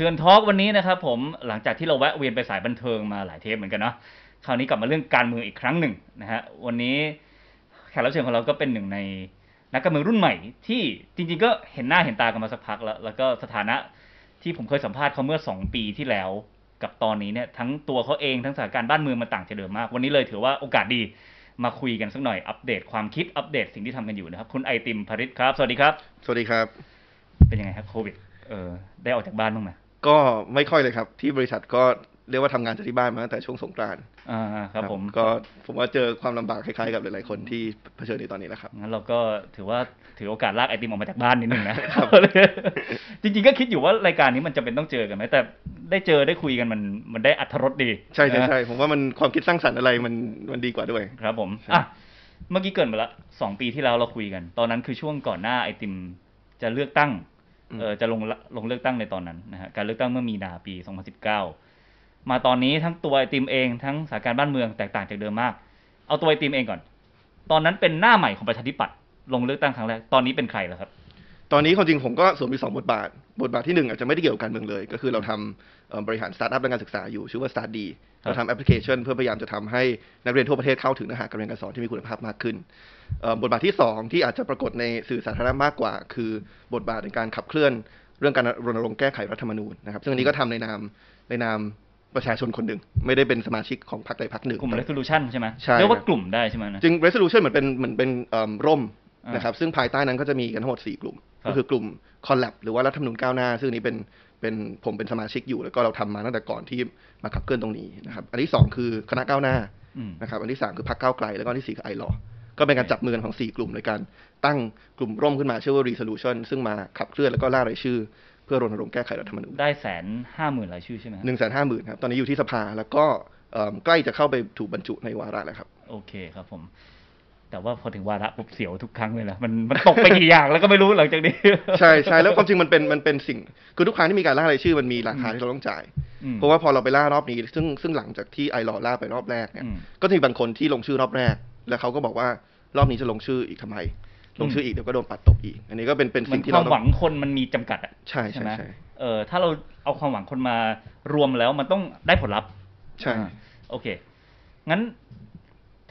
เตือนทอล์กวันนี้นะครับผมหลังจากที่เราแวะเวียนไปสายบันเทิงมาหลายเทปเหมือนกันเนาะคราวนี้กลับมาเรื่องการเมืองอีกครั้งหนึ่งนะฮะวันนี้แขกรับเชิญของเราก็เป็นหนึ่งในนักการเมืองรุ่นใหม่ ที่จริงๆก็เห็นหน้าเห็นตากันมาสักพักแล้ว แล้วก็สถานะที่ผมเคยสัมภาษณ์เขาเมื่อสองปีที่แล้ว กับตอนนี้เนี่ยทั้งตัวเขาเองทั้งสถานการณ์บ้านเมืองมันต่างจากเดิมมาก วันนี้เลยถือว่าโอกาสดีมาคุยกันสักหน่อยอัปเดตความคิดอัปเดตสิ่งที่ทำกันอยู่นะครับ คุณไอติมภริศครับ สวัสดีครับ สวัสดีครับ เป็นยังไงครับโควิดเออได้ออกจากบ้านบ้างไหม ก็ไม่ค่อยเลยครับ ที่บริษัทก็เรียกว่าทำงานจากที่บ้านมาตั้งแต่ช่วงสงกรานต์อ่าครับผมก็ผมว่าเจอความลำบากคล้ายๆกับหลายๆคนที่เผชิญในตอนนี้แหละครับงั้นเราก็ถือว่าถือโอกาสลากไอติมออกมาจากบ้านนิดนึงนะจริงๆก็คิดอยู่ว่ารายการนี้มันจะเป็นต้องเจอกันไหมแต่ได้เจอได้คุยกันมันมันได้อัธรสดี ใช่ใช่นะใช่ผมว่ามันความคิดสร้างสรรค์อะไรมันมันดีกว่าด้วยครับผมใช่อะเมื่อกี้เกรินไปละสองปีที่แล้วเราคุยกัน ตอนนั้นคือช่วงก่อนหน้าไอติมจะเลือกตั้ง เออจะลงละลงเลือกตั้งในตอนนั้นนะฮะการเลือกตั้งเมื่อมีนาปี 2019 มาตอนนี้ทั้งตัวไอติมเองทั้งสถานการณ์บ้านเมืองแตกต่างจากเดิมมาก เอาตัวไอติมเองก่อน ตอนนั้นเป็นหน้าใหม่ของประชาธิปัตย์ลงเลือกตั้งครั้งแรกตอนนี้เป็นใครแล้วครับ ตอนนี้ความจริงผมก็สวมมีสองบทบาท บทบาทที่หนึ่งอาจจะไม่ได้เกี่ยวกับการเมืองเลย ก็คือเราทำเอ่อบริหารสตาร์ทอัพและการศึกษาอยู่ชื่อว่า Start D ครับเราทำแอปพลิเคชันเพื่อพยายามจะทำให้นักเรียนทั่วประเทศเข้าถึงเนื้อหาการเรียนการสอนที่มีคุณภาพมากขึ้นเอ่อบทบาทที่สองที่อาจจะปรากฏในสื่อสาธารณะมากกว่า คือบทบาทในการขับเคลื่อนเรื่องการรณรงค์แก้ไขรัฐธรรมนูญนะครับ ซึ่งอันนี้ก็ทำในนามในนามประชาชนคนหนึ่ง ไม่ได้เป็นสมาชิกของพรรคใดพรรคหนึ่งกลุ่ม resolution ใช่ไหมใช่เรียกว่าครับกลุ่มได้ใช่ไหมนะจริง resolution เหมือนเป็นเหมือนเป็นเอิ่มร่มอ่านนะครับซึ่งภายใต้นั้นก็จะมีกันทั้งหมด4กลุ่ม ครับก็คือกลุ่ม collab หรือว่ารัฐธรรมนูญก้าวหน้า ซึ่งอันนี้เป็นเป็นผมเป็นสมาชิกอยู่แล้วก็เราทำมาตั้งแต่ก่อนที่มาขับเคลื่อนตรงนี้นะครับ อันที่2คือคณะก้าวหน้าอืมนะครับ อันที่3คือพรรคก้าวไกลแล้วก็อันที่4คือไอรอก็เป็นการจับมือกันของ4กลุ่มในการตั้งกลุ่มร่มขึ้นมาชื่อว่า resolution ซึ่งมาขับเคลื่อนแล้วก็ล่ารายชื่อ เพื่อรณรงค์แก้ไขรัฐธรรมนูญได้แสนห้าหมื่นรายชื่อใช่ไหมฮะหนึ่งแสนห้าหมื่นครับตอนนี้อยู่ที่สภาแล้วก็เอิ่มใกล้จะเข้าไปถูกบรรจุในวาระแล้วครับ โอเคครับผม แต่ว่าพอถึงวาระปุ๊บเสียวทุกครั้งเลยนะมันมันตกไปกี่อย่างแล้วก็ไม่รู้หลังจากนี้ ใช่ใช่แล้วความจริงมันเป็นมันเป็นสิ่ง คือทุกครั้งที่มีการล่ารายชื่อมันมีราคาที่เราต้องจ่ายอืมเพราะว่าพอเราไปล่ารอบนี้ ซึ่งซึ่งหลังจากที่ไอรอล่าไปรอบแรกเนี่ยอืมก็จะมีบางคนที่ลงชื่อรอบแรก แล้วเขาก็บอกว่ารอบนี้จะลงชื่ออีกทำไม ลงชื่ออีกเดี๋ยวก็โดนปัดตกอีก อันนี้ก็เป็นเป็นมันสิ่งที่คเราวามต้หอวังงคนมันมีจำกัดอะใช่ใช่ไหมใช่เออถ้าเราเอาความหวังคนมารวมแล้วมันต้องได้ผลลัพธ์ใช่อ่าโอเคงั้น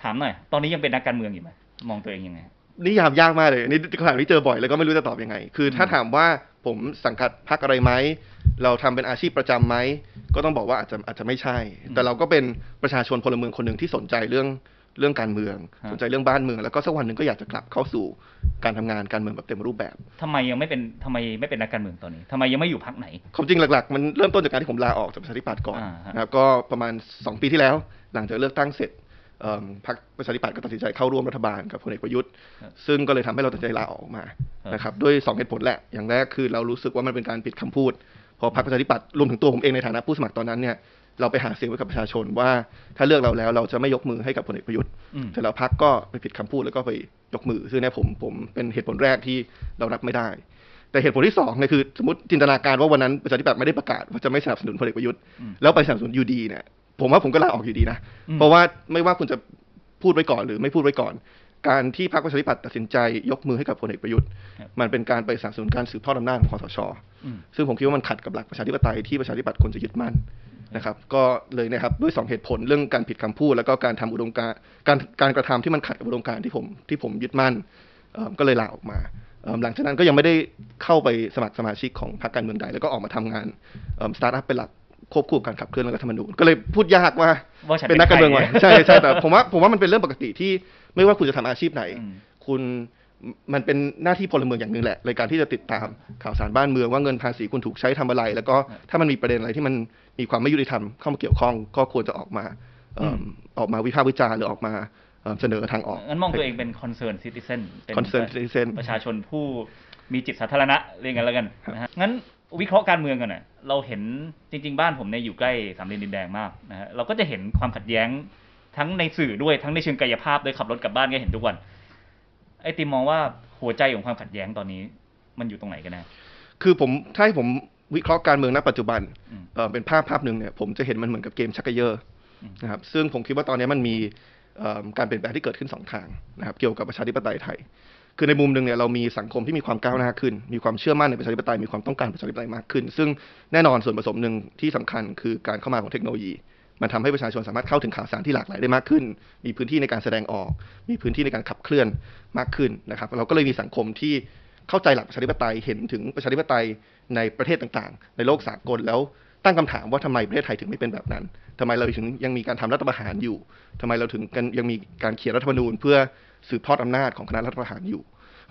ถามหน่อย ตอนนี้ยังเป็นนักการเมืองอยู่ไหมมองตัวเองยังไงนิยามยากมากเลยอันนี่คำถามที่เจอบ่อยแล้วก็ไม่รู้จะตอบยังไง คือถ้าอืมถามว่าผมสังกัดพรรคอะไรไหม เราทำเป็นอาชีพประจำไหม ก็ต้องบอกว่าอาจจะอาจจะไม่ใช่ แต่เราก็เป็นประชาชนพลเมืองคนหนึ่งที่สนใจเรื่องเรื่องการเมือง สนใจเรื่องบ้านเมือง แล้วก็สักวันหนึ่งก็อยากจะกลับเข้าสู่การทำงานการเมืองแบบเต็มรูปแบบทำไมยังไม่เป็นทำไมไม่เป็นนักการเมืองตอนนี้ทำไมยังไม่อยู่พักไหนความจริงหลักๆ มันเริ่มต้นจากการที่ผมลาออกจากประชาธิปัตย์ก่อนอ่าฮะนะครับก็ประมาณ 2 ปีที่แล้ว หลังจากเลือกตั้งเสร็จเอิ่ม พรรคประชาธิปัตย์ก็ตัดสินใจเข้าร่วมรัฐบาลกับพลเอกประยุทธ์ครับซึ่งก็เลยทำให้เราตัดสินใจลาออกมาครับนะครับด้วยสองเหตุผลแหละ อย่างแรกคือเรารู้สึกว่ามันเป็นการปิดคำพูด พอพรรคประชาธิปัตย์รวมถึงตัวผมเองในฐานะผู้สมัครตอนนั้นเนี่ยเราไปหาเสียงไว้กับประชาชนว่าถ้าเลือกเราแล้วเราจะไม่ยกมือให้กับพลเอกประยุทธ์อืมเสร็จแล้วพรรคก็ไปผิดคำพูดแล้วก็ไปยกมือซึ่งเนี่ยผมผมเป็นเหตุผลแรกที่เรารับไม่ได้ แต่เหตุผลที่สองเนี่ยคือสมมติจินตนาการว่าวันนั้นประชาธิปัตย์ไม่ได้ประกาศว่าจะไม่สนับสนุนพลเอกประยุทธ์อืมแล้วไปสนับสนุนยูดีเนี่ย ผมว่าผมก็ลาออกอยู่ดีนะอืมเพราะว่าไม่ว่าคุณจะพูดไว้ก่อนหรือไม่พูดไว้ก่อน การที่พรรคประชาธิปัตย์ตัดสินใจยกมือให้กับพลเอกประยุทธ์ครับมันเป็นการไปสนับสนุนการสืบทอดอำนาจของคอสชอืมซึ่งผมคิดว่ามันขัดกับหลักประชาธิปไตยที่ประชาธิปัตย์ควรจะยึดมั่นนะครับ ก็เลยนะครับด้วยสองเหตุผลเรื่องการผิดคำพูด แล้วก็การทำอุดมการณ์การการกระทำที่มันขัดกับอุดมการณ์ที่ผมที่ผมยึดมั่นเอิ่มก็เลยลาออกมาเอิ่มหลังจากนั้นก็ยังไม่ได้เข้าไปสมัครสมาชิกของพรรคการเมืองใดแล้วก็ออกมาทำงานสตาร์ทอัพเป็นหลัก ควบคู่กับการขับเคลื่อนรัฐธรรมนูญก็เลยพูดยากว่าว่าฉันเป็นนักการเมืองใคไหมใช่ใช่แต่ผมว่าผมว่ามันเป็นเรื่องปกติที่ไม่ว่าคุณจะทำอาชีพไหนอืมคุณมันเป็นหน้าที่พลเมืองอย่างหนึ่งแหละในการที่จะติดตามข่าวสารบ้านเมืองว่าเงินภาษีคุณถูกใช้ทำอะไร แล้วก็ถ้ามันมีประเด็นอะไรที่มันมีความไม่ยุติธรรมเข้ามาเกี่ยวข้อง ก็ควรจะออกมาเอิ่มออกมาวิพากษ์วิจารณ์หรือออกมาเอิ่มเสนอทางออกงั้นมองตัวเองเป็น concern citizen เป็น concern citizen ประชาชนผู้มีจิตสาธารณะเรียกกันแล้วกันนะฮะงั้น วิเคราะห์การเมืองกันหน่อยเราเห็นจริง ๆ บ้านผมเนี่ยอยู่ใกล้สามเหลี่ยมดินแดงมากนะฮะเราก็จะเห็นความขัดแย้งทั้งในสื่อด้วยทั้งในเชิงกายภาพด้วยขับรถกลับบ้านก็เห็นทุกวัน ไอติมมองว่าหัวใจของความขัดแย้งตอนนี้ มันอยู่ตรงไหนกันแน่คือผมถ้าให้ผมวิเคราะห์การเมืองณปัจจุบันอืมเอ่อเป็นภาพภาพหนึ่งเนี่ยผมจะเห็นมันเหมือนกับเกมชักเกยอร์อืมนะครับซึ่งผมคิดว่าตอนนี้มันมีเอ่อการเปลี่ยนแปลงที่เกิดขึ้นสองทางนะครับเกี่ยวกับประชาธิปไตยไทย คือในมุมหนึ่งเนี่ยเรามีสังคมที่มีความก้าวหน้าขึ้น มีความเชื่อมั่นในประชาธิปไตย มีความต้องการประชาธิปไตยมากขึ้น ซึ่งแน่นอนส่วนผสมหนึ่งที่สำคัญคือการเข้ามาของเทคโนโลยี มันทำให้ประชาชนสามารถเข้าถึงข่าวสารที่หลากหลายได้มากขึ้น มีพื้นที่ในการแสดงออก มีพื้นที่ในการขับเคลื่อนมากขึ้นนะครับ เราก็เลยมีสังคมที่เข้าใจหลักประชาธิปไตย เห็นถึงประชาธิปไตยในประเทศต่างๆ ในโลกสากลแล้วตั้งคำถามว่าทำไมประเทศไทยถึงไม่เป็นแบบนั้นทำไมเราถึงยังมีการทำรัฐประหารอยู่ทำไมเราถึงกันยังมีการเขียนรัฐธรรมนูญเพื่อ สืบทอดอำนาจของคณะรัฐประหารอยู่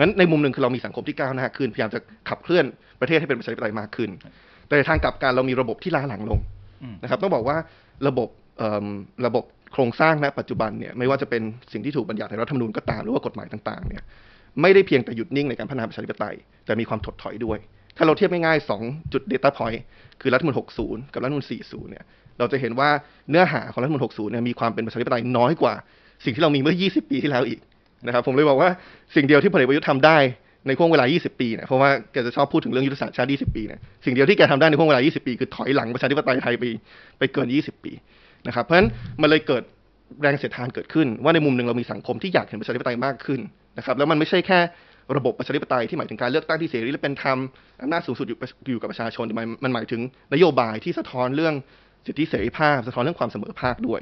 งั้นในมุมหนึ่งคือเรามีสังคมที่ก้าวหน้าขึ้น พยายามจะขับเคลื่อนประเทศให้เป็นประชาธิปไตยมากขึ้น แต่ในทางกลับกันเรามีระบบที่ล้าหลังลงอืมนะครับต้องบอกว่าระบบเอิ่มระบบโครงสร้างณปัจจุบันเนี่ยไม่ว่าจะเป็นสิ่งที่ถูกบัญญัติในรัฐธรรมนูญก็ตามหรือว่ากฎหมายต่างๆเนี่ยไม่ได้เพียงแต่หยุดนิ่งในการพัฒนาประชาธิปไตย แต่มีความถดถอยด้วย ถ้าเราเทียบง่ายๆ2จุด data point คือรัฐธรรมนูญ60 กับรัฐธรรมนูญ40เนี่ยเราจะเห็นว่าเนื้อหาของรัฐธรรมนูญ60เนี่ยมีความเป็นประชาธิปไตยน้อยกว่า สิ่งที่เรามีเมื่อ 20 ปีที่แล้วอีก นะครับผมเลยบอกว่าสิ่งเดียวที่พลเอกประยุทธ์ทำได้ในห่วงเวลา 20 ปีเนี่ยเพราะว่าแกจะชอบพูดถึงเรื่องยุทธศาสตร์ชาติ 20 ปีเนี่ยสิ่งเดียวที่แกทำได้ในห่วงเวลา 20 ปี คือถอยหลังประชาธิปไตยไทยไปไปเกิน 20 ปีนะครับเพราะฉะนั้นมันเลยเกิดแรงเสียดทานเกิดขึ้น ว่าในมุมหนึ่งเรามีสังคมที่อยากเห็นประชาธิปไตยมากขึ้นนะครับแล้วมันไม่ใช่แค่ระบบประชาธิปไตยที่หมายถึงการเลือกตั้งที่เสรีและเป็นธรรมอำนาจสูงสุดอยู่อยู่กับประชาชนแต่มันหมายถึงนโยบายที่สะท้อนเรื่องสิทธิเสรีภาพ สะท้อนเรื่องความเสมอภาคด้วย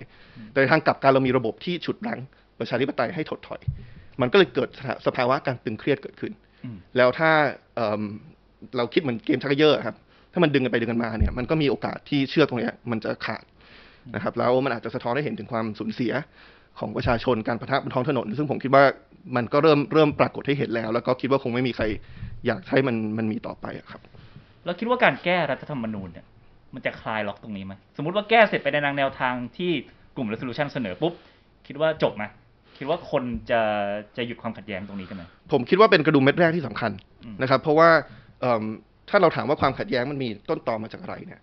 แต่ทางกลับกันเรามีระบบที่ฉุดรั้ง ประชาธิปไตยให้ถดถอย มันก็เลยเกิดสภาสภาวะการตึงเครียดเกิดขึ้นอืมแล้วถ้าเอิ่มเราคิดเหมือนเกมชักเกยอร์ครับ ถ้ามันดึงกันไปดึงกันมาเนี่ย มันก็มีโอกาสที่เชือกตรงเนี้ยมันจะขาดนะครับ แล้วมันอาจจะสะท้อนให้เห็นถึงความสูญเสียของประชาชนการประทะบนท้องถนน ซึ่งผมคิดว่ามันก็เริ่มเริ่มปรากฏให้เห็นแล้ว แล้วก็คิดว่าคงไม่มีใครอยากให้มันมันมีต่อไปอะครับแล้วคิดว่าการแก้รัฐธรรมนูญเนี่ยมันจะคลายล็อกตรงนี้ไหมสมมติว่าแก้เสร็จไปในทางแนวทางที่กลุ่ม resolution เสนอปุ๊บ คิดว่าจบไหม คิดว่าคนจะจะหยุดความขัดแย้งตรงนี้กันไหมผมคิดว่าเป็นกระดุมเม็ดแรกที่สำคัญอืมนะครับ เพราะว่าเอิ่มถ้าเราถามว่าความขัดแย้งมันมีต้นตอมาจากอะไรเนี่ย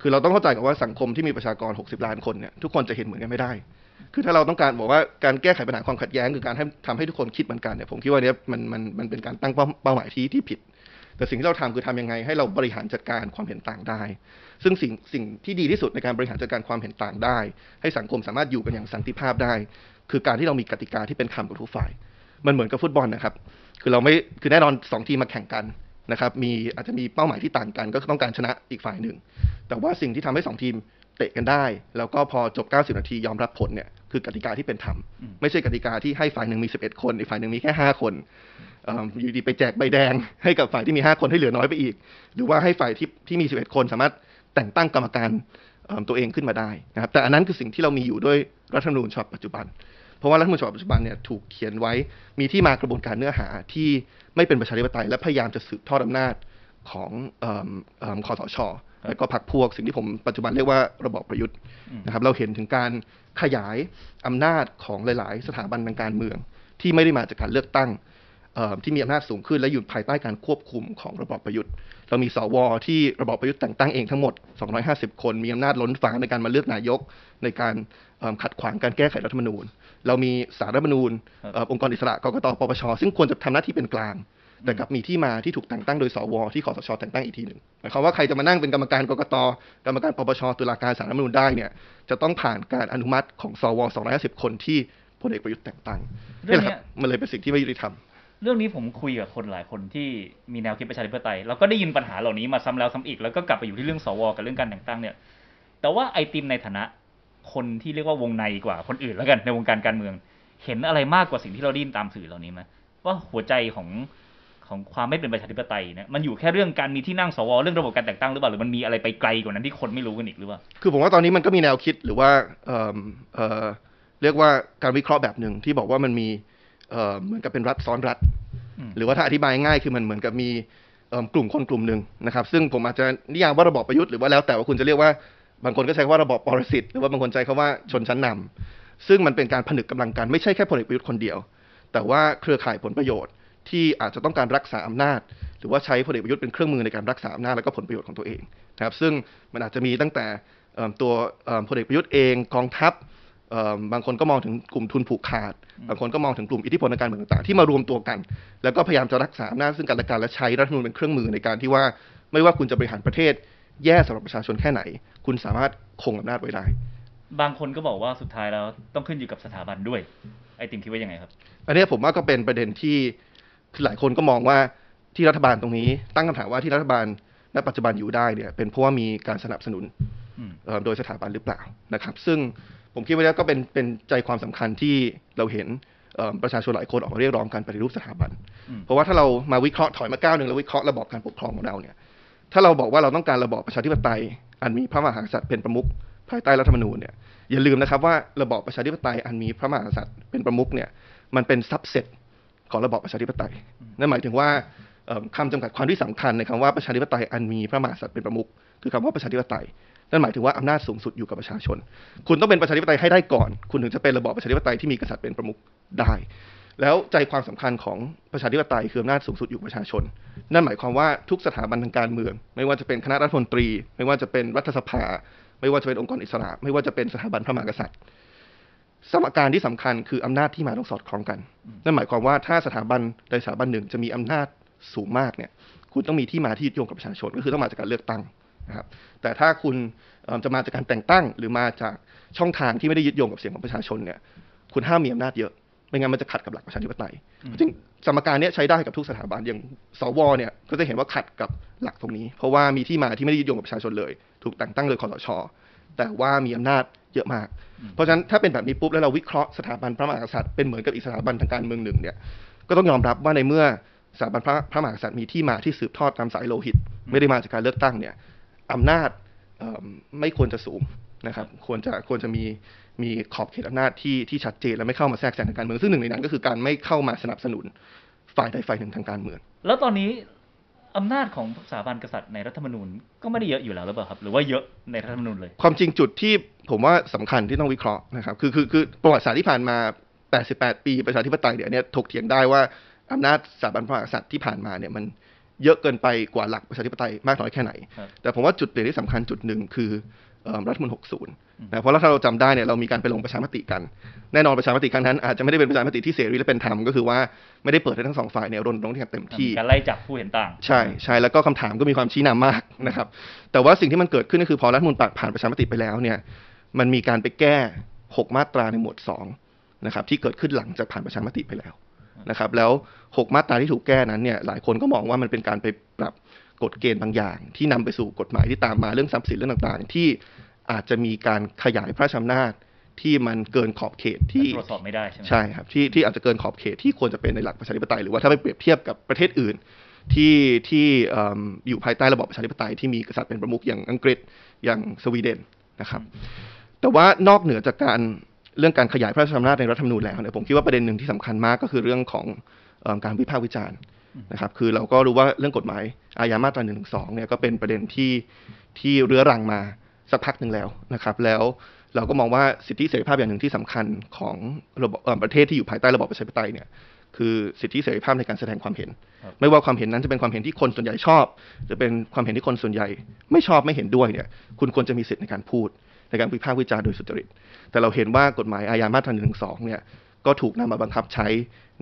คือเราต้องเข้าใจกับว่าสังคมที่มีประชากร 60 ล้านคนเนี่ยทุกคนจะเห็นเหมือนกันไม่ได้ คือถ้าเราต้องการบอกว่าการแก้ไขปัญหาความขัดแย้งคือการให้ทำให้ทุกคนคิดเหมือนกันเนี่ยผมคิดว่าเนี้ยมันมันมันเป็นการตั้งเป้าเป้าหมายที่ที่ผิด แต่สิ่งที่เราทำคือทำยังไง ให้เราบริหารจัดการความเห็นต่างได้ ซึ่งสิ่งสิ่งที่ดีที่สุดในการบริหารจัดการความเห็นต่างได้ ให้สังคมสามารถอยู่กันอย่างสันติภาพได้ คือการที่เรามีกติกาที่เป็นธรรมกับทุกฝ่าย มันเหมือนกับฟุตบอลนะครับ คือเราไม่คือแน่นอนสองทีมมาแข่งกันนะครับ มีอาจจะมีเป้าหมายที่ต่างกัน ก็ต้องการชนะอีกฝ่ายหนึ่ง แต่ว่าสิ่งที่ทำให้สองทีมเตะกันได้ แล้วก็พอจบ 90 นาทียอมรับผลเนี่ยคือกติกาที่เป็นธรรมอืมไม่ใช่กติกาที่ให้ฝ่ายหนึ่งมี 11 คนอีกฝ่ายหนึ่งมีแค่ 5 คนเอิ่มอยู่ดีไปแจกใบแดง ให้กับฝ่ายที่มี 5 คนให้เหลือน้อยไปอีก หรือว่าให้ฝ่ายที่ที่มี 11 คนสามารถแต่งตั้งกรรมการเอิ่มตัวเองขึ้นมาได้นะครับแต่อันนั้นคือสิ่งที่เรามีอยู่ด้วยรัฐธรรมนูญฉบับปัจจุบัน เพราะว่ารัฐธรรมนูญฉบับปัจจุบันเนี่ยถูกเขียนไว้มีที่มากระบวนการเนื้อหาที่ไม่เป็นประชาธิปไตย และพยายามจะสืบทอดอำนาจของออคอสชแล้วก็พรรคพวกสิ่งที่ผมปัจจุบันเรียกว่าระบอบประยุทธ์นะครับเราเห็นถึงการขยายอำนาจของหลาย ๆ สถาบันทางการเมือง ที่ไม่ได้มาจากการเลือกตั้งที่มีอำนาจสูงขึ้นและอยู่ภายใต้การควบคุมของระบอบประยุทธ์ เรามีสวที่ระบอบประยุทธ์แต่งตั้งเองทั้งหมด 250 คน มีอำนาจล้นฟ้าในการมาเลือกนายก ในการขัดขวางการแก้ไขรัฐธรรมนูญ เรามีสารรัฐธรรมนูญเอ่อองค์กรอิสระกกตปปชซึ่งควรจะทำหน้าที่เป็นกลาง แต่กลับมีที่มาที่ถูกแต่งตั้งโดยสวที่คอสชแต่งตั้งอีกทีหนึ่งหมายความว่าใครจะมานั่งเป็นกรรมการกกตกรรมการปปชตุลาการสารรัฐธรรมนูญได้เนี่ยจะต้องผ่านการอนุมัติของสว250 คนที่พลเอกประยุทธ์แต่งตั้งเรื่องนี่แหละเนี้คยรับมันเลยเป็นสิ่งที่ไม่ยุติธรรมเรื่องนี้ผมคุยกับคนหลายคนที่มีแนวคิดประชาธิปไตยเราก็ได้ยินปัญหาเหล่านี้มาซ้ำแล้วซ้ำอีกแล้วก็กลับไปอยู่ที่เรื่องสวกับเรื่องการแต่งตั้งเนี่ย แต่ว่าไอติมในฐานะ คนที่เรียกว่าวงในกว่าคนอื่นแล้วกันในวงการการเมือง เห็นอะไรมากกว่าสิ่งที่เราได้ยินตามสื่อเหล่านี้ไหมว่าหัวใจของของความไม่เป็นประชาธิปไตยเนี่ยมันอยู่แค่เรื่องการมีที่นั่งสวเรื่องระบบการแต่งตั้งหรือเปล่าหรือมันมีอะไรไปไกลกว่านั้นที่คนไม่รู้กันอีกหรือเปล่าคือผมว่าตอนนี้มันก็มีแนวคิดหรือว่าเอิ่มเอ่อเรียกว่าการวิเคราะห์แบบหนึ่งที่บอกว่ามันมีเอ่อเหมือนกับเป็นรัฐซ้อนรัฐอืมหรือว่าถ้าอธิบายง่ายคือมันเหมือนกับมีเอิ่มกลุ่มคนกลุ่มหนึ่งนะครับ ซึ่งผมอาจจะนิยามว่าระบอบประยุทธ์หรือว่าแล้วแต่ว่าคุณจะเรียกว่า บางคนก็ใช้คำว่าระบอบปรสิตหรือว่าบางคนใช้คำว่าชนชั้นนำซึ่งมันเป็นการผนึกกำลังกันไม่ใช่แค่พลเอกประยุทธ์คนเดียว แต่ว่าเครือข่ายผลประโยชน์ที่อาจจะต้องการรักษาอำนาจ หรือว่าใช้พลเอกประยุทธ์เป็นเครื่องมือในการรักษาอำนาจและก็ผลประโยชน์ของตัวเองนะครับซึ่งมันอาจจะมีตั้งแต่ตัวพลเอกประยุทธ์เองกองทัพบางคนก็มองถึงกลุ่มทุนผูกขาด บางคนก็มองถึงกลุ่มอิทธิพลทางการเมืองต่างๆ ที่มารวมตัวกัน แล้วก็พยายามจะรักษาอำนาจซึ่งกันและกันและใช้รัฐมนูญเป็นเครื่องมือในการที่ว่า ไม่ว่าคุณจะบริหารประเทศ แย่สำหรับประชาชนแค่ไหน คุณสามารถคงอำนาจไว้ได้ บางคนก็บอกว่าสุดท้ายแล้วต้องขึ้นอยู่กับสถาบันด้วย ไอติมคิดว่ายังไงครับ อันเนี้ยผมว่าก็เป็นประเด็นที่คือหลายคนก็มองว่าที่รัฐบาลตรงนี้ ตั้งคำถามว่าที่รัฐบาลณปัจจุบันอยู่ได้เนี่ย เป็นเพราะว่ามีการสนับสนุนอืมเอ่อโดยสถาบันหรือเปล่านะครับ ซึ่งผมคิดว่านี่ก็เป็นเป็นใจความสำคัญที่เราเห็นเอ่อประชาชนหลายคนออกมาเรียกร้องการปฏิรูปสถาบันอืมเพราะว่าถ้าเรามาวิเคราะห์ถอยมาก้าวหนึ่งแล้ววิเคราะห์ระบอบการปกครองของเราเนี่ย ถ้าเราบอกว่าเราต้องการระบอบประชาธิปไตย อันมีพระมหากษัตริย์เป็นประมุขภายใต้รัฐธรรมนูญเนี่ยอย่าลืมนะครับว่าระบอบประชาธิปไตยอันมีพระมหากษัตริย์เป็นประมุขเนี่ยมันเป็นซับเซตของระบอบประชาธิปไตยนั่นหมายถึงว่าเอิ่มคำจำกัดความที่สำคัญในคำว่าประชาธิปไตยอันมีพระมหากษัตริย์เป็นประมุขคือคำว่าประชาธิปไตยนั่นหมายถึงว่าอำนาจสูงสุดอยู่กับประชาชน คุณต้องเป็นประชาธิปไตยให้ได้ก่อน คุณถึงจะเป็นระบอบประชาธิปไตยที่มีกษัตริย์เป็นประมุขได้ แล้วใจความสำคัญของประชาธิปไตยคืออำนาจสูงสุดอยู่ประชาชน นั่นหมายความว่าทุกสถาบันทางการเมือง ไม่ว่าจะเป็นคณะรัฐมนตรี ไม่ว่าจะเป็นรัฐสภา ไม่ว่าจะเป็นองค์กรอิสระ ไม่ว่าจะเป็นสถาบันพระมหากษัตริย์ สมการที่สำคัญคืออำนาจที่มาต้องสอดคล้องกัน นั่นหมายความว่าถ้าสถาบันใดสถาบันหนึ่งจะมีอำนาจสูงมากเนี่ย คุณต้องมีที่มาที่ยึดโยงกับประชาชน ก็คือต้องมาจากการเลือกตั้งนะครับ แต่ถ้าคุณจะมาจากการแต่งตั้ง หรือมาจากช่องทางที่ไม่ได้ยึดโยงกับเสียงของประชาชนเนี่ย คุณห้ามมีอำนาจเยอะ ไม่งั้นมันจะขัดกับหลักประชาธิปไตยซึ่งสมการเนี้ยใช้ได้กับทุกสถาบันอย่างสวเนี่ยก็จะเห็นว่าขัดกับหลักตรงนี้ เพราะว่ามีที่มาที่ไม่ได้ยึดโยงกับประชาชนเลย ถูกแต่งตั้งโดยคอสชแต่ว่ามีอำนาจเยอะมาก เพราะฉะนั้นถ้าเป็นแบบนี้ปุ๊บแล้วเราวิเคราะห์สถาบันพระมหากษัตริย์เป็นเหมือนกับอีกสถาบันทางการเมืองหนึ่งเนี่ยก็ต้องยอมรับว่าในเมื่อสถาบันพระพระมหากษัตริย์มีที่มาที่สืบทอดตามสายโลหิต ไม่ได้มาจากการเลือกตั้งเนี่ยอำนาจเอิ่มไม่ควรจะสูง นะครับควรจะควรจะมีมีขอบเขตอำนาจที่ที่ชัดเจนและไม่เข้ามาแทรกแซงทางการเมืองซึ่งหนึ่งในนั้นก็คือการไม่เข้ามาสนับสนุนฝ่ายใดฝ่ายหนึ่งทางการเมือง แล้วตอนนี้อำนาจของสถาบันกษัตริย์ในรัฐธรรมนูญก็ไม่ได้เยอะอยู่แล้วหรือเปล่าครับ หรือว่าเยอะในรัฐธรรมนูญเลย ความจริงจุดที่ผมว่าสำคัญที่ต้องวิเคราะห์นะครับคือคือคือประวัติศาสตร์ที่ผ่านมา 88 ปีประชาธิปไตยเดี๋ยวเนี้ถกเถียงได้ว่าอำนาจสถาบันพระมหากษัตริย์ที่ผ่านมาเนี่ยมันเยอะเกินไปกว่าหลักประชาธิปไตยมากน้อยแค่ไหนครับแต่ผมว่าจุดเปลี่ยนที่สำคัญจุดหนึ่งคือเอิ่ม รัฐธรรมนูญ60นะเพราะถ้าเราจำได้เนี่ยเรามีการไปลงประชามติกัน แน่นอนประชามติครั้งนั้นอาจจะไม่ได้เป็นประชามติที่เสรีและเป็นธรรมก็คือว่าไม่ได้เปิดให้ทั้งสองฝ่ายเนี่ยรณรงค์อย่างเต็มที่มีการไล่จับผู้เห็นต่าง ใช่ใช่แล้วก็คำถามก็มีความชี้นำมากนะครับ แต่ว่าสิ่งที่มันเกิดขึ้นก็คือพอรัฐธรรมนูลผ่านประชามติไปแล้วเนี่ย มันมีการไปแก้ 6 มาตราในหมวด2นะครับที่เกิดขึ้นหลังจากผ่านประชามติไปแล้วนะครับ แล้ว 6 มาตราที่ถูกแก้นั้นเนี่ยหลายคนก็มองว่ามันเป็นการไปปรับ กฎเกณฑ์บางอย่าง ที่นำไปสู่กฎหมายที่ตามมาเรื่องทรัพย์สินเรื่องต่างๆ ที่อาจจะมีการขยายพระราชอำนาจที่มันเกินขอบเขตที่ตรวจสอบไม่ได้ใช่ไหมใช่ครับที่ที่อาจจะเกินขอบเขตที่ควรจะเป็นในหลักประชาธิปไตยหรือว่าถ้าไปเปรียบเทียบกับประเทศอื่น ที่ที่เอิ่มอยู่ภายใต้ระบอบประชาธิปไตยที่มีกษัตริย์เป็นประมุขอย่างอังกฤษอย่างสวีเดนนะครับ แต่ว่านอกเหนือจากการเรื่องการขยายพระราชอำนาจในรัฐธรรมนูญแล้วเนี่ยผมคิดว่าประเด็นหนึ่งที่สำคัญมากก็คือเรื่องของเอิ่มการวิพากษ์วิจารณ์ นะครับ คือเราก็รู้ว่าเรื่องกฎหมายอาญามาตรา1นึเนี่ยก็เป็นประเด็นที่ที่เรื้อรังมาสักพักหนึ่งแล้วนะครับ แล้วเราก็มองว่าสิทธิเสรีภาพอย่างหนึ่งที่สำคัญของระบบเอ่อประเทศที่อยู่ภายใต้ระบอบประชาธิปไตยเนี่ยคือสิทธิเสรีภาพในการแสดงความเห็นครับไม่ว่าความเห็นนั้นจะเป็นความเห็นที่คนส่วนใหญ่ชอบ หรือเป็นความเห็นที่คนส่วนใหญ่ ไม่ชอบไม่เห็นด้วยเนี่ย คุณควรจะมีสิทธิ์ในการพูด ในการวิพากษ์วิจารณ์โดยสุจริต แต่เราเห็นว่ากฎหมายอาญามาตรา1นึเนี่ยก็ถูกนำมาบังคับใช้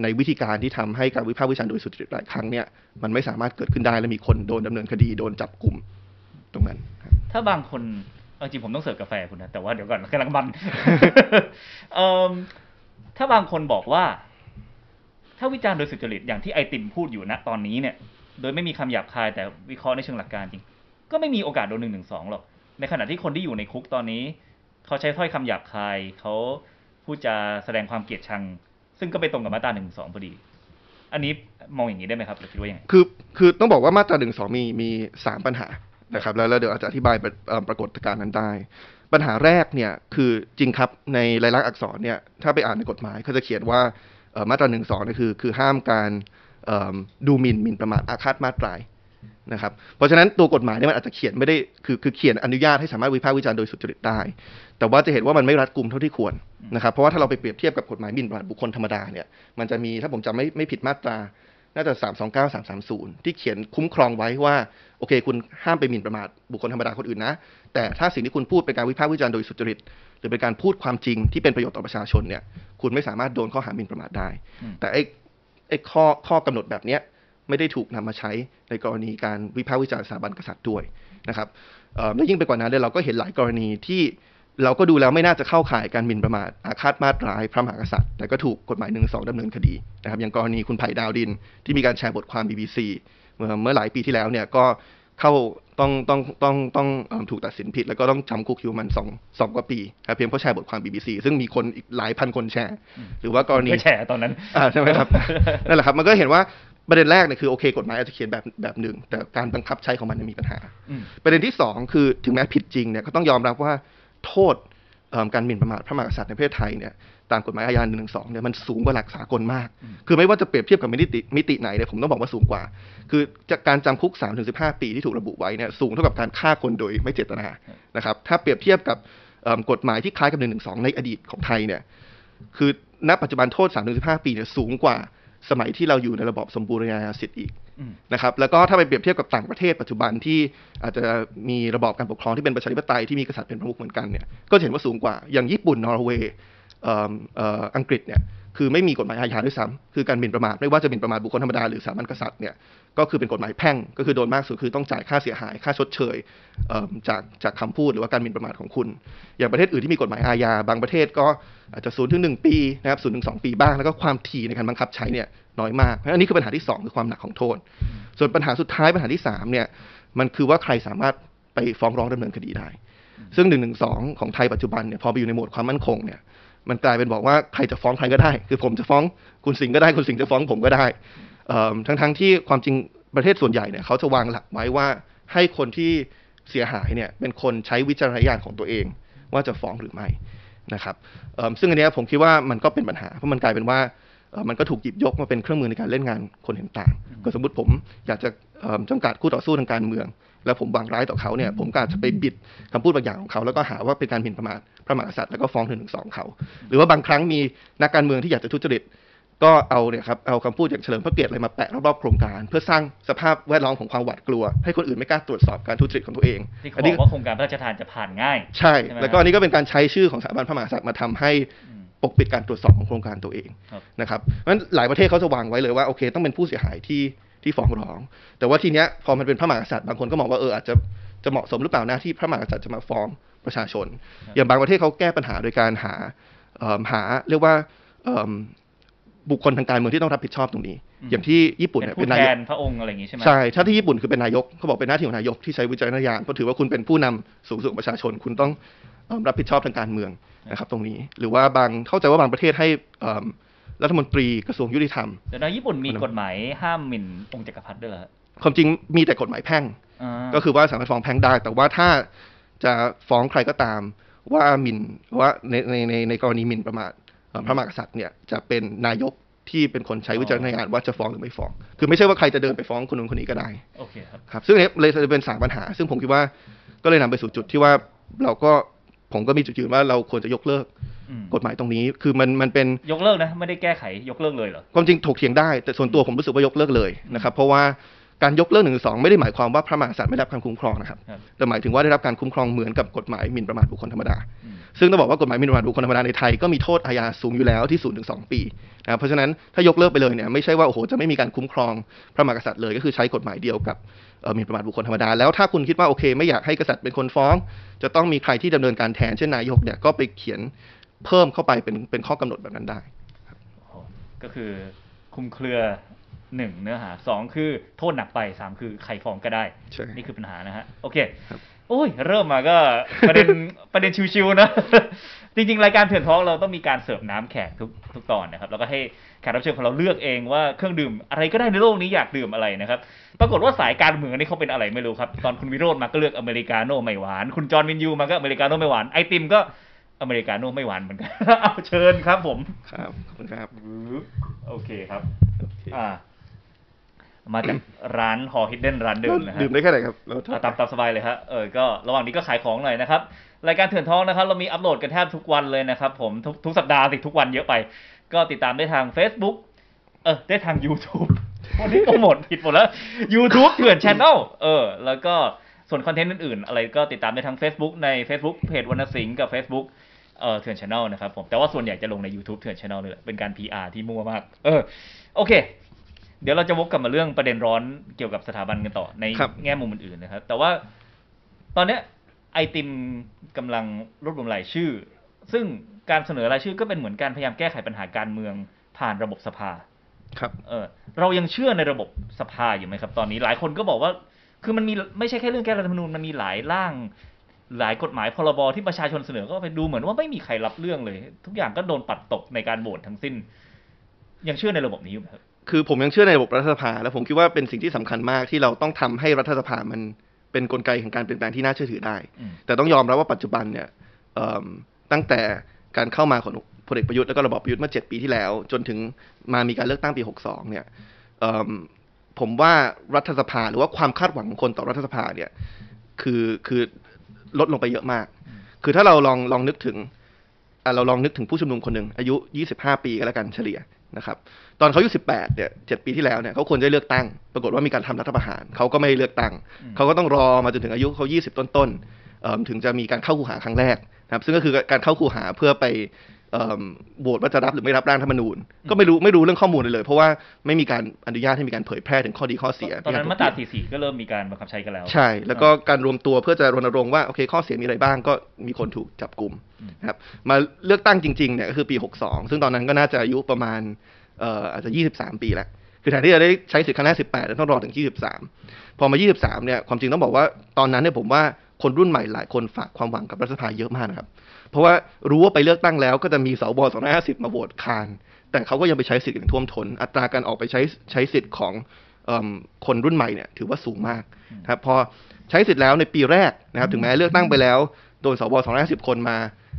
ในวิธีการที่ทำให้การวิพากษ์วิจารณ์โดยสุจริตหลายครั้งเนี่ยมันไม่สามารถเกิดขึ้นได้และมีคนโดนดำเนินคดีโดนจับกลุ่มตรงนั้นครับถ้าบางคนเอาจริงผมต้องเสิร์ฟกาแฟคุณนะแต่ว่าเดี๋ยวก่อนกำลังมันเอิ่มถ้าบางคนบอกว่า ถ้าวิจารณ์โดยสุจริตอย่างที่ไอติมพูดอยู่ณตอนนี้เนี่ย โดยไม่มีคำหยาบคายแต่วิเคราะห์ในเชิงหลักการจริง ก็ไม่มีโอกาสโดนหนึ่งหนึ่งสองหรอก ในขณะที่คนที่อยู่ในคุกตอนนี้ เขาใช้ถ้อยคำหยาบคาย เขาพูดจาแสดงความเกลียดชัง ซึ่งก็ไปตรงกับมาตราหนึ่งสองพอดี อันนี้มองอย่างนี้ได้ไหมครับหรือคิดว่ายังไงคือคือต้องบอกว่ามาตราหนึ่งสองมีมีสามปัญหานะครับแล้วแล้วเดี๋ยวอาจจะอธิบายปรเอ่อปรากฏการณ์นั้นได้ ปัญหาแรกเนี่ยคือจริงครับในลายลักษณ์อักษรเนี่ยถ้าไปอ่านในกฎหมายเขาจะเขียนว่ามาตราหนึ่งสองนี่คือคือห้ามการดูหมิ่นหมิ่นประมาทอาฆาตมาตรายนะครับเพราะฉะนั้นตัวกฎหมายเนี่ยมันอาจจะเขียนไม่ได้คือคือเขียนอนุญาตให้สามารถวิพากษ์วิจารณ์โดยสุจริตได้ แต่ว่าจะเห็นว่ามันไม่รัดกุมเท่าที่ควรนะครับเพราะว่าถ้าเราไปเปรียบเทียบกับกฎหมายหมิ่นประมาทบุคคลธรรมดาเนี่ยมันจะมีถ้าผมจำไม่ไม่ผิดมาตราน่าจะ 329 330 ที่เขียนคุ้มครองไว้ว่า โอเค คุณห้ามไปหมิ่นประมาทบุคคลธรรมดาคนอื่นนะ แต่ถ้าสิ่งที่คุณพูดเป็นการวิพากษ์วิจารณ์โดยสุจริต หรือเป็นการพูดความจริงที่เป็นประโยชน์ต่อประชาชนเนี่ย คุณไม่สามารถโดนข้อหาหมิ่นประมาทได้อืมแต่ไอ้ไอ้ข้อข้อกำหนดแบบเนี้ยไม่ได้ถูกนำมาใช้ในกรณีการวิพากษ์วิจารณ์สถาบันกษัตริย์ด้วยนะครับเอ่อและยิ่งไปกว่านั้นเลยเราก็เห็นหลายกรณีที่ เราก็ดูแล้วไม่น่าจะเข้าข่ายการหมิ่นประมาทอาฆาตมาตร้ายพระมหากษัตริย์ แต่ก็ถูกกฎหมายหนึ่งสองดำเนินคดีนะครับอย่างกรณีคุณไผ่ดาวดินที่มีการแชร์บทความ BBC เมื่อเมื่อหลายปีที่แล้วเนี่ยก็เข้าต้องต้องต้องต้องเอิ่มถูกตัดสินผิด แล้วก็ต้องจำคุกอยู่ประมันสองสองกว่าปีครับเพียงเพราะแชร์บทความ BBC ซึ่งมีคนอีกหลายพันคนแชร์ หรือว่ากรณีก็แฉตอนนั้นอ่าใช่ไหมครับนั่นแหละครับมันก็เห็นว่าประเด็นแรกเนี่ยคือโอเคกฎหมายอาจจะเขียนแบบแบบหนึ่งแต่การบังคับใช้ของมันเนยมีปัญหาอืมประเด็นที่สองคือถึงแม้ผิดจริงเนี่ยก็ต้องยอมรับว่า โทษเอิ่มการหมิ่นประมาทพระมหากษัตริย์ในประเทศไทยเนี่ยตามกฎหมายอาญา1นึเนี่ยมันสูงกว่าหลักสากลมาก คือไม่ว่าจะเปรียบเทียบกับมิติมิติไหนเนี่ยผมต้องบอกว่าสูงกว่า คือจากการจำคุก3-15ปีที่ถูกระบุไว้เนี่ยสูงเท่ากับการฆ่าคนโดยไม่เจตนานะครับ ถ้าเปรียบเทียบกับเอิ่มกฎหมายที่คล้ายกับ1นึในอดีตของไทยเนี่ย คือณปัจจุบันโทษ3-15ปีเนี่ยสูงกว่าสมัยที่เราอยู่ในระบอบสมบูรณาญาสิทธิ์อีกอืม นะครับแล้วก็ถ้าไปเปรียบเทียบกับต่างประเทศปัจจุบันที่อาจจะมีระบอบการปกครองที่เป็นประชาธิปไตยที่มีกษัตริย์เป็นประมุขเหมือนกันเนี่ยก็เห็นว่าสูงกว่าอย่างญี่ปุ่นนอร์เวย์อังกฤษเนี่ยคือไม่มีกฎหมายอาญาด้วยซ้ำคือการหมิ่นประมาทไม่ว่าจะหมิ่นประมาทบุคคลธรรมดาหรือสามัญกษัตริย์เนี่ย ก็คือเป็นกฎหมายแพ่ง ก็คือโดนมากสุดคือต้องจ่ายค่าเสียหาย ค่าชดเชยเจากจากคำพูดหรือว่าการหมิ่นประมาทของคุณ อย่างประเทศอื่นที่มีกฎหมายอาญาบางประเทศก็อาจจะศูนย์ถึงหนึ่งปีนะครับศูนย์ถึงสองปีบ้างแล้วก็ความถี่ในการบังคับใช้เนี่ยน้อยมากเพราะอันนี้คือปัญหาที่สองคือความหนักของโทษ ส่วนปัญหาสุดท้ายปัญหาที่สามเนี่ยมันคือว่าใครสามารถไปฟ้องร้องดำเนินคดีได้ ซึ่งหนึ่งหนึ่งสองของไทยปัจจุบันเนี่ยพอไปอยู่ในโหมดความมั่นคงเนี่ยมันกลายเป็นบอกว่าใครจะฟ้องใครก็ได้ คือผมจะฟ้องคุณสิงห์ก็ได้คุณสิงห์จะฟ้องผมก็ได้ ทั้งๆที่ความจริงประเทศส่วนใหญ่เนี่ยเขาจะวางหลักไว้ว่าให้คนที่เสียหายเนี่ยเป็นคนใช้วิจารณญาณของตัวเอง ว่าจะฟ้องหรือไม่นะครับซึ่งอันนี้ผมคิดว่ามันก็เป็นปัญหาเพราะมันกลายเป็นว่ามันก็ถูกหยิบยกมาเป็นเครื่องมือในการเล่นงานคนเห็นต่าง ก็สมมติผมอยากจะจำกัดคู่ต่อสู้ทางการเมือง แล้วผมวางร้ายต่อเขาเนี่ย ผมก็อาจจะไปบิดคำพูดบางอย่างของเขาแล้วก็หาว่าเป็นการหมิ่นประมาทพระมหากษัตริย์แล้วก็ฟ้องถึงหนึ่งสองเขา หรือว่าบางครั้งมีนักการเมืองที่อยากจะทุจริต ก็เอาเนี่ยครับเอาคำพูดอย่างเฉลิมพระเกียรติอะไรมาแปะรอบๆโครงการ เพื่อสร้างสภาพแวดล้อมของความหวาดกลัว ให้คนอื่นไม่กล้าตรวจสอบการทุจริตของตัวเองที่เขาอันบนี้อกว่าโครงการพระราชทานจะผ่านง่าย ใช่ใช่ไหมแล้วก็อันนี้ก็เป็นการใช้ชื่อของสถาบันพระมหากษัตริย์มาทำให้อืมปกปิดการตรวจสอบของโครงการตัวเองครับนะครับเพราะฉะนั้นหลายประเทศเขาจะวางไว้เลยว่าโอเค ต้องเป็นผู้เสียหายที่ที่ฟ้องร้อง แต่ว่าทีเนี้ยพอมันเป็นพระมหากษัตริย์บางคนก็มองว่าเอออาจจะจะเหมาะสมหรือเปล่านะที่พระมหากษัตริย์จะมาฟ้องประชาชน อย่างบางประเทศเขาแก้ปัญหาโดยการหาเอิ่มหาเรียกว่าเอิ่ม บุคคลทางการเมืองที่ต้องรับผิดชอบตรงนี้อืมอย่างที่ญี่ปุ่นเป็นเนี่ยผู้เป็นนาแทยกนพระองค์อะไรอย่างงี้ใช่ไหมใช่ถ้าที่ญี่ปุ่นคือเป็นนายกเขาบอกเป็นหน้าที่ของนายกที่ใช้วิจารณญาณเพราะถือว่าคุณเป็นผู้นำสูงสุดของประชาชน คุณต้องเอิ่มรับผิดชอบทางการเมืองนะครับ ตรงนี้ หรือว่าบางเข้าใจว่าบางประเทศให้เอิ่มรัฐมนตรีกระทรวงยุติธรรมเดี๋ยวนะญี่ปุ่นมีกฎหมายห้ามหมิ่นองค์จักรพรรดิด้วยเหรอฮะความจริงมีแต่กฎหมายแพ่งอ่าก็คือว่าสามารถฟ้องแพ่งได้ แต่ว่าถ้าจะฟ้องใครก็ตามว่าหมิ่นว่าในในในในกรณีหมิ่นประมาทเอ่อ พระมหากษัตริย์เนี่ยจะเป็นนายกที่เป็นคนใช้วิจารณญาณว่าจะฟ้องหรือไม่ฟ้อง คือไม่ใช่ว่าใครจะเดินไปฟ้องคนนู้นคนนี้ก็ได้โอเคครับครับ ซึ่งอันนี้เลยจะเป็นสามปัญหา ซึ่งผมคิดว่าก็เลยนำไปสู่จุดที่ว่าเราก็ผมก็มีจุดยืนว่าเราควรจะยกเลิกอืมกฎหมายตรงนี้ คือมันมันเป็นยกเลิกนะ ไม่ได้แก้ไขยกเลิกเลยเหรอความจริงถกเถียงได้แต่ส่วนตัวผมรู้สึกว่ายกเลิกเลยนะครับ เพราะว่า การยกเลิกหนึ่งสองไม่ได้หมายความว่าพระมหากษัตริย์ไม่ได้รับการคุ้มครองนะครับครับแต่หมายถึงว่าได้รับการคุ้มครองเหมือนกับกฎหมายหมิ่นประมาทบุคคลธรรมดาอืมซึ่งต้องบอกว่ากฎหมายหมิ่นประมาทบุคคลธรรมดาในไทยก็มีโทษอาญาสูงอยู่แล้วที่ศูนย์ถึงสองปีนะครับเพราะฉะนั้นถ้ายกเลิกไปเลยเนี่ยไม่ใช่ว่าโอ้โหจะไม่มีการคุ้มครองพระมหากษัตริย์เลยก็คือใช้กฎหมายเดียวกับเอ่อหมิ่นประมาทบุคคลธรรมดาแล้วถ้าคุณคิดว่าโอเค ไม่อยากให้กษัตริย์เป็นคนฟ้อง จะต้องมีใครที่ดำเนินการแทนเช่นนายกเนี่ยก็ไปเขียนเพิ่มเข้าไปเป็นเป็นข้อกำหนดแบบนั้นได้โอ้โหก็คือคลุมเครือ หนึ่งเนื้อหาสองคือโทษหนักไปสามคือใครฟ้องก็ได้ใช่นี่คือปัญหานะฮะ โอเคครับโอ้ย เริ่มมาก็ประเด็นประเด็นชิวๆนะ จริงๆ รายการเถื่อนท้องเราต้องมีการเสิร์ฟน้ำแขกทุกทุกตอนนะครับ แล้วก็ให้แขกรับเชิญของเราเลือกเองว่าเครื่องดื่มอะไรก็ได้ในโลกนี้อยากดื่มอะไรนะครับ ปรากฏว่าสายการเมืองนี่เขาเป็นอะไรไม่รู้ครับ ตอนคุณวิโรจน์มาก็เลือกอเมริกาโน่ไม่หวาน คุณจอห์นวินยูมาก็อเมริกาโน่ไม่หวาน ไอติมก็อเมริกาโน่ไม่หวานเหมือนกัน เอาเชิญครับผม ครับ ขอบคุณครับ โอเคครับโอเคอ่า มาจากร้านฮอฮิดเด้นร้านเดิมนะฮะดื่มได้แค่ไหนครับแล้วอะตามตามสบายเลยครับเออก็ระหว่างนี้ก็ขายของหน่อยนะครับรายการเถื่อนท้องนะครับ เรามีอัปโหลดกันแทบทุกวันเลยนะครับ ผมทุกทุกสัปดาห์สิทุกวันเยอะไป ก็ติดตามได้ทาง Facebook เออได้ทาง YouTube วันนี้ก็หมดผิดหมดแล้ว YouTube เถื่อน Channel เออ แล้วก็ส่วน content อื่นๆ อะไรก็ติดตามได้ทาง Facebook ใน Facebook เพจวรรณสิงห์กับ Facebook เอ่อเถื่อนช n แนลนะครับผมแต่ว่าส่วนใหญ่จะลงใน YouTube เถื่อนช n แนลเลยแหละเป็นการ PR ที่มั่วมาก เออโอเค เดี๋ยวเราจะวกกลับมาเรื่องประเด็นร้อนเกี่ยวกับสถาบันกันต่อในครับแง่มุมอื่นๆนะครับ แต่ว่าตอนเนี้ยไอติมกำลังรวบรวมรายชื่อ ซึ่งการเสนอรายชื่อก็เป็นเหมือนการพยายามแก้ไขปัญหาการเมืองผ่านระบบสภา ครับ เออเรายังเชื่อในระบบสภาอยู่ไหมครับ ตอนนี้หลายคนก็บอกว่า คือมันมีไม่ใช่แค่เรื่องแก้รัฐธรรมนูญมันมีหลายร่างหลายกฎหมายพรบที่ประชาชนเสนอก็ไปดูเหมือนว่าไม่มีใครรับเรื่องเลย ทุกอย่างก็โดนปัดตกในการโหวตทั้งสิ้น ยังเชื่อในระบบนี้อยู่ไหมครับ คือผมยังเชื่อในระบบรัฐสภา และผมคิดว่าเป็นสิ่งที่สำคัญมากที่เราต้องทำให้รัฐสภามันเป็นกลไกแห่งการเปลี่ยนแปลงที่น่าเชื่อถือได้อืมแต่ต้องยอมรับว่าปัจจุบันเนี่ยเอิ่มตั้งแต่การเข้ามาของพลเอกประยุทธ์แล้วก็ระบอบประยุทธ์เมื่อ 7 ปีที่แล้ว จนถึงมามีการเลือกตั้งปี 62 เนี่ยเอิ่มผมว่ารัฐสภาหรือว่าความคาดหวังของคนต่อรัฐสภาเนี่ยคือคือลดลงไปเยอะมาก คือถ้าเราลองลองนึกถึงอะเราลองนึกถึงผู้ชุมนุมคนหนึ่งอายุ 25 ปีก็แล้วกันเฉลี่ย นะครับ ตอนเขาอายุ18เนี่ย7ปีที่แล้วเนี่ยเขาควรได้เลือกตั้ง ปรากฏว่ามีการทำรัฐประหารเขาก็ไม่ได้เลือกตั้งอืมเขาก็ต้องรอมาจนถึงอายุเขา20ต้นๆเอิ่มถึงจะมีการเข้าคูหาครั้งแรกนะครับ ซึ่งก็คือการเข้าคูหาเพื่อไปเอิ่ม โหวตว่าจะรับหรือไม่รับร่างรัฐธรรมนูญ ก็ไม่รู้ไม่รู้เรื่องข้อมูลเลยเลย เพราะว่าไม่มีการอนุญาตให้มีการเผยแพร่ถึงข้อดีข้อเสีย ตอนนั้นกมาตราถกเถียง44 ก็เริ่มมีการบังคับใช้กันแล้ว ใช่ แล้วก็การรวมตัวเพื่อจะรณรงค์ว่าโอเคข้อเสียมีอะไรบ้างก็มีคนถูกจับกลุ่มอืมนะครับมาเลือกตั้งจริงๆเนี่ยก็คือปี 62 ซึ่งตอนนั้นก็น่าจะอายุประมาณเอ่ออาจจะ 23 ปีแล้วคือแทนที่จะได้ใช้สิทธิ์ครั้งแรก18แล้วต้องรอถึง 23 พอมา 23 เนี่ยความจริงต้องบอกว่าตอนนั้นเนี่ยผมว่าคนรุ่นใหม่หลายคนฝากความหวังกับรัฐสภาเยอะมากนะครับ เพราะว่ารู้ว่าไปเลือกตั้งแล้วก็จะมีสว250มาโหวตคาน แต่เขาก็ยังไปใช้สิทธิ์อย่างท่วมท้น อัตราการออกไปใช้ใช้สิทธิ์ของเอิ่มคนรุ่นใหม่เนี่ยถือว่าสูงมากนะครับพอใช้สิทธิ์แล้วในปีแรกนะครับ ถึงแม้เลือกตั้งไปแล้ว โดนสว250คนมา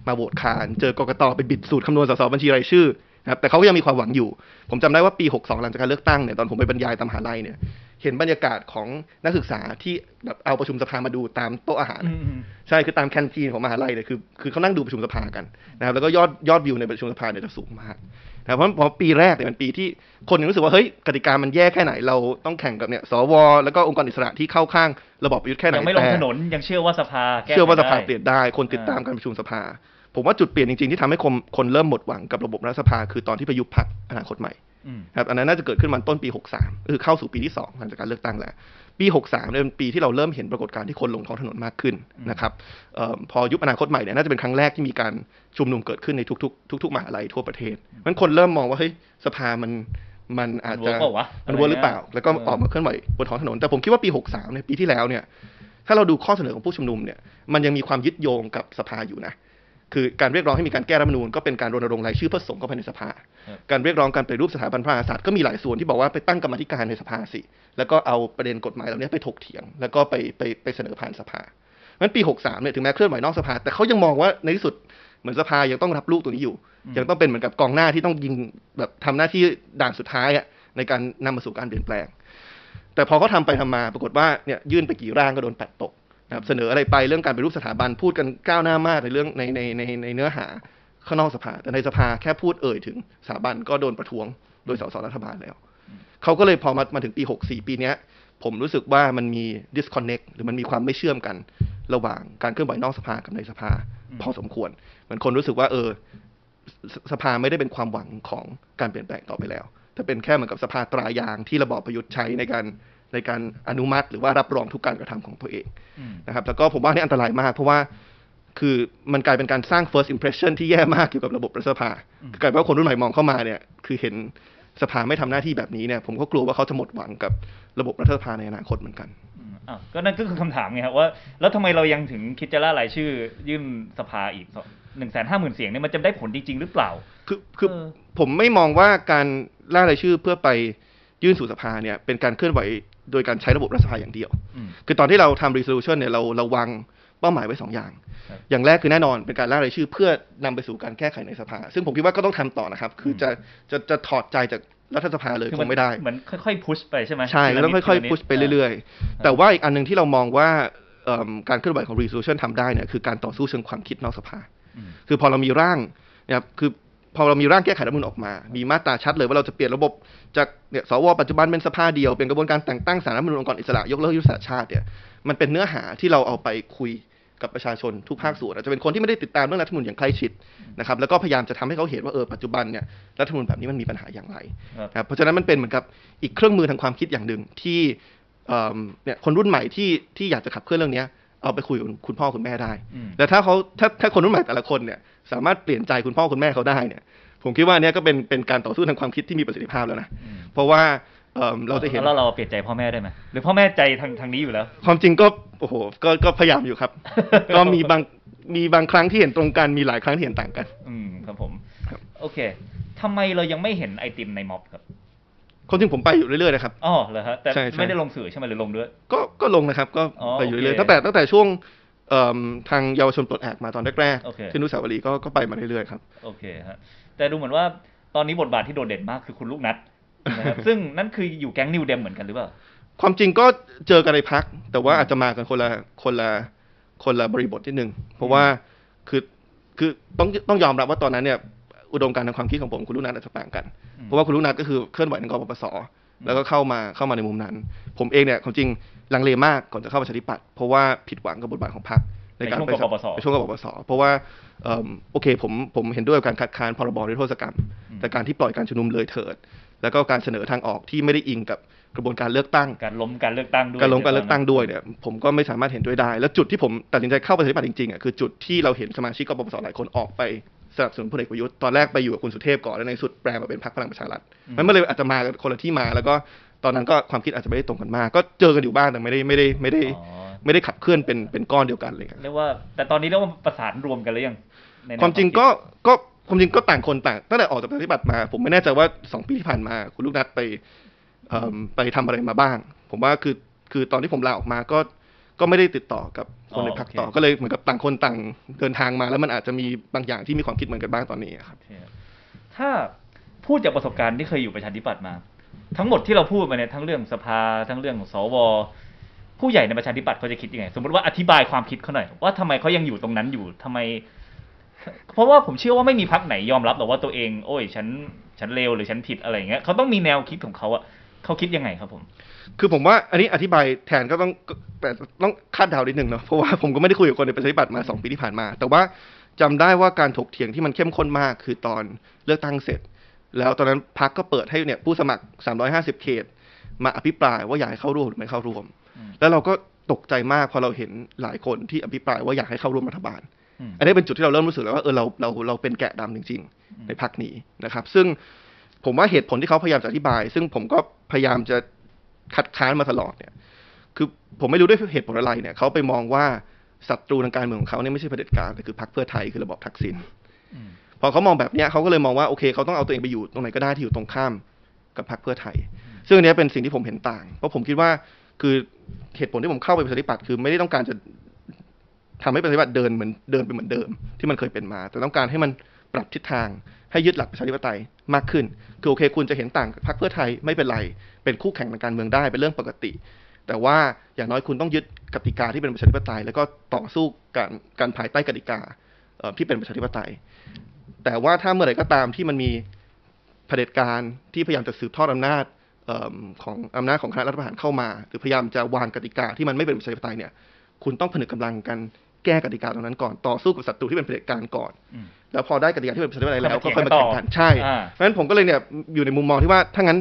มาโหวตคาน เจอกกตไปบิดสูตรคำนวณสสบัญชีรายชื่อนะครับแต่เขาก็ยังมีความหวังอยู่ ผมจำได้ว่าปี 62 หลังจากการเลือกตั้งเนี่ยตอนผมไปบรรยายตามมหาลัยเนี่ย เห็นบรรยากาศของนักศึกษาที่แบบเอาประชุมสภามาดูตามโต๊ะอาหารอืมอืมใช่คือตามแคนทีนของมหาลัยเนี่ยคือคือเขานั่งดูประชุมสภากันนะครับแล้วก็ยอดยอดวิวในประชุมสภาเนี่ยจะสูงมากนะครับเพราะเพราะปีแรกเนี่ยเป็นปีที่คนยังรู้สึกว่าเฮ้ยกติกามันแย่แค่ไหนเราต้องแข่งกับเนี่ยสว แล้วก็องค์กรอิสระที่เข้าข้างระบอบประยุทธ์แค่ไหนยังไม่ลงแต่ถนนยังเชื่อว่าสภาแก้เชื่อว่าสภาไขได้เปลี่ยนได้คนติดตามการประชุมสภา ผมว่าจุดเปลี่ยนจริงๆที่ทำให้คนคนเริ่มหมดหวังกับระบบรัฐสภา คือตอนที่ไปยุบพรรคอนาคตใหม่อืม ครับอันนั้นน่าจะเกิดขึ้นมันต้นปี 63ก็คือเข้าสู่ปีที่ 2 หลังจากการเลือกตั้งแล้วปี 63เนี่ยเป็นปีที่เราเริ่มเห็นปรากฏการณ์ที่คนลงท้องถนนมากขึ้นนะครับเออพอยุบอนาคตใหม่เนี่ยน่าจะเป็นครั้งแรกที่มีการชุมนุมเกิดขึ้นในทุกๆ ทุกๆมหาลัยทั่วประเทศมันคนเริ่มมองว่าเฮ้ยสภามันมันอาจจะมัน work เปล่าวะมัน work หรือเปล่า แล้วก็เออออกมาเคลื่อนไหวบนท้องถนน แต่ผมคิดว่าปี 63เนี่ยปีที่แล้วเนี่ย ถ้าเราดูข้อเสนอของผู้ชุมนุมเนี่ย มันยังมีความยึดโยงกับสภาอยู่นะ คือการเรียกร้องให้มีการแก้รัฐธรรมนูญก็เป็นการรณรงค์รายชื่อเพื่อส่งเข้าไปในสภาครับการเรียกร้องการปฏิรูปสถาบันพระมหากษัตริย์ก็มีหลายส่วนที่บอกว่าไปตั้งกรรมาธิการในสภาสิ แล้วก็เอาประเด็นกฎหมายเหล่านี้ไปถกเถียง แล้วก็ไปไปไปเสนอผ่านสภางั้นปี 63 เนี่ยถึงแม้เคลื่อนไหวนอกสภา แต่เขายังมองว่าในที่สุดเหมือนสภายังต้องรับลูกตัวนี้อยู่ ยังต้องเป็นเหมือนกับกองหน้าที่ต้องยิงแบบทำหน้าที่ด่านสุดท้ายอะในการนำมาสู่การเปลี่ยนแปลง แต่พอเขาทำไปทำมาปรากฏว่าเนี่ยยื่นไปกี่ร่างก็โดนปัดตก นะครับเสนออะไรไปเรื่องการปรูปสถาบันพูดกันก้าวหน้ามากในเรื่องในในในในเนื้อหาข้างนอกสภา แต่ในสภาแค่พูดเอ่ยถึงสถาบันก็โดนประท้วงโดยสสรัฐบาลแล้วเขาก็เลยพอมามาถึงปี64ปีเนี้ยผมรู้สึกว่ามันมี disconnect หรือมันมีความไม่เชื่อมกันระหว่างการเคลื่อนไหวนอกสภากับในสภา พอสมควรเหมือนคนรู้สึกว่า เออสสภาไม่ได้เป็นความหวังของการเปลี่ยนแปลงต่อไปแล้ว แต่เป็นแค่เหมือนกับสภาตรายางที่ระบอบประยุทธ์ใช้ในการ ในการอนุมัติหรือว่ารับรองทุกการกระทำของตัวเองอืมนะครับแล้วก็ผมว่านี่อันตรายมาก เพราะว่าคือมันกลายเป็นการสร้าง first impression ที่แย่มากเกี่ยวกับระบบรัฐสภาอืมคือกลายเป็นว่าคนรุ่นใหม่มองเข้ามาเนี่ย คือเห็นสภาไม่ทำหน้าที่แบบนี้เนี่ย ผมก็กลัวว่าเขาจะหมดหวังกับระบบรัฐสภาในอนาคตเหมือนกันอืมอ้าวก็นั่นก็คือคำถามไงครับว่า แล้วทำไมเรายังถึงคิดจะล่ารายชื่อ ยื่นสภาอีกหนึ่งแสนห้าหมื่นเสียงเนี่ยมันจะได้ผลจริงๆหรือเปล่า คือคือเออผมไม่มองว่าการล่ารายชื่อเพื่อไป ยื่นสู่สภาเนี่ยเป็นการเคลื่อนไหวโดยการใช้ระบบรัฐสภาอย่างเดียวอืมคือตอนที่เราทำ resolution เนี่ยเราเราวางเป้าหมายไว้สองอย่างครับอย่างแรกคือแน่นอนเป็นการล่ารายชื่อเพื่อนำไปสู่การแก้ไขในสภา ซึ่งผมคิดว่าก็ต้องทำต่อนะครับ คือจะจะจะถอดใจจากรัฐสภาเลยคือคงไม่ได้ เหมือนค่อยๆพุชไปใช่ไหมใช่ทีละก็ต้องนิดค่อยทีละนิดๆพุชไปเรื่อยๆ แต่ว่าอีกอันหนึ่งที่เรามองว่าเอิ่มการเคลื่อนไหวของ resolution ทำได้เนี่ยคือการต่อสู้เชิงความคิดนอกสภาอืมคือพอเรามีร่างนะครับคือ พอเรามีร่างแก้ไขรัฐมนูญออกมา มีมาตราชัดเลยว่าเราจะเปลี่ยนระบบจากเนี่ยสวปัจจุบันเป็นสภาเดียวเป็นกระบวนการแต่งตั้งสารรัฐมนูญองค์กรอิสระยกเลิกยุทธศาสตร์ชาติเนี่ยมันเป็นเนื้อหาที่เราเอาไปคุยกับประชาชนทุกภาคส่วนอาจจะเป็นคนที่ไม่ได้ติดตามเรื่องรัฐธรรมนูญอย่างใกล้ชิดนะครับแล้วก็พยายามจะทำให้เขาเห็นว่าเออปัจจุบันเนี่ยรัฐธรรมนูญแบบนี้มันมีปัญหาอย่างไรครับเพราะฉะนั้นมันเป็นเหมือนกับอีกเครื่องมือทางความคิดอย่างหนึ่งที่เนี่ยคนรุ่นใหม่ที่ที่อยากจะขับเคลื่อนเรื่องนี้ เอาไปคุยกับคุณพ่อคุณแม่ได้อืมแต่ถ้าเขาถ้าถ้าคนรุ่นใหม่แต่ละคนเนี่ย สามารถเปลี่ยนใจคุณพ่อคุณแม่เขาได้เนี่ย ผมคิดว่าอันเนี้ยก็เป็นเป็นการต่อสู้ทางความคิดที่มีประสิทธิภาพแล้วนะอืมเพราะว่าเอิ่มเราจะเห็นแล้วเราเปลี่ยนใจพ่อแม่ได้ไหมหรือพ่อแม่ใจทางทางนี้อยู่แล้ว ความจริงก็โอ้โหก็ก็พยายามอยู่ครับ ก็มีบางมีบางครั้งที่เห็นตรงกันมีหลายครั้งที่เห็นต่างกัน อืมครับผมครับโอเคทำไมเรายังไม่เห็นไอติมในม็อบครับ ความจริงผมไปอยู่เรื่อยๆนะครับ อ๋อเหรอฮะ แต่ใช่ใช่ ไม่ได้ลงสื่อใช่ไหมหรือลงด้วย ก็ก็ลงนะครับ ก็อ๋อไปอยู่เรื่อยโอเคๆตั้งแต่ตั้งแต่ช่วงเอิ่มทางเยาวชนปลดแอกมาตอนแรกโอเค ๆที่อนุสาวรีย์ก็ก็ไปมาเรื่อยๆครับ โอเคฮะ แต่ดูเหมือนว่าตอนนี้บทบาทที่โดดเด่นมากคือคุณลูกนัดนะครับ ซึ่งนั่นคืออยู่แก๊งนิวเดมเหมือนกันหรือเปล่า ความจริงก็เจอกันในพัก แต่ว่าอาจจะมากันคนละคนละคนละบริบทนิดนึงเพราะว่าคือคือต้องต้องยอมรับว่าตอนนั้นเนี่ย อุดมการณ์ทางความคิดของผมคุณลูกนัทอาจจะต่างกันอืมเพราะว่าคุณลูกนัทก็คือเคลื่อนไหวในกปปสแล้วก็เข้ามาเข้ามาในมุมนั้น ผมเองเนี่ยความจริงลังเลมากก่อนจะเข้าประชาธิปัตย์เพราะว่าผิดหวังกับบทบาทของพรรคในการในช่วงไปกปปสในช่วงกปปสเพราะว่าเอิ่มโอเคผมผมเห็นด้วยกับการคัดค้านพรบนิรโทษกรรมอืมแต่การที่ปล่อยการชุมนุมเลยเถิด แล้วก็การเสนอทางออกที่ไม่ได้อิงกับกระบวนการเลือกตั้ง การล้มการเลือกตั้งด้วยการลงการเลือกตั้งใช่ไหมด้วยเนี่ยผมก็ไม่สามารถเห็นด้วยได้ แล้วจุดที่ผมตัดสินใจเข้าประชาธิปัตย์จริงๆอะคือจุดที่เราเห็นสมาชิกกปปสหลายคนออกไป สนับสนุนพลเอกประยุทธ์ตอนแรกไปอยู่กับคุณสุเทพก่อนแล้วในสุดแปลมาเป็นพรรคพลังประชารัฐมันก็เลยอาจจะมากันคนละที่มา แล้วก็ตอนนั้นก็ความคิดอาจจะไม่ได้ตรงกันมาก ก็เจอกันอยู่บ้างแต่ไม่ได้ไม่ได้ไม่ได้อ๋อไม่ได้ขับเคลื่อนเป็นเป็นก้อนเดียวกันเลยครับเรียกว่า แต่ตอนนี้เรียกว่าประสานรวมกันหรือยังในแนความจริงก็ก็ความจริงก็ต่างคนต่างตั้งแต่ออกจากประชาธิปัตย์มา ผมไม่แน่ใจว่าสองปีที่ผ่านมา คุณลูกนัดไปเอิ่มไปทำอะไรมาบ้าง ผมว่าคือคือตอนที่ผมลาออกมาก็ ก็ไม่ได้ติดต่อกับคนในพรรคต่อ ก็เลยเหมือนกับต่างคนต่างเดินทางมา แล้วมันอาจจะมีบางอย่างที่มีความคิดเหมือนกันบ้างตอนนี้ครับโอเคถ้าพูดจากประสบการณ์ที่เคยอยู่ประชาธิปัตย์มา ทั้งหมดที่เราพูดมาเนี่ยทั้งเรื่องสภาทั้งเรื่องของสวผู้ใหญ่ในประชาธิปัตย์เขาจะคิดยังไง สมมติว่าอธิบายความคิดเขาหน่อยว่าทำไมเขายังอยู่ตรงนั้นอยู่ทำไม เพราะว่าผมเชื่อว่าไม่มีพักไหนยอมรับหรอกว่าตัวเอง โอ้ย ฉันฉันเลวหรือฉันผิดอะไรอย่างเงี้ยเขาต้องมีแนวคิดของเขาอะ เขาคิดยังไงครับผม คือผมว่าอันนี้อธิบายแทนก็ต้องแต่ต้องคาดเดานิดนึงเนาะเพราะว่าผมก็ไม่ได้คุยกับคนในประชาธิปัตย์มาสองปีที่ผ่านมา แต่ว่าจำได้ว่าการถกเถียงที่มันเข้มข้นมากคือตอนเลือกตั้งเสร็จ แล้วตอนนั้นพักก็เปิดให้เนี่ยผู้สมัคร 350 เขต มาอภิปรายว่าอยากให้เข้าร่วมหรือไม่เข้าร่วมอืมแล้วเราก็ตกใจมากพอเราเห็นหลายคนที่อภิปรายว่าอยากให้เข้าร่วมรัฐบาลอืมอันนี้เป็นจุดที่เราเริ่มรู้สึกแล้วว่าเออเราเราเราเป็นแกะดำจริงอืมๆในพักนี้นะครับ ซึ่ง ผมว่าเหตุผลที่เขาพยายามจะอธิบาย ซึ่งผมก็พยายามจะคัดค้านมาตลอดเนี่ย คือผมไม่รู้ด้วยเหตุผลอะไรเนี่ยเขาไปมองว่าศัตรูทางการเมืองของเขาเนี่ยไม่ใช่เผด็จการแต่คือพรรคเพื่อไทยคือระบอบทักษิณพอเขามองแบบเนี้ยเขาก็เลยมองว่าโอเคเขาต้องเอาตัวเองไปอยู่ตรงไหนก็ได้ที่อยู่ตรงข้ามกับพรรคเพื่อไทย ซึ่งอันนี้เป็นสิ่งที่ผมเห็นต่าง เพราะผมคิดว่าคือเหตุผลที่ผมเข้าไปประชาธิปัตย์คือไม่ได้ต้องการจะทำให้ประชาธิปัตย์เดินเหมือนเดินไปเหมือนเดิม ที่มันเคยเป็นมา แต่ต้องการให้มันปรับทิศทาง ให้ยึดหลักประชาธิปไตยมากขึ้น คือโอเค คุณจะเห็นต่างพรรคเพื่อไทยไม่เป็นไร เป็นคู่แข่งทางการเมืองได้เป็นเรื่องปกติ แต่ว่าอย่างน้อยคุณต้องยึดกติกาที่เป็นประชาธิปไตย แล้วก็ต่อสู้การการภายใต้กติกาที่เป็นประชาธิปไตย แต่ว่าถ้าเมื่อไหร่ก็ตามที่มันมีเผด็จการที่พยายามจะสืบทอดอำนาจเอิ่มของอำนาจของคณะรัฐประหารเข้ามา หรือพยายามจะวางกติกาที่มันไม่เป็นประชาธิปไตยเนี่ย คุณต้องผนึกกำลังกันแก้กติกาตรงนั้นก่อนต่อสู้กับศัตรูที่เป็นเผด็จการก่อน แล้วพอได้กติกาที่เป็นประชาธิปไตยแล้วค่ก็อยค่อยมามาเถีแข่ยงงกักันนใช่อ่าเพราะฉะนั้นผมก็เลยเนี่ยอยู่ในมุมมองที่ว่าถ้างั้น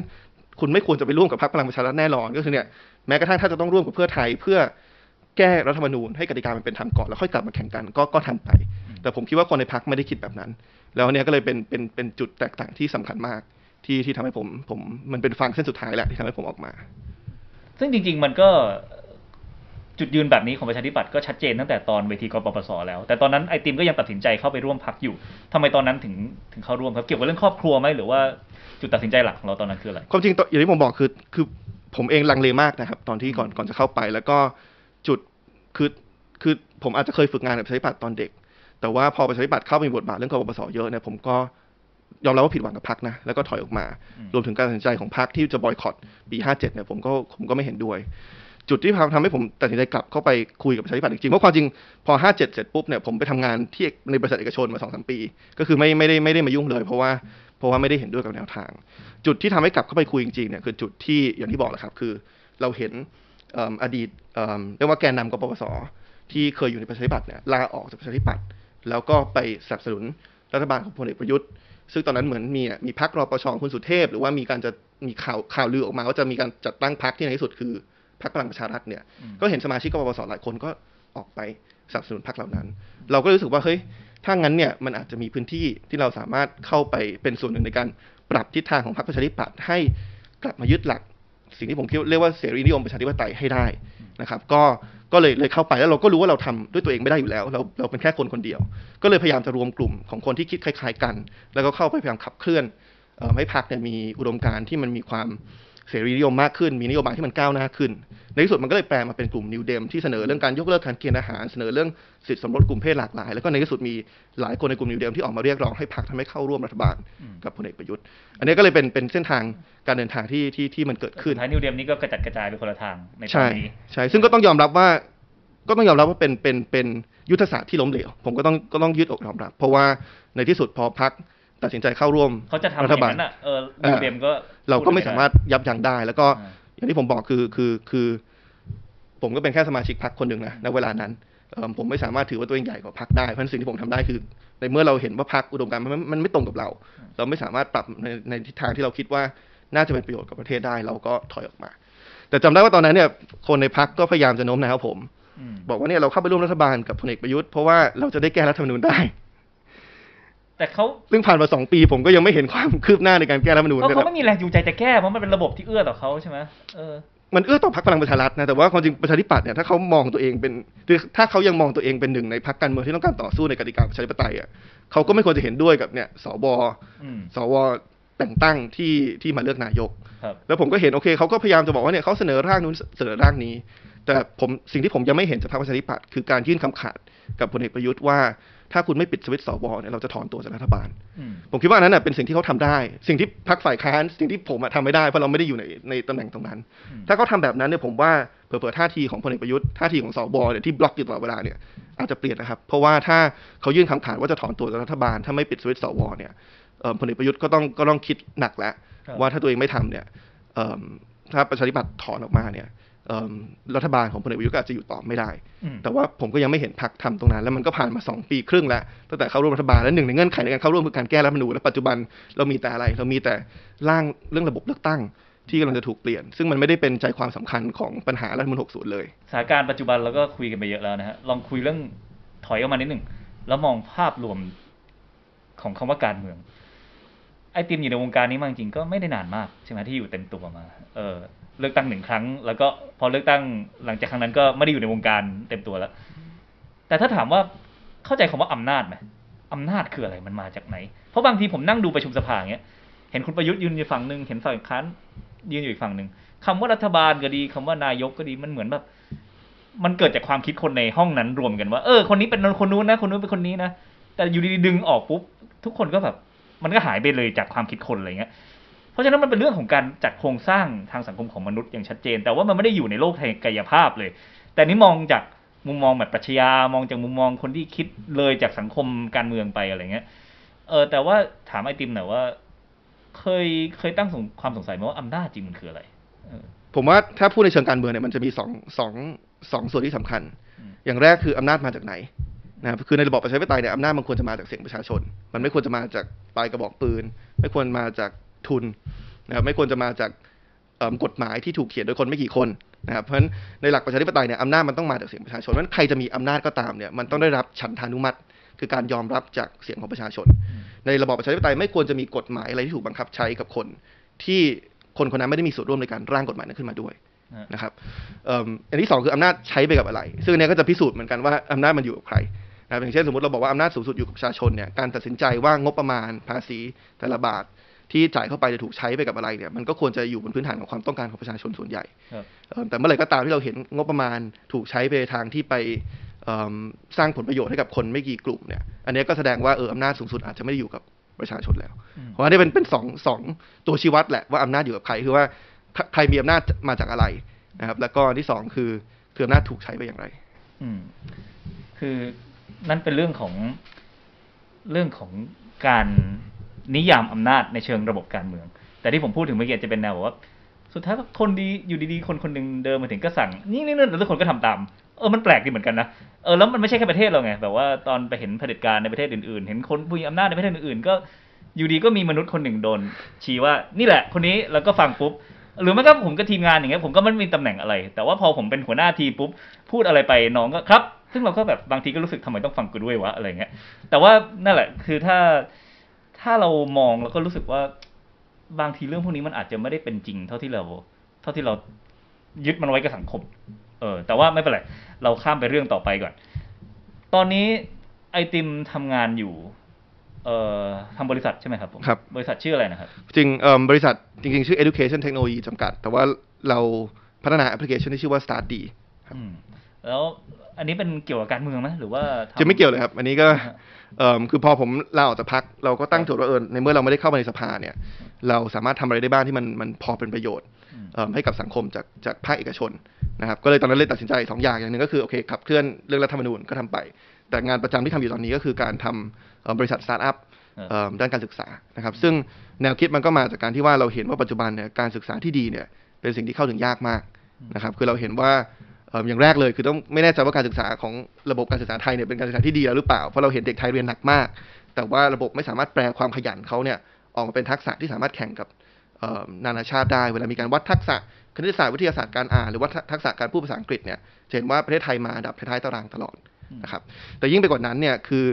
คุณไม่ควรจะไปร่วมกับพรรคพลังประชารัฐแน่นอนก็คือเนี่ยแม้กระทั่งถ้าจะต้องร่วมกับเพื่อไทยเพื่อแก้รัฐธรรมนูญให้กติกามันเป็นธรรมก่อนแล้วค่อยกลับมาแข่งกันก็ก็ทำไป แต่ผมคิดว่าคนในพรรคไม่ได้คิดแบบนั้น แล้วเนี่ยก็เลยเป็นเป็นเป็นจุดแตกต่างที่สำคัญมาก ที่ที่ทำให้ผมผมมันเป็นฟางเส้นสุดท้ายแหละที่ทำให้ผมออกมา ซึ่งจริง ๆ มันก็ จุดยืนแบบนี้ของประชาธิปัตย์ก็ชัดเจนตั้งแต่ตอนเวทีกปปสแล้ว แต่ตอนนั้นไอติมก็ยังตัดสินใจเข้าไปร่วมพักอยู่ทำไมตอนนั้นถึงถึงเข้าร่วมครับ เกี่ยวกับเรื่องครอบครัวไหมหรือว่าจุดตัดสินใจหลักของเราตอนนั้นคืออะไร ความจริงตออย่างที่ผมบอกคือคือผมเองลังเลมากนะครับ ตอนที่ก่อนก่อนจะเข้าไป แล้วก็จุดคือคือผมอาจจะเคยฝึกงานกับประชาธิปัตย์ตอนเด็ก แต่ว่าพอประชาธิปัตย์เข้าไปมีบทบาทเรื่องกบปสเยอะเนี่ยผมก็ยอมรับว่าผิดหวังกับพรรคนะ แล้วก็ถอยออกมา รวมถึงการตัดสินใจของพรรคที่จะบอยคอตปี 57เนี่ยผมก็ผมก็ไม่เห็นด้วย จุดที่ทำให้ผมตัดสินใจกลับเข้าไปคุยกับประชาธิปัตย์จริงๆเพราะความจริงพอ 57 เสร็จปุ๊บเนี่ยผมไปทำงานที่ในบริษัทเอกชนมาสองสามปี ก็คือไม่ไม่ได้ไม่ได้มายุ่งเลย เพราะว่าเพราะว่าไม่ได้เห็นด้วยกับแนวทาง จุดที่ทำให้กลับเข้าไปคุยจริงๆเนี่ยคือจุดที่อย่างที่บอกแหละครับ คือเราเห็นออดีตเรียกว่าแกนนำกปปสที่เคยอยู่ในประชาธิปัตย์เนี่ยลาออกจากประชาธิปัตย์แล้วก็ไปสนับสนุนรัฐบาลของพลเอกประยุทธ์ ซึ่งตอนนั้นเหมือนมีมีพักรอปชองคุณสุเทพ หรือว่ามีการจะมีข่าวข่าวลือออกมาว่าจะมีการจัดตั้งพักที่ในที่สุดคือ พักพลังประชารัฐเนี่ยอืมก็เห็นสมาชิกกปปสหลายคนก็ออกไปสนับสนุนพรรคเหล่านั้น เราก็รู้สึกว่าเฮ้ยถ้างั้นเนี่ยมันอาจจะมีพื้นที่ที่เราสามารถเข้าไปเป็นส่วนหนึ่งในการปรับทิศทางของพรรคประชาธิปัตย์ให้กลับมายึดหลัก สิ่งที่ผมคิดเรียกว่าเสรีนิยมประชาธิปไตยให้ได้นะครับ ก็ก็เลยเลยเข้าไปแล้วเราก็รู้ว่าเราทำด้วยตัวเองไม่ได้อยู่แล้ว เราเราเป็นแค่คนคนเดียว ก็เลยพยายามจะรวมกลุ่มของคนที่คิดคล้าย ๆ กัน แล้วก็เข้าไปพยายามขับเคลื่อนเอ่อให้พรรคเนี่ยมีอุดมการณ์ที่มันมีความ เสรีนิยมมากขึ้น มีนโยบายที่มันก้าวหน้าขึ้น ในที่สุดมันก็เลยแปลมาเป็นกลุ่มนิวเดมที่เสนอเรื่องการยกเลิกการเกณฑ์อาหาร เสนอเรื่องสิทธิสมรสกลุ่มเพศหลากหลาย แล้วก็ในที่สุดมีหลายคนในกลุ่ม New Dem ที่ออกมาเรียกร้องให้พรรคทำให้เข้าร่วมรัฐบาลอืมกับพลเอกประยุทธ์ อันนี้ก็เลยเป็นเป็นเส้นทางการเดินทางที่ที่ที่มันเกิดขึ้นสุดท้าย New Dem นี่ก็กระจัดกระจายไปคนละทางในตอนนี้ใช่ใช่ ซึ่งก็ต้องยอมรับว่า ก็ต้องยอมรับว่าเป็นเป็นเป็นยุทธศาสตร์ที่ล้มเหลว ผมก็ต้องก็ต้องยืดอกยอมรับ เพราะว่าในที่สุดพอพรรค ตัดสินใจเข้าร่วมรัฐบาล เขาจะทำอย่างนั้นอะเออ New Dem ก็พูด เราก็ไม่พูดด้สามารถยับยั้งได้ แล้วก็อ่าอย่างที่ผมบอกคือคือคือ ผมก็เป็นแค่สมาชิกพรรคคนหนึ่งนะในเวลานั้นเอิ่มผมไม่สามารถถือว่าตัวเองใหญ่กว่าพรรคได้เพราะฉะนั้นสิ่งที่ผมทำได้คือ ในเมื่อเราเห็นว่าพรรคอุดมการณ์มันมันไม่ตรงกับเรา เราไม่สามารถปรับในในทิศทางที่เราคิดว่าน่าจะเป็นประโยชน์กับประเทศได้ เราก็ถอยออกมา แต่จำได้ว่าตอนนั้นเนี่ย คนในพรรคก็พยายามจะโน้มน้าวผมอืมบอกว่าเนี่ยเราเข้าไปร่วมรัฐบาลกับพลเอกประยุทธ์เพราะว่าเราจะได้แก้รัฐธรรมนูญได้ แต่เขาซึ่งผ่านมาสองปีผมก็ยังไม่เห็นความคืบหน้าในการแก้รัฐธรรมนูญเขาเลยเขานะไม่มีแรงจูงใจจะแก้เพราะมันเป็นระบบที่เอื้อต่อเขาใช่ไหมเออมันเอื้อต่อพรรคพลังประชารัฐนะแต่ว่าความจริงประชาธิปัตย์เนี่ยถ้าเขามองตัวเองเป็นคือถ้าเขายังมองตัวเองเป็นหนึ่งในพรรคการเมืองที่ต้องการต่อสู้ในกติกาประชาธิปไตยอะเขาก็ไม่ควรจะเห็นด้วยกับเนี่ยสวอืมสวแต่งตั้งที่ที่มาเลือกนายกครับแล้วผมก็เห็นโอเคเขาก็พยายามจะบอกว่าเนี่ยเขาเสนอร่างนู้นเสนอร่างนี้ แต่ผมสิ่งที่ผมยังไม่เห็นจากพรรคประชาธิปัตย์คือการยื่นคำขาดกับพลเอกประยุทธ์ว่า ถ้าคุณไม่ปิดสวิตช์สวเนี่ยเราจะถอนตัวจากรัฐบาลอืมผมคิดว่าอันนั้นนะเป็นสิ่งที่เขาทำได้ สิ่งที่พรรคฝ่ายค้านสิ่งที่ผมอะทำไม่ได้เพราะเราไม่ได้อยู่ในในตำแหน่งตรงนั้นอืมถ้าเขาทำแบบนั้นเนี่ยผมว่าเผื่อๆท่าทีของพลเอกประยุทธ์ท่าทีของสวเนี่ยที่บล็อกอยู่ตลอดเวลาเนี่ยอาจจะเปลี่ยนนะครับ เพราะว่าถ้าเขายื่นคำขาดว่าจะถอนตัวจากรัฐบาล ถ้าไม่ปิดสวิตช์สวเนี่ยเอ่อพลเอกประยุทธ์ก็ต้องก็ต้องคิดหนักแล้วครับว่าถ้าตัวเองไม่ทำเนี่ยเอิ่มถ้าประชาธิปัตย์ถอนออกมาเนี่ยเอิ่ม รัฐบาลของพลเอกประยุทธ์ก็อาจจะอยู่ต่อไม่ได้อืมแต่ว่าผมก็ยังไม่เห็นพรรคทำตรงนั้น แล้วมันก็ผ่านมาสองปีครึ่งแล้วตั้งแต่เข้าร่วมรัฐบาลและหนึ่งในเงื่อนไขในการเข้าร่วมคือการแก้รัฐธรรมนูญและปัจจุบันเรามีแต่อะไร เรามีแต่ร่างเรื่องระบบเลือกตั้งที่กำลังจะถูกเปลี่ยน ซึ่งมันไม่ได้เป็นใจความสำคัญของปัญหารัฐธรรมนูญ60 เลยสถานการณ์ปัจจุบันเราก็คุยกันไปเยอะแล้วนะฮะลองคุยเรื่องถอยออกมานิดหนึ่งแล้วมองภาพรวมของคำว่าการเมืองไอติมอยู่ในวงการนี้มาจริงๆก็ไม่ได้นานมากใช่ไหมที่อยู่เต็มตัวมา เออ เลือกตั้งหนึ่งครั้ง แล้วก็พอเลือกตั้งหลังจากครั้งนั้นก็ไม่ได้อยู่ในวงการเต็มตัวแล้ว แต่ถ้าถามว่าเข้าใจคำว่าอำนาจไหมอำนาจคืออะไรมันมาจากไหน เพราะบางทีผมนั่งดูประชุมสภาอย่างเงี้ยเห็นคุณประยุทธ์ยืนอยู่ฝั่งหนึ่งเห็นฝ่ายค้านยืนอยู่อีกฝั่งหนึ่งคำว่ารัฐบาลก็ดีคำว่านายกก็ดีมันเหมือนแบบมันเกิดจากความคิดคนในห้องนั้นรวมกันว่าเออคนนี้เป็นคนนู้นนะ คนนู้นเป็นคนนี้นะแต่อยู่ดีๆดึงออกปุ๊บทุกคนก็แบบ มันก็หายไปเลยจากความคิดคนอะไรเงี้ย ราะฉะนั้นมันเป็นเรื่องของการจัดโครงสร้างทางสังคมของมนุษย์อย่างชัดเจน แต่ว่ามันไม่ได้อยู่ในโลกทางกายภาพเลย แต่นี่มองจากมุมมองแบบปรัชญามองจากมุมมองคนที่คิดเลยจากสังคมการเมืองไปอะไรเงี้ย เออ แต่ว่าถามไอติมหน่อยว่า เคยเคยตั้งสงความสงสัยไหมว่าอำนาจจริงมันคืออะไรเออผมว่าถ้าพูดในเชิงการเมืองเนี่ยมันจะมีสองสองสองส่วนที่สำคัญอืมอย่างแรกคืออำนาจมาจากไหนนะครับคือในระบอบประชาธิปไตยเนี่ยอำนาจมันควรจะมาจากเสียงประชาชน มันไม่ควรจะมาจากปลายกระบอกปืน ไม่ควรมาจาก ทุนนะครับไม่ควรจะมาจากเอิ่มกฎหมายที่ถูกเขียนโดยคนไม่กี่คนนะครับเพราะฉะนั้นในหลักประชาธิปไตยเนี่ยอำนาจมันต้องมาจากเสียงประชาชนเพราะฉะนั้นใครจะมีอำนาจก็ตามเนี่ยมันต้องได้รับฉันทานุมัติ คือการยอมรับจากเสียงของประชาชน ในระบอบประชาธิปไตยไม่ควรจะมีกฎหมายอะไรที่ถูกบังคับใช้กับคน ที่คนคนนั้นไม่ได้มีส่วนร่วมในการร่างกฎหมายนั้นขึ้นมาด้วยฮะนะครับเอิ่มอันที่สองคืออำนาจใช้ไปกับอะไร ซึ่งอันเนี้ยก็จะพิสูจน์เหมือนกันว่าอำนาจมันอยู่กับใครนะครับอย่างเช่นสมมติเราบอกว่าอำนาจสูงสุดอยู่กับประชาชนเนี่ยการตัดสินใจว่างบประมาณภาษีแต่ละบาท ที่จ่ายเข้าไปจะถูกใช้ไปกับอะไรเนี่ยมันก็ควรจะอยู่บนพื้นฐานของความต้องการของประชาชนส่วนใหญ่ครับเอิ่มแต่เมื่อไหร่ก็ตามที่เราเห็นงบประมาณถูกใช้ไปในทางที่ไปเอิ่มสร้างผลประโยชน์ให้กับคนไม่กี่กลุ่มเนี่ย อันเนี้ยก็แสดงว่าเอออำนาจสูงสุดอาจจะไม่ได้อยู่กับประชาชนแล้วอืมเพราะว่านี่เป็นเป็นสองสองตัวชี้วัดแหละว่าอำนาจอยู่กับใครคือว่าใครมีอำนาจมาจากอะไรนะครับ แล้วก็อันที่สองคือคืออำนาจถูกใช้ไปอย่างไร อืม คือนั่นเป็นเรื่องของเรื่องของการ นิยามอำนาจในเชิงระบบการเมือง แต่ที่ผมพูดถึงเมื่อกี้จะเป็นแนวว่า สุดท้ายคนดีอยู่ดีๆคนคนหนึ่งเดินมาถึงก็สั่ง นี่นี่นั่นแล้วทุกคนก็ทำตามเออมันแปลกดีเหมือนกันนะเออแล้วมันไม่ใช่แค่ประเทศเราไงแบบว่าตอนไปเห็นเผด็จการในประเทศอื่นๆ เห็นคนผู้มีอำนาจในประเทศอื่นๆก็อยู่ดีก็มีมนุษย์คนหนึ่งโดน ชี้ว่านี่แหละ คนนี้แล้วก็ฟังปุ๊บหรือไม่ก็ผมก็ทีมงานอย่างเงี้ยผมก็ไม่มีตำแหน่งอะไร แต่ว่าพอผมเป็นหัวหน้าทีปุ๊บพูดอะไรไปน้องก็ครับ ซึ่งเราก็แบบบางทีก็รู้สึกทำไมต้องฟังกูด้วยวะอะไรเงี้ยแต่ว่านั่นแหละคือถ้า ถ้าเรามองแล้วก็รู้สึกว่าบางทีเรื่องพวกนี้มันอาจจะไม่ได้เป็นจริง เท่าที่เรา เท่าที่เรายึดมันไว้กับสังคม เออ แต่ว่าไม่เป็นไร เราข้ามไปเรื่องต่อไปก่อน ตอนนี้ไอติมทำงานอยู่ เอ่อทำบริษัทใช่ไหมครับผมครับ บริษัทชื่ออะไรนะครับ จริงเอิ่มบริษัทจริง ๆ ชื่อ Education Technology จำกัด แต่ว่าเราพัฒนาแอปพลิเคชันที่ชื่อว่า StartDee อืมแล้ว อันนี้เป็นเกี่ยวกับการเมืองไหมหรือว่าทำจะไม่เกี่ยวเลยครับ อันนี้ก็ฮะเอิ่มคือพอผมลาออกจากพรรคเราก็ตั้งโจทย์ว่าเออในเมื่อเราไม่ได้เข้ามาในสภาเนี่ย เราสามารถทำอะไรได้บ้างที่มันมันพอเป็นประโยชน์อืมเอิ่มให้กับสังคมจากจากภาคเอกชนนะครับ ก็เลยตอนนั้นเลยตัดสินใจสองอย่างอย่างหนึ่งก็คือโอเคขับเคลื่อนเรื่องรัฐธรรมนูญก็ทำไป แต่งานประจำที่ทำอยู่ตอนนี้ก็คือการทำเอิ่มบริษัทสตาร์ทอัพเอิ่มด้านการศึกษานะครับ ซึ่งแนวคิดมันก็มาจากการที่ว่าเราเห็นว่าปัจจุบันเนี่ยการศึกษาที่ดีเนี่ยเป็นสิ่งที่เข้าถึงยากมากนะครับ คือเราเห็นว่าเอย่างแรกเลยคือต้องไม่แน่ใจว่าการศึกษาของระบบการศึกษาไทยเนี่ยเป็นการศึกษาที่ดีแล้วหรือเปล่า เพราะเราเห็นเด็กไทยเรียนหนักมาก แต่ว่าระบบไม่สามารถแปลความขยันเขาเนี่ยออกมาเป็นทักษะที่สามารถแข่งกับนานาชาติได้เวลามีการวัดทักษะคณิตศาสตร์วิทยาศาสตร์การอ่านหรือว่าทักษะการพูดภาษาอังกฤษเนี่ยเห็นว่าประเทศไทยมาดับท้ายตารางตลอดนะครับแต่ยิ่งไปกว่านั้นเนี่ยคือ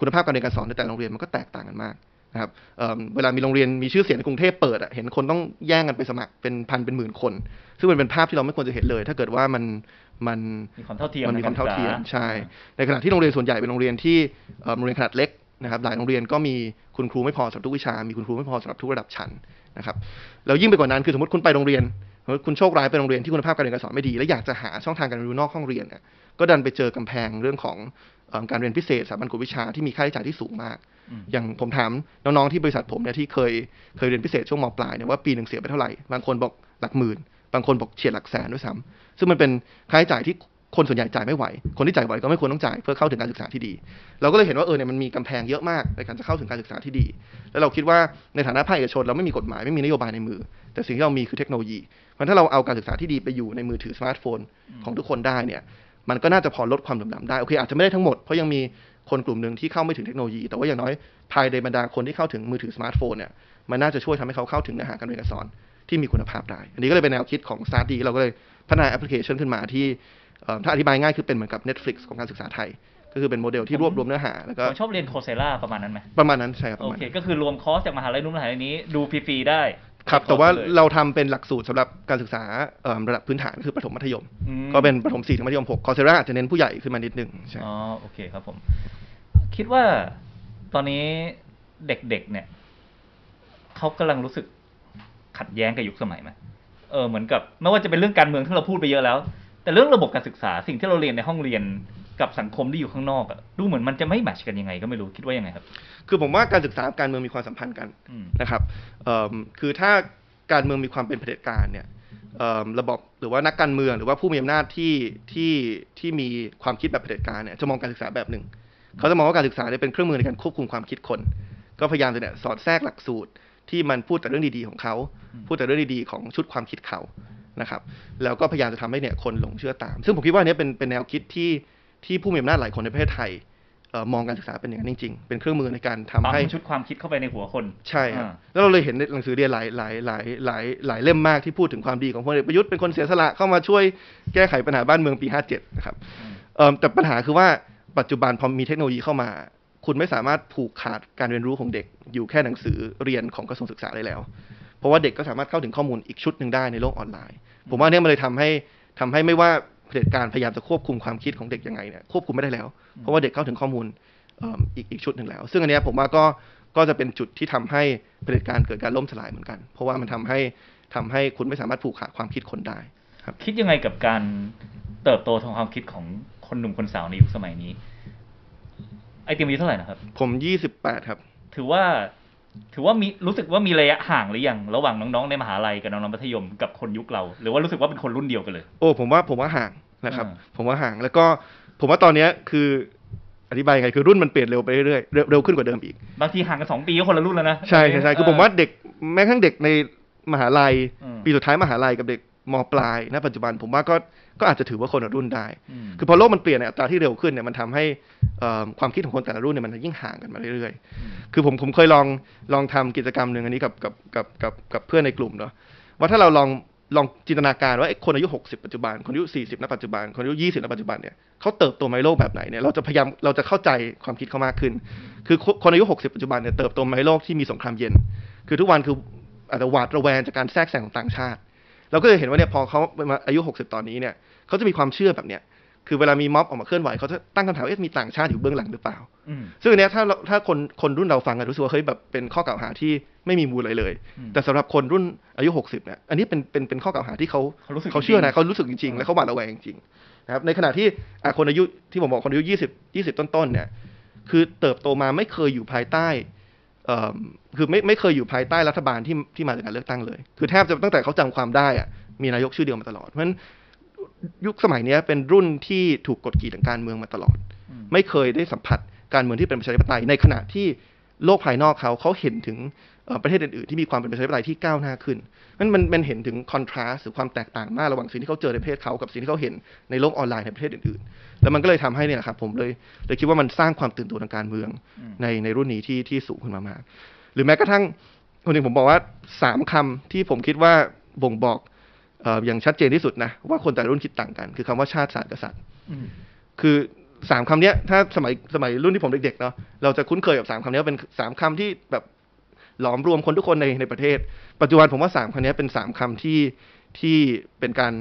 คุณภาพการเรียนการสอนในแต่ละโรงเรียนมันก็แตกต่างกันมาก นะครับเอิ่มเวลามีโรงเรียนมีชื่อเสียงในกรุงเทพเปิดอะเห็นคนต้องแย่งกันไปสมัครเป็นพันเป็นหมื่นคน ซึ่งมันเป็นภาพที่เราไม่ควรจะเห็นเลย ถ้าเกิดว่ามันมันมีความเท่าเทียมมันมีความเท่าเทียมในกรศึกษใช่ ในขณะที่โรงเรียนส่วนใหญ่เป็นโรงเรียนที่เอ่อโรงเรียนขนาดเล็กนะครับหลายโรงเรียนก็มีคุณครูไม่พอสำหรับทุกวิชา มีคุณครูไม่พอสำหรับทุกระดับชั้นนะครับแล้วยิ่งไปกว่านั้นคือสมมติคุณไปโรงเรียนสมมติคุณโชคร้ายไปโรงเรียนที่คุณภาพการเรียนการสอนไม่ดี และอยากจะหาช่องทางการเรียนรู้นอกห้องเรียนเนี่ยก็ดันไปเจอกำแพงเรื่องของเอิ่ม การเรียนพิเศษสถาบันกวดวิชาที่มีค่าใช้จ่ายที่สูงมากอืมอย่างผมถามน้องๆที่บริษัทผมเนี่ยที่เคยเคยเรียนพิเศษช่วงมปลายเนี่ยว่าปีหนึ่งเสียไปเท่าไหร่บางคนบอกหลักหมื่น บางคนบอกเฉียดหลักแสนด้วยซ้ำซึ่งมันเป็นค่าใช้จ่ายที่คนส่วนใหญ่จ่ายไม่ไหว คนที่จ่ายไหวก็ไม่ควรต้องจ่ายเพื่อเข้าถึงการศึกษาที่ดี เราก็เลยเห็นว่าเออเนี่ยมันมีกำแพงเยอะมากในการจะเข้าถึงการศึกษาที่ดี แล้วเราคิดว่าในฐานะภาคเอกชนเราไม่มีกฎหมายไม่มีนโยบายในมือ แต่สิ่งที่เรามีคือเทคโนโลยีเพราะฉะนั้นถ้าเราเอาการศึกษาที่ดีไปอยู่ในมือถือสมาร์ทโฟนของทุกคนได้เนี่ย มันก็น่าจะพอลดความเหลื่อมล้ำได้โอเคอาจจะไม่ได้ทั้งหมดเพราะยังมีคนกลุ่มหนึ่งที่เข้าไม่ถึงเทคโนโลยี แต่ว่าอย่างน้อยภายในบรรดาคนที่เข้าถึงมือถือสมาร์ทโฟนเนี่ยมันน่าจะช่วยทำให้เขาเข้าถึงเนื้อหาการเรียนการสอนที่มีคุณภาพได้ อันนี้ก็เลยเป็นแนวคิดของ s t a r t เราก็เลยพัฒนาแอปพลิเคชันขึ้นมาที่เอ่อถ้าอธิบายง่ายคือเป็นเหมือนกับ Netflix ของการศึกษาไทย ก็คือเป็นโมเดลที่รวบรวมเนื้อหาแล้วก็ผมชอบเรียน Coursera ประมาณนั้นไหมประมาณนั้นใช่ครับ โอระมาณนั้นก็คือรวมคอร์สจากมหาลัยนู้นมหาลัยนี้ดูฟรีๆได้ ครับในแต่ว่าคอร์สลยเราทำเป็นหลักสูตรสำหรับการศึกษาเอิ่มระดับพื้นฐานคือประถมมัธยมอืมก็เป็นประถม4ถึงมัธยม6 Coursera อาจจะเน้นผู้ใหญ่ขึ้นมานิดนึงใช่อ๋อโอเคครับผม คิดว่าตอนนี้เด็กๆเนี่ยเขากำลังรู้สึกขัดแย้งกับยุคสมัยไหมเออเหมือนกับไม่ว่าจะเป็นเรื่องการเมืองที่เราพูดไปเยอะแล้ว แต่เรื่องระบบการศึกษาสิ่งที่เราเรียนในห้องเรียน กับสังคมที่อยู่ข้างนอกอะดูเหมือนมันจะไม่แมทชกันยังไง ก็ไม่รู้คิดว่ายังไงครับ คือผมว่าการศึกษากับการเมืองมีความสัมพันธ์กันอืมนะครับเอิ่มคือถ้าการเมืองมีความเป็นเผด็จการเนี่ยเอิ่มระบบหรือว่านักการเมืองหรือว่าผู้มีอำนาจที่ที่ที่มีความคิดแบบเผด็จการเนี่ยจะมองการศึกษาแบบหนึ่ง เขาจะมองว่าการศึกษาเนี่ยเป็นเครื่องมือในการควบคุมความคิดคน ก็พยายามจะเนี่ยสอดแทรกหลักสูตรที่มันพูดแต่เรื่องดีๆของเขา พูดแต่เรื่องดีๆของชุดความคิดเขานะครับ แล้วก็พยายามจะทำให้เนี่ยคนหลงเชื่อตาม ซึ่งผมคิดว่าอันเนี้ยเป็นเป็นแนวคิดที่ ที่ผู้มีอำนาจหลายคนในประเทศไทยเอ่อมองการศึกษาเป็นอย่างนั้นจริงๆ เป็นเครื่องมือในการทำปั๊มให้ชุดความคิดเข้าไปในหัวคน ใช่ครับอ่าแล้วเราเลยเห็นในหนังสือเรียนหลายหลายหลายหลายหลายเล่มมากที่พูดถึงความดีของพลเอกประยุทธ์เป็นคนเสียสละเข้ามาช่วยแก้ไขปัญหาบ้านเมืองปี 57 นะครับอืมเอิ่มแต่ปัญหาคือว่าปัจจุบันพอมีเทคโนโลยีเข้ามา คุณไม่สามารถผูกขาดการเรียนรู้ของเด็กอยู่แค่หนังสือเรียนของกระทรวงศึกษาได้แล้ว เพราะว่าเด็กก็สามารถเข้าถึงข้อมูลอีกชุดหนึ่งได้ในโลกออนไลน์ ผมว่าเนี่ยมันเลยทำให้ทำให้ไม่ว่า เผด็จการพยายามจะควบคุมความคิดของเด็กยังไงเนี่ยควบคุมไม่ได้แล้ว เพราะว่าเด็กเข้าถึงข้อมูลเอิ่มอีกอีกชุดหนึ่งแล้ว ซึ่งอันเนี้ยผมว่าก็ก็จะเป็นจุดที่ทำให้เผด็จการเกิดการล่มสลายเหมือนกัน เพราะว่ามันทำให้ทำให้คุณไม่สามารถผูกขาดความคิดคนได้คิดยังไงกับการเติบโตทางความคิดของคนหนุ่มคนสาวในยุคสมัยนี้ ไอติมอายุเท่าไหร่นะครับ ผม28ครับ ถือว่า ถือว่ามีรู้สึกว่ามีระยะห่างหรือยังระหว่างน้องๆในมหาลัยกับน้องๆมัธยมกับคนยุคเรา หรือว่ารู้สึกว่าเป็นคนรุ่นเดียวกันเลย โอ้ผมว่าผมว่าห่างนะครับอ่าผมว่าห่างแล้วก็ผมว่าตอนเนี้ยคืออธิบายยังไงคือรุ่นมันเปลี่ยนเร็วไปเรื่อยๆเร็วเร็วขึ้นกว่าเดิมอีก บางทีห่างกันสองปีก็คนละรุ่นแล้วนะใช่ใช่ใช่คือผมว่าเด็กแม้กระทั่งเด็กในมหาลัยอืมปีสุดท้ายมหาลัยกับเด็ก มปลายณปัจจุบันผมว่าก็ก็อาจจะถือว่าคนละรุ่นได้อืมคือพอโลกมันเปลี่ยนในอัตราที่เร็วขึ้นเนี่ยมันทำให้เอ่อความคิดของคนแต่ละรุ่นเนี่ยมันยิ่งห่างกันมาเรื่อยๆ คือผมผมเคยลองลองทำกิจกรรมหนึ่งอันนี้กับกับกับกับกับเพื่อนในกลุ่มเนาะว่าถ้าเราลองลองจินตนาการว่าไอ้คนอายุ 60 ปัจจุบัน คนอายุ 40 ณ ปัจจุบัน คนอายุ 20 ณ ปัจจุบันเนี่ยเขาเติบโตมาในโลกแบบไหนเนี่ยเราจะพยายามเราจะเข้าใจความคิดเขามากขึ้น คือคนคนอายุ 60 ปัจจุบันเนี่ยเติบโตมาในโลกที่มีสงครามเย็น คือทุกวันคืออาจจะหวาดระแวงจากการแทรกแซงของต่างชาติ เราก็จะเห็นว่าเนี่ยพอเขามาอายุ 60 ตอนนี้เนี่ยเขาจะมีความเชื่อแบบเนี้ยคือเวลามีม็อบออกมาเคลื่อนไหวเขาจะตั้งคำถามว่าเอ๊ะมีต่างชาติอยู่เบื้องหลังหรือเปล่าอืมซึ่งอันเนี้ยถ้าเราถ้าคนคนรุ่นเราฟังกันรู้สึกว่าเฮ้ยแบบเป็นข้อกล่าวหาที่ไม่มีมูลอะไรเลยอืมแต่สำหรับคนรุ่นอายุ 60เนี่ยอันนี้เป็นเป็นเป็นข้อกล่าวหาที่เขาเขารู้สึกเขาเชื่อจรินะงๆเขารู้สึกจริงๆ และเขาหวาดระแวงจริงๆนะครับในขณะที่อะคนอายุที่ผมบอกคนอายุ 20 20 ต้นๆเนี่ยคือเติบโตมาไม่เคยอยู่ภายใต้เอ่อ คือไม่ไม่เคยอยู่ภายใต้รัฐบาลที่ที่มาจากการเลือกตั้งเลย คือแทบจะตั้งแต่เขาจำความได้อะมีนายกชื่อเดียวมาตลอด เพราะฉะนั้นยุคสมัยเนี้ยเป็นรุ่นที่ถูกกดขี่ทางการเมืองมาตลอดอืมไม่เคยได้สัมผัสการเมืองที่เป็นประชาธิปไตยในขณะที่โลกภายนอกเขาเขาเห็นถึงเอ่อ ประเทศอื่นๆที่มีความเป็นประชาธิปไตยที่ก้าวหน้าขึ้นนั้นมันมันเห็นถึงคอนทราสหรือความแตกต่างมากระหว่างสิ่งที่เขาเจอในประเทศเขากับสิ่งที่เขาเห็นในโลกออนไลน์ในประเทศอื่นๆ แล้วมันก็เลยทำให้เนี่ยครับผมเลยเลยคิดว่ามันสร้างความตื่นตัวทางการเมืองอืมในในรุ่นนี้ที่ที่สูงขึ้นมามากหรือแม้กระทั่งคนหนึ่งผมบอกว่าสามคำที่ผมคิดว่าบ่งบอกเอ่ออย่างชัดเจนที่สุดนะว่าคนแต่ละรุ่นคิดต่างกัน คือคำว่าชาติศาสตร์กษัตริย์อืมคือสามคำเนี้ยถ้าสมัยสมัยรุ่นที่ผมเด็กๆเนาะเราจะคุ้นเคยกับสามคำเนี้ยเป็นสามคำที่แบบ หลอมรวมคนทุกคนในในประเทศ ปัจจุบันผมว่าสามคำนี้เป็นสามคำที่ที่เป็นการ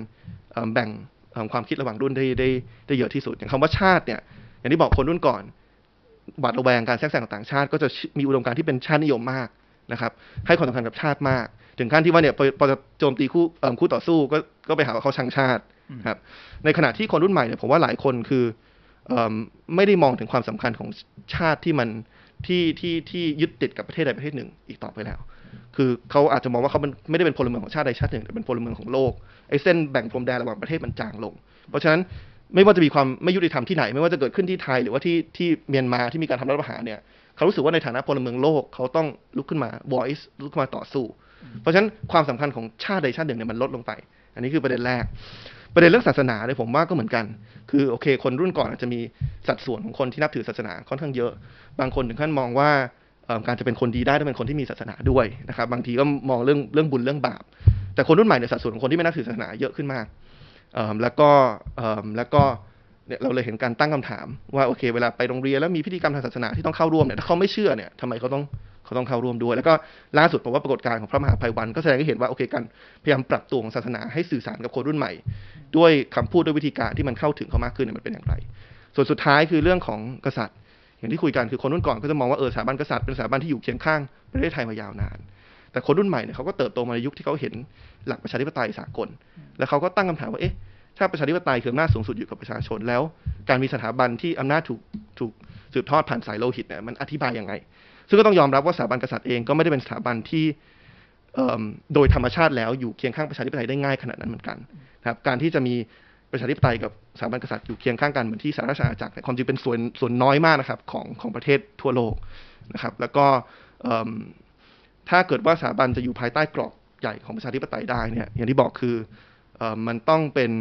แบ่งความคิดระหว่างรุ่นได้ได้ได้เยอะที่สุด อย่างคำว่าชาติเนี่ยอย่างที่บอกคนรุ่นก่อนหวาดระแวงการแทรกแซงของต่างชาติก็จะมีอุดมการณ์ที่เป็นชาตินิยมมากนะครับ ให้ความสำคัญกับชาติมาก ถึงขั้นที่ว่าเนี่ยพอจะโจมตีคู่เอิ่มคู่ต่อสู้ก็ก็ไปหาว่าเขาชังชาติครับในขณะที่คนรุ่นใหม่เนี่ยผมว่าหลายคนคือเอิ่มไม่ได้มองถึงความสำคัญของชาติที่มัน ที่ที่ที่ยึดติดกับประเทศใดประเทศหนึ่งอีกต่อไปแล้ว คือเขาอาจจะมองว่าเขาไม่ได้เป็นพลเมืองของชาติใดชาติหนึ่งแต่เป็นพลเมืองของโลกไอ้เส้นแบ่งพรมแดนระหว่างประเทศมันจางลง เพราะฉะนั้นไม่ว่าจะมีความไม่ยุติธรรมที่ไหน ไม่ว่าจะเกิดขึ้นที่ไทยหรือว่าที่ที่เมียนมาที่มีการทำรัฐประหารเนี่ยเขารู้สึกว่าในฐานะพลเมืองโลกเขาต้องลุกขึ้นมา voice ลุกขึ้นมาต่อสู้ เพราะฉะนั้นความสำคัญของชาติใดชาติหนึ่งเนี่ยมันลดลงไป อันนี้คือประเด็นแรก ประเด็นเรื่องศาสนาเนี่ยผมว่าก็เหมือนกัน คือโอเค คนรุ่นก่อนอาจจะมีสัดส่วนของคนที่นับถือศาสนาค่อนข้างเยอะ บางคนถึงขั้นมองว่าการจะเป็นคนดีได้ต้องเป็นคนที่มีศาสนาด้วยนะครับ บางทีก็มองเรื่องเรื่องบุญเรื่องบาป แต่คนรุ่นใหม่เนี่ยสัดส่วนของคนที่ไม่นับถือศาสนาเยอะขึ้นมากแล้วก็แล้วก็เนี่ยเราเลยเห็นการตั้งคำถามว่าโอเค เวลาไปโรงเรียนแล้วมีพิธีกรรมทางศาสนาที่ต้องเข้าร่วมเนี่ยถ้าเขาไม่เชื่อเนี่ยทำไมเขาต้อง เขาต้องเข้าร่วมด้วย แล้วก็ล่าสุดผมว่าปรากฏการณ์ของพระมหาภัยวันก็แสดงให้เห็นว่าโอเคการพยายามปรับตัวของศาสนาให้สื่อสารกับคนรุ่นใหม่ ด้วยคำพูดด้วยวิธีการที่มันเข้าถึงเขามากขึ้นมันเป็นอย่างไร ส่วนสุดท้ายคือเรื่องของกษัตริย์ อย่างที่คุยกันคือคนรุ่นก่อนก็จะมองว่าเออสถาบันกษัตริย์เป็นสถาบันที่อยู่เคียงข้างประเทศไทยมายาวนานแต่คนรุ่นใหม่เนี่ยเขาก็เติบโตมาในยุคที่เขาเห็นหลักประชาธิปไตยสากล แล้วเขาก็ตั้งคำถามว่าเอ๊ะถ้าประชาธิปไตยคืออำนาจสูงสุดอยู่กับประชาชนแล้ว การมีสถาบันที่อำนาจถูกถูกสืบทอดผ่านสายโลหิตเนี่ยมันอธิบายยังไง ซึ่งก็ต้องยอมรับว่าสถาบันกษัตริย์เองก็ไม่ได้เป็นสถาบันที่โดยธรรมชาติแล้วอยู่เคียงข้างประชาธิปไตยได้ง่ายขนาดนั้นเหมือนกันนะครับการที่จะมีประชาธิปไตยกับสถาบันกษัตริย์อยู่เคียงข้างกันเหมือนที่สหราชอาณาจักรเนี่ยความจริงเป็นส่วนส่วนน้อยมากนะครับของของประเทศทั่วโลกนะครับ แล้วก็ถ้าเกิดว่าสถาบันจะอยู่ภายใต้กรอบใหญ่ของประชาธิปไตยได้เนี่ยอย่างที่บอกคืออมันต้องเป็น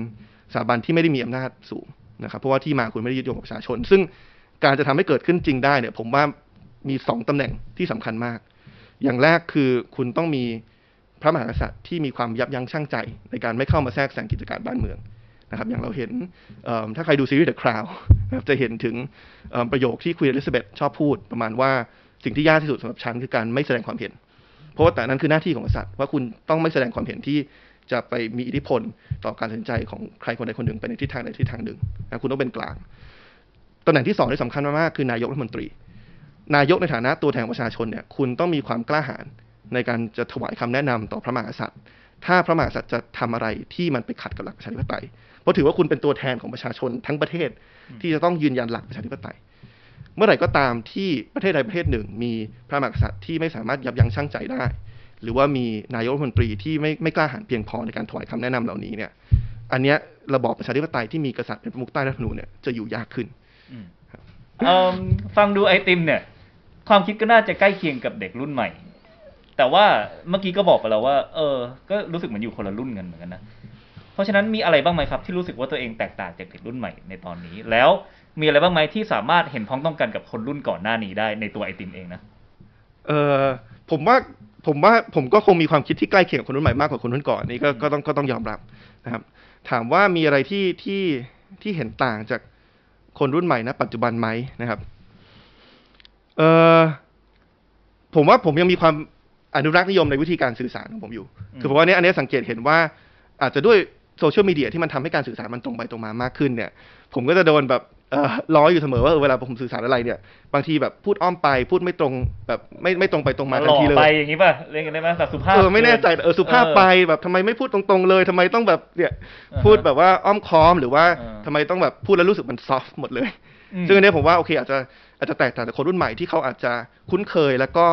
สถาบันที่ไม่ได้มีอำนาจสูงนะครับ เพราะว่าที่มาคุณไม่ได้ยึดโยงกับประชาชน ซึ่งการจะทำให้เกิดขึ้นจริงได้เนี่ย ผมว่า มีสองตำแหน่งที่สำคัญมาก อย่างแรกคือคุณต้องมีพระมหากษัตริย์ที่มีความยับยั้งชั่งใจ ในการไม่เข้ามาแทรกแซงกิจการบ้านเมืองนะครับ อย่างเราเห็นถ้าใครดูซีรีส์ The Crown นะครับจะเห็นถึงประโยคที่ควีนอลิซาเบธชอบพูดประมาณว่าสิ่งที่ยากที่สุดสำหรับฉันคือการไม่แสดงความเห็น เพราะว่าแต่นั้นคือหน้าที่ของกษัตริย์ว่าคุณต้องไม่แสดงความเห็นที่จะไปมีอิทธิพลต่อการตัดสินใจของใครคนใดคนหนึ่งไปในทิศทางใดทิศทางหนึ่งนะคุณต้องเป็นกลางตำแหน่งที่สองที่สำคัญมากๆคือนายกรัฐมนตรี นายกในฐานะตัวแทนประชาชนเนี่ยคุณต้องมีความกล้าหาญในการจะถวายคำแนะนำต่อพระมหากษัตริย์ ถ้าพระมหากษัตริย์จะทำอะไรที่มันไปขัดกับหลักประชาธิปไตยเพราะถือว่าคุณเป็นตัวแทนของประชาชนทั้งประเทศที่จะต้องยืนยันหลักประชาธิปไตย เมื่อไหร่ก็ตามที่ประเทศใดประเทศหนึ่ง มีพระมหากษัตริย์ที่ไม่สามารถยับยั้งชั่งใจได้ หรือว่ามีนายกรัฐมนตรีที่ไม่ไม่กล้าหาญเพียงพอในการถวายคำแนะนำเหล่านี้เนี่ย อันเนี้ยระบอบประชาธิปไตยที่มีกษัตริย์เป็นประมุขใต้รัฐธรรมนูญเนี่ยจะอยู่ยากขึ้นฟังดูไอติมเนี่ย ความคิดก็น่าจะใกล้เคียงกับเด็กรุ่นใหม่ แต่ว่าเมื่อกี้ก็บอกไปแล้วว่า เออ ก็รู้สึกเหมือนอยู่คนละรุ่นกันเหมือนกันนะ เพราะฉะนั้นมีอะไรบ้างไหมครับ ที่รู้สึกว่าตัวเองแตกต่างจากเด็กรุ่นใหม่ในตอนนี้ แล้วมีอะไรบ้างไหมที่สามารถเห็นพ้องต้องกันกับคนรุ่นก่อนหน้านี้ได้ในตัวไอติมเองนะ เออผมว่าผมว่าผมก็คงมีความคิดที่ใกล้เคียงกับคนรุ่นใหม่มากกว่าคนรุ่นก่อนนี่ก็ก็ต้องก็ต้องยอมรับนะครับ ถามว่ามีอะไรที่ที่ที่เห็นต่างจากคนรุ่นใหม่นะปัจจุบันไหมนะครับ เออผมว่าผมยังมีความอนุรักษ์นิยมในวิธีการสื่อสารของผมอยู่อืมคือผมว่าเนี้ยอันเนี้ยสังเกตเห็นว่าอาจจะด้วยโซเชียลมีเดียที่มันทำให้การสื่อสารมันตรงไปตรงมามากขึ้นเนี่ย ผมก็จะโดนแบบเอ่อล้ออยู่เสมอว่าเออเวลาผมสื่อสารอะไรเนี่ย บางทีแบบพูดอ้อมไปพูดไม่ตรงแบบไม่ไม่ตรงไปตรงมาหทันล่อทีเลไปยอย่างนี้ป่ะเรียกกันได้ไหมแบบสุภาพเออไม่แน่ใจเออสุภาพไปเออแบบทำไมไม่พูดตรงๆเลยทำไมต้องแบบเนี่ยอ่าฮะพูดแบบว่าอ้อมค้อมหรือว่าเออทำไมต้องแบบพูดแล้วรู้สึกมันซอฟต์หมดเลยอืมซึ่งอันเนี้ยผมว่าโอเคอาจจะ อาจจะแตกต่างจากคนรุ่นใหม่ที่เขาอาจจะคุ้นเคยแล้วก็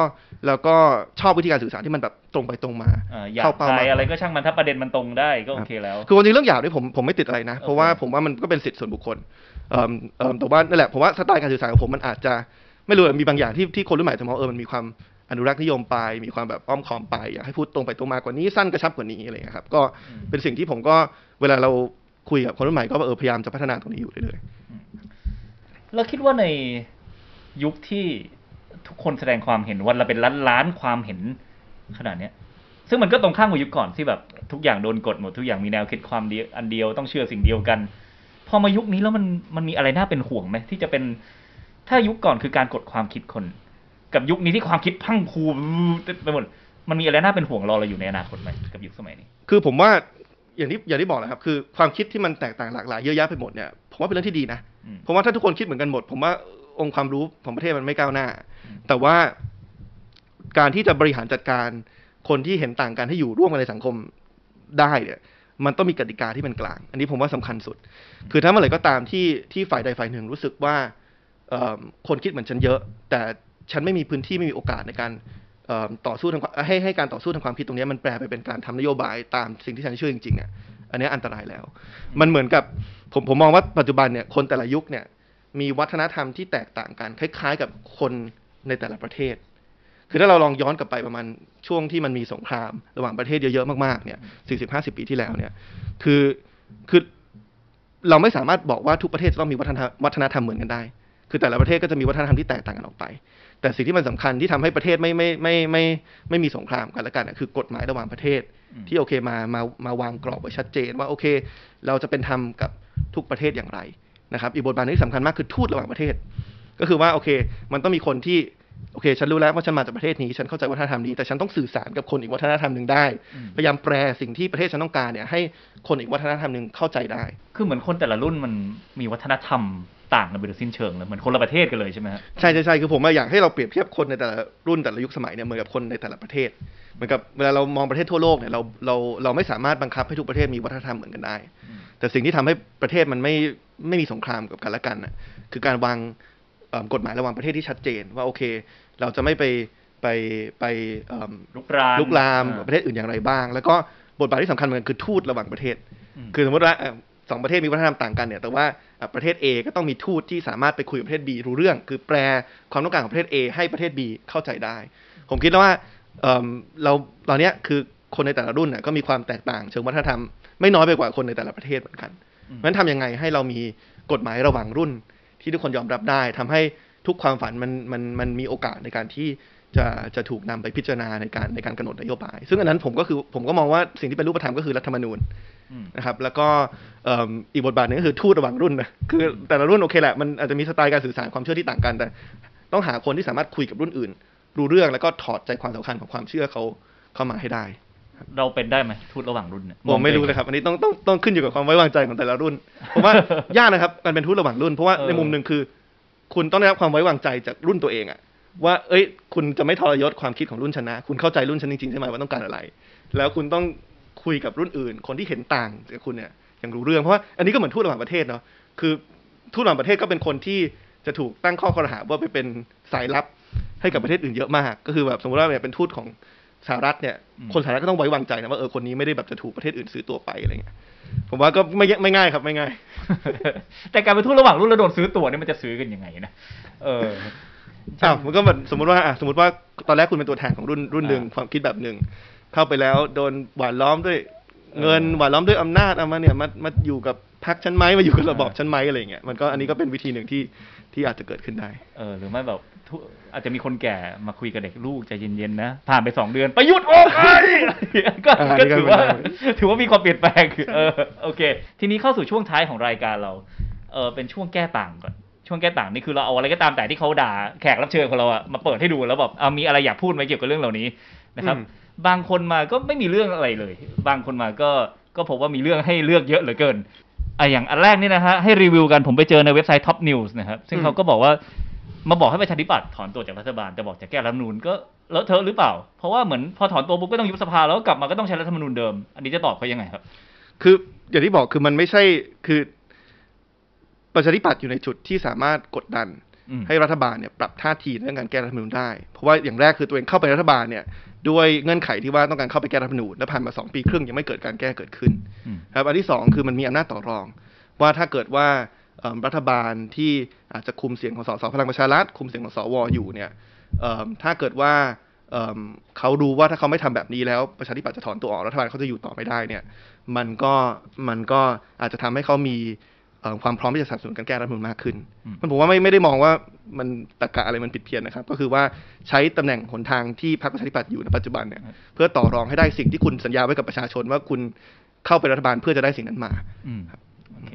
แล้วก็ชอบวิธีการสื่อสารที่มันแบบตรงไปตรงมาอ่าอยากเข้าเป้าไปมากอะไรก็ช่างมันถ้าประเด็นมันตรงได้ก็โอเคแล้ว คือวันนี้เรื่องหยาบด้วยผมผมไม่ติดอะไรนะ เพราะว่าโอเคผมว่ามันก็เป็นสิทธิส่วนบุคคลเอ่อเอ่อแต่ว่านั่นแหละผมว่าสไตล์การสื่อสารของผมมันอาจจะไม่รู้อะมีบางอย่างที่ที่คนรุ่นใหม่จะมองเออมันมีความอนุรักษ์นิยมไป มีความแบบอ้อมค้อมไปอยากให้พูดตรงไปตรงมากว่านี้สั้นกระชับกว่านี้อะไรอย่างเงี้ยครับก็เป็นสิ่งที่ผมก็เวลาเราคุยกับคนรุ่นใหม่ก็เออพยายามจะพัฒนาตรงนี้อยู่เรื่อยแล้วคิดว่าใน ยุคที่ทุกคนแสดงความเห็นวันละเป็นล้านล้านๆความเห็นขนาดเนี้ย ซึ่งมันก็ตรงข้ามกับยุคก่อนที่แบบทุกอย่างโดนกดหมดทุกอย่างมีแนวคิดความเดียวอันเดียวต้องเชื่อสิ่งเดียวกัน พอมายุคนี้แล้วมันมันมีอะไรน่าเป็นห่วงไหมที่จะเป็นถ้ายุคก่อนคือการกดความคิดคน กับยุคนี้ที่ความคิดพรังพรูไปหมดมันมีอะไรน่าเป็นห่วงรอเราอยู่ในอนาคตไหมกับยุคสมัยนี้ๆคือผมว่าอย่างที่อย่างที่บอกแหละครับ คือความคิดที่มันแตกต่างหลากหลายเยอะแยะไปหมดเนี่ยผมว่าเป็นเรื่องที่ดีนะอืมเพราะว่าถ้าทุกคนคิดเหมือนกันหมด ผมว่า องค์ความรู้ของประเทศมันไม่ก้าวหน้า แต่ว่าการที่จะบริหารจัดการคนที่เห็นต่างกันให้อยู่ร่วมกันในสังคมได้เนี่ยมันต้องมีกติกาที่เป็นกลาง อันนี้ผมว่าสำคัญสุด คือถ้าเมื่อไหร่ก็ตามที่ที่ฝ่ายใดฝ่ายหนึ่งรู้สึกว่าคนคิดเหมือนฉันเยอะ แต่ฉันไม่มีพื้นที่ไม่มีโอกาสในการต่อสู้ทางให้ให้การต่อสู้ทางความคิดตรงนี้มันแปลไปเป็นการทำนโยบายตามสิ่งที่ฉันเชื่อจริงๆอะอันนี้อันตรายแล้ว มันเหมือนกับผมผมมองว่าปัจจุบันเนี่ยคนแต่ละยุคเนี่ย มีวัฒนธรรมที่แตกต่างกัน คล้ายๆ กับคนในแต่ละประเทศ คือถ้าเราลองย้อนกลับไปประมาณช่วงที่มันมีสงคราม ระหว่างประเทศเยอะๆมากๆเนี่ยสี่สิบห้าสิบปีที่แล้วเนี่ย คือคือเราไม่สามารถบอกว่าทุกประเทศจะต้องมีวัฒนธรรมวัฒนธรรมเหมือนกันได้ คือแต่ละประเทศก็จะมีวัฒนธรรมที่แตกต่างกันออกไป แต่สิ่งที่มันสำคัญที่ทำให้ประเทศไม่ไม่ไม่ไม่ไม่ไม่มีสงครามกันละกันน่ะคือกฎหมายระหว่างประเทศ ที่โอเคมามามาวางกรอบไว้ชัดเจนว่าโอเค เราจะเป็นธรรมกับทุกประเทศอย่างไร นะครับอีกบทบาทหนึงที่สำคัญมากคือทูตระหว่างประเทศ ก็คือว่าโอเค มันต้องมีคนที่โอเค ฉันรู้แล้วว่าฉันมาจากประเทศนี้ ฉันเข้าใจวัฒนธรรมนี้ แต่ฉันต้องสื่อสารกับคนอีกวัฒนธรรมหนึ่งได้อืมพยายามแปลสิ่งที่ประเทศฉันต้องการเนี่ยให้คนอีกวัฒนธรรมหนึ่งเข้าใจได้ คือเหมือนคนแต่ละรุ่นมันมีวัฒนธรรม ต่างกันไปโดยสิ้นเชิงเลยเหมือนคนละประเทศกันเลยใช่ไหมฮะใช่ใช่ใช่คือผมอะอยากให้เราเปรียบเทียบคนในแต่ละรุ่นแต่ละยุคสมัยเนี่ยเหมือนกับคนในแต่ละประเทศเหมือนกับเวลาเรามองประเทศทั่วโลกเนี่ยเราเราเราไม่สามารถบังคับให้ทุกประเทศมีวัฒนธรรมเหมือนกันได้อืมแต่สิ่งที่ทำให้ประเทศมันไม่ไม่มีสงครามกับกันและกันน่ะคือการวางเอิ่มกฎหมายระหว่างประเทศที่ชัดเจน ว่าโอเค เราจะไม่ไปไปไปเอิ่มลุกรามลุกลามอ่ประเทศอื่นอย่างไรบ้าง แล้วก็บทบาทที่สำคัญเหมือนกันคือทูตระหว่างประเทศอืมคือสมมติว่าเอ่อ สองประเทศมีวัฒนธรรมต่างกันเนี่ย แต่ว่าอะประเทศ A ก็ต้องมีทูตที่สามารถไปคุยกับประเทศ B รู้เรื่อง คือแปลความต้องการของประเทศ A ให้ประเทศ B เข้าใจได้ ผมคิดว่าเอิ่มเราตอนเนี้ยคือคนในแต่ละรุ่นน่ะก็มีความแตกต่างเชิงวัฒนธรรมไม่น้อยไปกว่าคนในแต่ละประเทศเหมือนกันอืมเพราะฉะนั้นทำยังไงให้เรามีกฎหมายระหว่างรุ่น ที่ทุกคนยอมรับได้ทำให้ทุกความฝันมันมันมันมีโอกาสในการที่จะจะถูกนำไปพิจารณาในการในการกำหนดนโยบาย ซึ่งอันนั้นผมก็คือผมก็มองว่าสิ่งที่เป็นรูปธรรมก็คือรัฐธรรมนูญอืม นะครับ แล้วก็เอิ่มอีกบทบาทหนึงก็คือทูตระหว่างรุ่นนะคือแต่ละรุ่นโอเคแหละมันอาจจะมีสไตล์การสื่อสารความเชื่อที่ต่างกัน แต่ ต้องหาคนที่สามารถคุยกับรุ่นอื่น รู้เรื่องแล้วก็ถอดใจความสำคัญของความเชื่อเขาเข้ามาให้ได้ เราเป็นได้ไหมทูตระหว่างรุ่นเนี่ยผมไม่รู้เลยครับ อันนี้ต้องต้องต้องขึ้นอยู่กับความไว้วางใจของแต่ละรุ่นผมว่ายากนะครับการเป็นทูตระหว่างรุ่นเพราะว่าเออในมุมหนึ่งคือ คุณต้องได้รับความไว้วางใจจากรุ่นตัวเองอะว่า เอ้ย คุณจะไม่ทรยศความคิดของรุ่นชนะ คุณเข้าใจรุ่นฉันจริงๆใช่ไหมว่าต้องการอะไร แล้วคุณต้อง คุยกับรุ่นอื่น คนที่เห็นต่างจากคุณเนี่ยอย่างรู้เรื่องเพราะว่าอันนี้ก็เหมือนทูตระหว่างประเทศเนาะคือทูตระหว่างประเทศก็เป็นคนที่จะถูกตั้งข้อข้อหาว่าไปเป็นสายลับให้กับประเทศอื่นเยอะมาก ก็คือแบบสมมติว่าเนี่ยเป็นทูตของสหรัฐเนี่ยอืมคนสหรัฐก็ต้องไว้วางใจนะว่าเออคนนี้ไม่ได้แบบจะถูกประเทศอื่นซื้อตัวไปอะไรเงี้ยผมว่าก็ไม่ไม่ง่ายครับไม่ง่าย แต่การเป็นทูตระหว่างรุ่นแล้วโดนซื้อตั๋วนี่มันจะซื้อกันยังไงนะเอออ้าวมันก็เหมือนสมมติว่าอะสมมติว่าตอนแรกคุณเป็นตัวแทนของรุ่นรุ่นหนึ่งอ่าความคิดแบบหนึ่ง เข้าไปแล้วโดนหวานล้อมด้วย เงินหวานล้อมด้วยอำนาจเอามาเนี่ยมามาอยู่กับพักฉันไหมมาอยู่กับระบอบฉันไหมอะไรอย่างเงี้ยมันก็อันนี้ก็เป็นวิธีหนึ่งที่ที่อาจจะเกิดขึ้นได้ เออหรือไม่แบบทุอาจจะมีคนแก่มาคุยกับเด็กลูกใจเย็นๆนะผ่านไปสองเดือนประยุทธ์โอ้ยก็อ่าก็นี่ก็ถือว่าเป็นได้ถือว่ามีความเปลี่ยนแปลงเออโอเค ทีนี้เข้าสู่ช่วงท้ายของรายการเรา เออเป็นช่วงแก้ต่างก่อนช่วงแก้ต่างนี่คือเราเอาอะไรก็ตามแต่ที่เขาด่าแขกรับเชิญของเราอะมาเปิดให้ดูแล้วแบบเอามีอะไรอยากพูดไหมเกี่ยวกับเรื่องเหล่านี้นะครับอืม บางคนมาก็ไม่มีเรื่องอะไรเลย บางคนมาก็ก็พบว่ามีเรื่องให้เลือกเยอะเหลือเกินอะอย่างอันแรกนี่นะฮะให้รีวิวกันผมไปเจอในเว็บไซต์ Top News นะครับซึ่งเขาก็บอกว่ามาบอกให้ประชาธิปัตย์ถอนตัวจากรัฐบาลแต่บอกจะแก้รัฐธรรมนูญก็เลอะเทอะหรือเปล่า เพราะว่าเหมือนพอถอนตัวปุ๊บก็ต้องยุบสภาแล้วก็กลับมาก็ต้องใช้รัฐธรรมนูญเดิม อันนี้จะตอบเขายังไงครับ คืออย่างที่บอกคือมันไม่ใช่คือประชาธิปัตย์อยู่ในจุดที่สามารถกดดันอืม ให้รัฐบาลเนี่ยปรับท่าทีเรื่องการแก้รัฐมนูญได้ เพราะว่าอย่างแรกคือตัวเองเข้าไปรัฐบาลเนี่ยด้วยเงื่อนไขที่ว่าต้องการเข้าไปแก้รัฐมนูญและผ่านมาสองปีครึ่งยังไม่เกิดการแก้เกิดขึ้นครับอันที่สองคือมันมีอำนาจต่อรอง ว่าถ้าเกิดว่ารัฐบาลที่อาจจะคุมเสียงของสสพลังประชารัฐคุมเสียงของสวอยู่เนี่ยถ้าเกิดว่าเขารู้ว่าถ้าเขาไม่ทำแบบนี้แล้วประชาธิปัตย์จะถอนตัวออกรัฐบาลเขาจะอยู่ต่อไม่ได้เนี่ย มันก็มันก็อาจจะทำให้เขามี ความพร้อมที่จะสนับสนุนการแก้รัฐธรรมนูญมากขึ้นอืมมันผมว่าไม่ไม่ได้มองว่ามันตรรกะอะไรมันผิดเพี้ยนนะครับ ก็คือว่าใช้ตำแหน่งหนทางที่พรรคประชาธิปัตย์อยู่ในปัจจุบันเนี่ยเพื่อต่อรองให้ได้สิ่งที่คุณสัญญาไว้กับประชาชนว่าคุณเข้าไปรัฐบาลเพื่อจะได้สิ่งนั้นมาอืมโอเค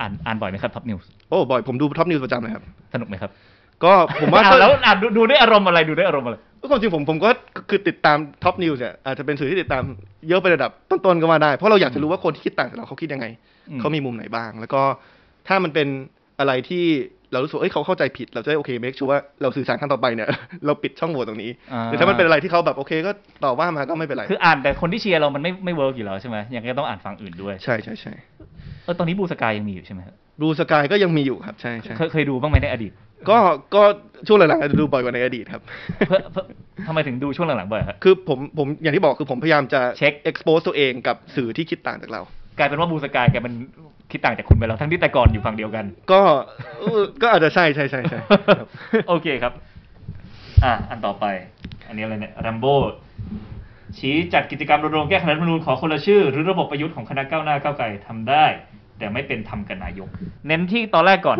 อ่านอ่านบ่อยไหมครับ Top News โอ้บ่อยผมดู Top News ประจำเลยครับสนุกไหมครับ ก็ผมว่าอ่านแล้วอ่านดูดูด้วยอารมณ์อะไรดูด้วยอารมณ์อะไรความจริงผมผมก็คือติดตาม Top News เนี่ยอาจจะเป็นสื่อที่ติดตามเยอะไประดับต้นๆก็ว่าได้ เพราะเราอยากจะรู้ว่าคนที่คิดต่างจากเราเขาคิดยังไง อืม เขามีมุมไหนบ้าง แล้วก็ถ้ามันเป็นอะไรที่เรารู้สึกว่าเอ้ยเขาเข้าใจผิด เราจะได้โอเค make sure ว่าเราสื่อสารครั้งต่อไปเนี่ย เราปิดช่องโหว่ตรงนี้อ่า หรือถ้ามันเป็นอะไรที่เขาแบบโอเคก็ต่อว่ามาก็ไม่เป็นไรคืออ่านแต่คนที่เชียร์เรามันไม่ไม่ work อยู่แล้วใช่ไหมยังไงก็ต้องอ่านฝั่งอื่นด้วย ใช่ใช่ใช่เออตอนนี้ Blue Sky ยังมีอยู่ใช่ไหมครับ Blue Skyก็ยังมีอยู่ครับ ใช่ใช่เคยเคยดูบ้างไหมในอดีต ก็ก็ช่วงหลังๆอาจจะดูบ่อยกว่าในอดีตครับเพื่อเพื่อทำไมถึงดูช่วงหลังๆบ่อยครับ คือผมผมอย่างที่บอกคือผมพยายามจะเช็ค expose ตัวเองกับสื่อที่คิดต่างจากเรา กลายเป็นว่า Blue Sky แกมันคิดต่างจากคุณไปแล้วทั้งที่แต่ก่อนอยู่ฝั่งเดียวกันก็เออก็อาจจะใช่ใช่ใช่ใช่ครับ โอเคครับ อะอันต่อไป อันนี้อะไรเนี่ยรัมโบชี้จัดกิจกรรมรณรงค์แก้ไขรัฐธรรมนูญขอคนละชื่อ หรือระบบประยุทธ์ของคณะก้าวหน้าก้าวไกลทำได้ แต่ไม่เป็นทำกับนายก เน้นที่ตอนแรกก่อน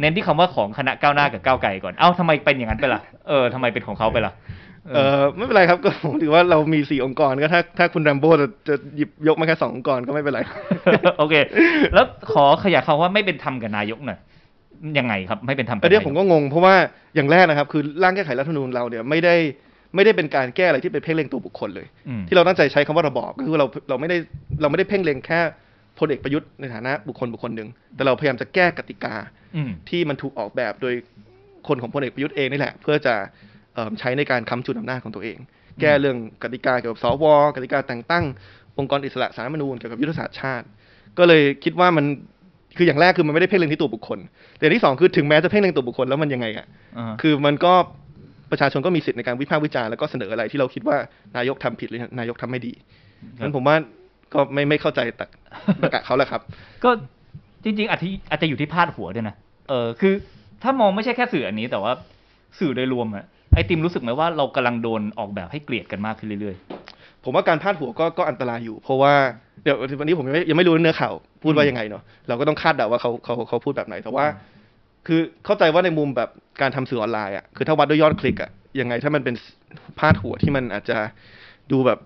เน้นที่คำว่าของคณะก้าวหน้ากับก้าวไกลก่อนเอ้าทำไมเป็นอย่างนั้นไปล่ะเออทำไมเป็นของเขาไปล่ะเออไม่เป็นไรครับก็ผมถือว่าเรามีสี่องค์กรก็ถ้าถ้าคุณแรมโบ้จะจะหยิบยกมาแค่สององค์กรก็ไม่เป็นไรโอเค แล้วขอขยายคำว่าไม่เป็นธรรมกับนายกหน่อยยังไงครับไม่เป็นธรรมกับอันเนี้ยนายผมก็งงเพราะว่าอย่างแรกนะครับ คือร่างแก้ไขรัฐธรรมนูญเราเนี่ยไม่ได้ไม่ได้เป็นการแก้อะไรที่เป็นเพ่งเล็งตัวบุคคลเลยอืมที่เราตั้งใจใช้คำว่าระบอบก็คือเราเราไม่ได้เราไม่ได้เพ่งเล็งแค่ พลเอกประยุทธ์ในฐานะบุคคลบุคคลหนึ่ง แต่เราพยายามจะแก้กติกาอืมที่มันถูกออกแบบโดยคนของพลเอกประยุทธ์เองนี่แหละ เพื่อจะเอิ่มใช้ในการค้ำจุนอำนาจของตัวเอง แก้เรื่องกติกาเกี่ยวกับสวกติกาแต่งตั้ง องค์กรอิสระสารรัฐธรรมนูญเกี่ยวกับยุทธศาสตร์ชาติ ก็เลยคิดว่ามันคืออย่างแรกคือมันไม่ได้เพ่งเล็งที่ตัวบุคคล แต่อย่างที่สองคือถึงแม้จะเพ่งเล็งตัวบุคคลแล้วมันยังไงอะอ่าคือมันก็ประชาชนก็มีสิทธิ์ในการวิพากษ์วิจารณ์แล้วก็เสนออะไรที่เราคิดว่านายกทำผิดหรือนายกทำไม่ดีครับงั้นผมว่า ก็ไม่ไม่เข้าใจตรกตรรกะเขาแหละครับ ก็จริง ๆอาจจะอาจจะอยู่ที่พาดหัวด้วยนะเออคือ ถ้ามองไม่ใช่แค่สื่ออันนี้ แต่ว่าสื่อโดยรวมอะไอติมรู้สึกไหมว่าเรากำลังโดนออกแบบให้เกลียดกันมากขึ้นเรื่อยผมว่าการพาดหัวก็ก็อันตรายอยู่ เพราะว่าเดี๋ยววันนี้ผมยังไม่ยังไม่รู้เนื้อข่าวพูดว่ายังไงเนาะเราก็ต้องคาดเดาว่าเขาเขาเขาพูดแบบไหนแต่ว่า คือเข้าใจว่าในมุมแบบการทำสื่อออนไลน์อะคือถ้าวัดด้วยยอดคลิกอะยังไงถ้ามันเป็นพาดหัวที่มันอาจจะดูแบบ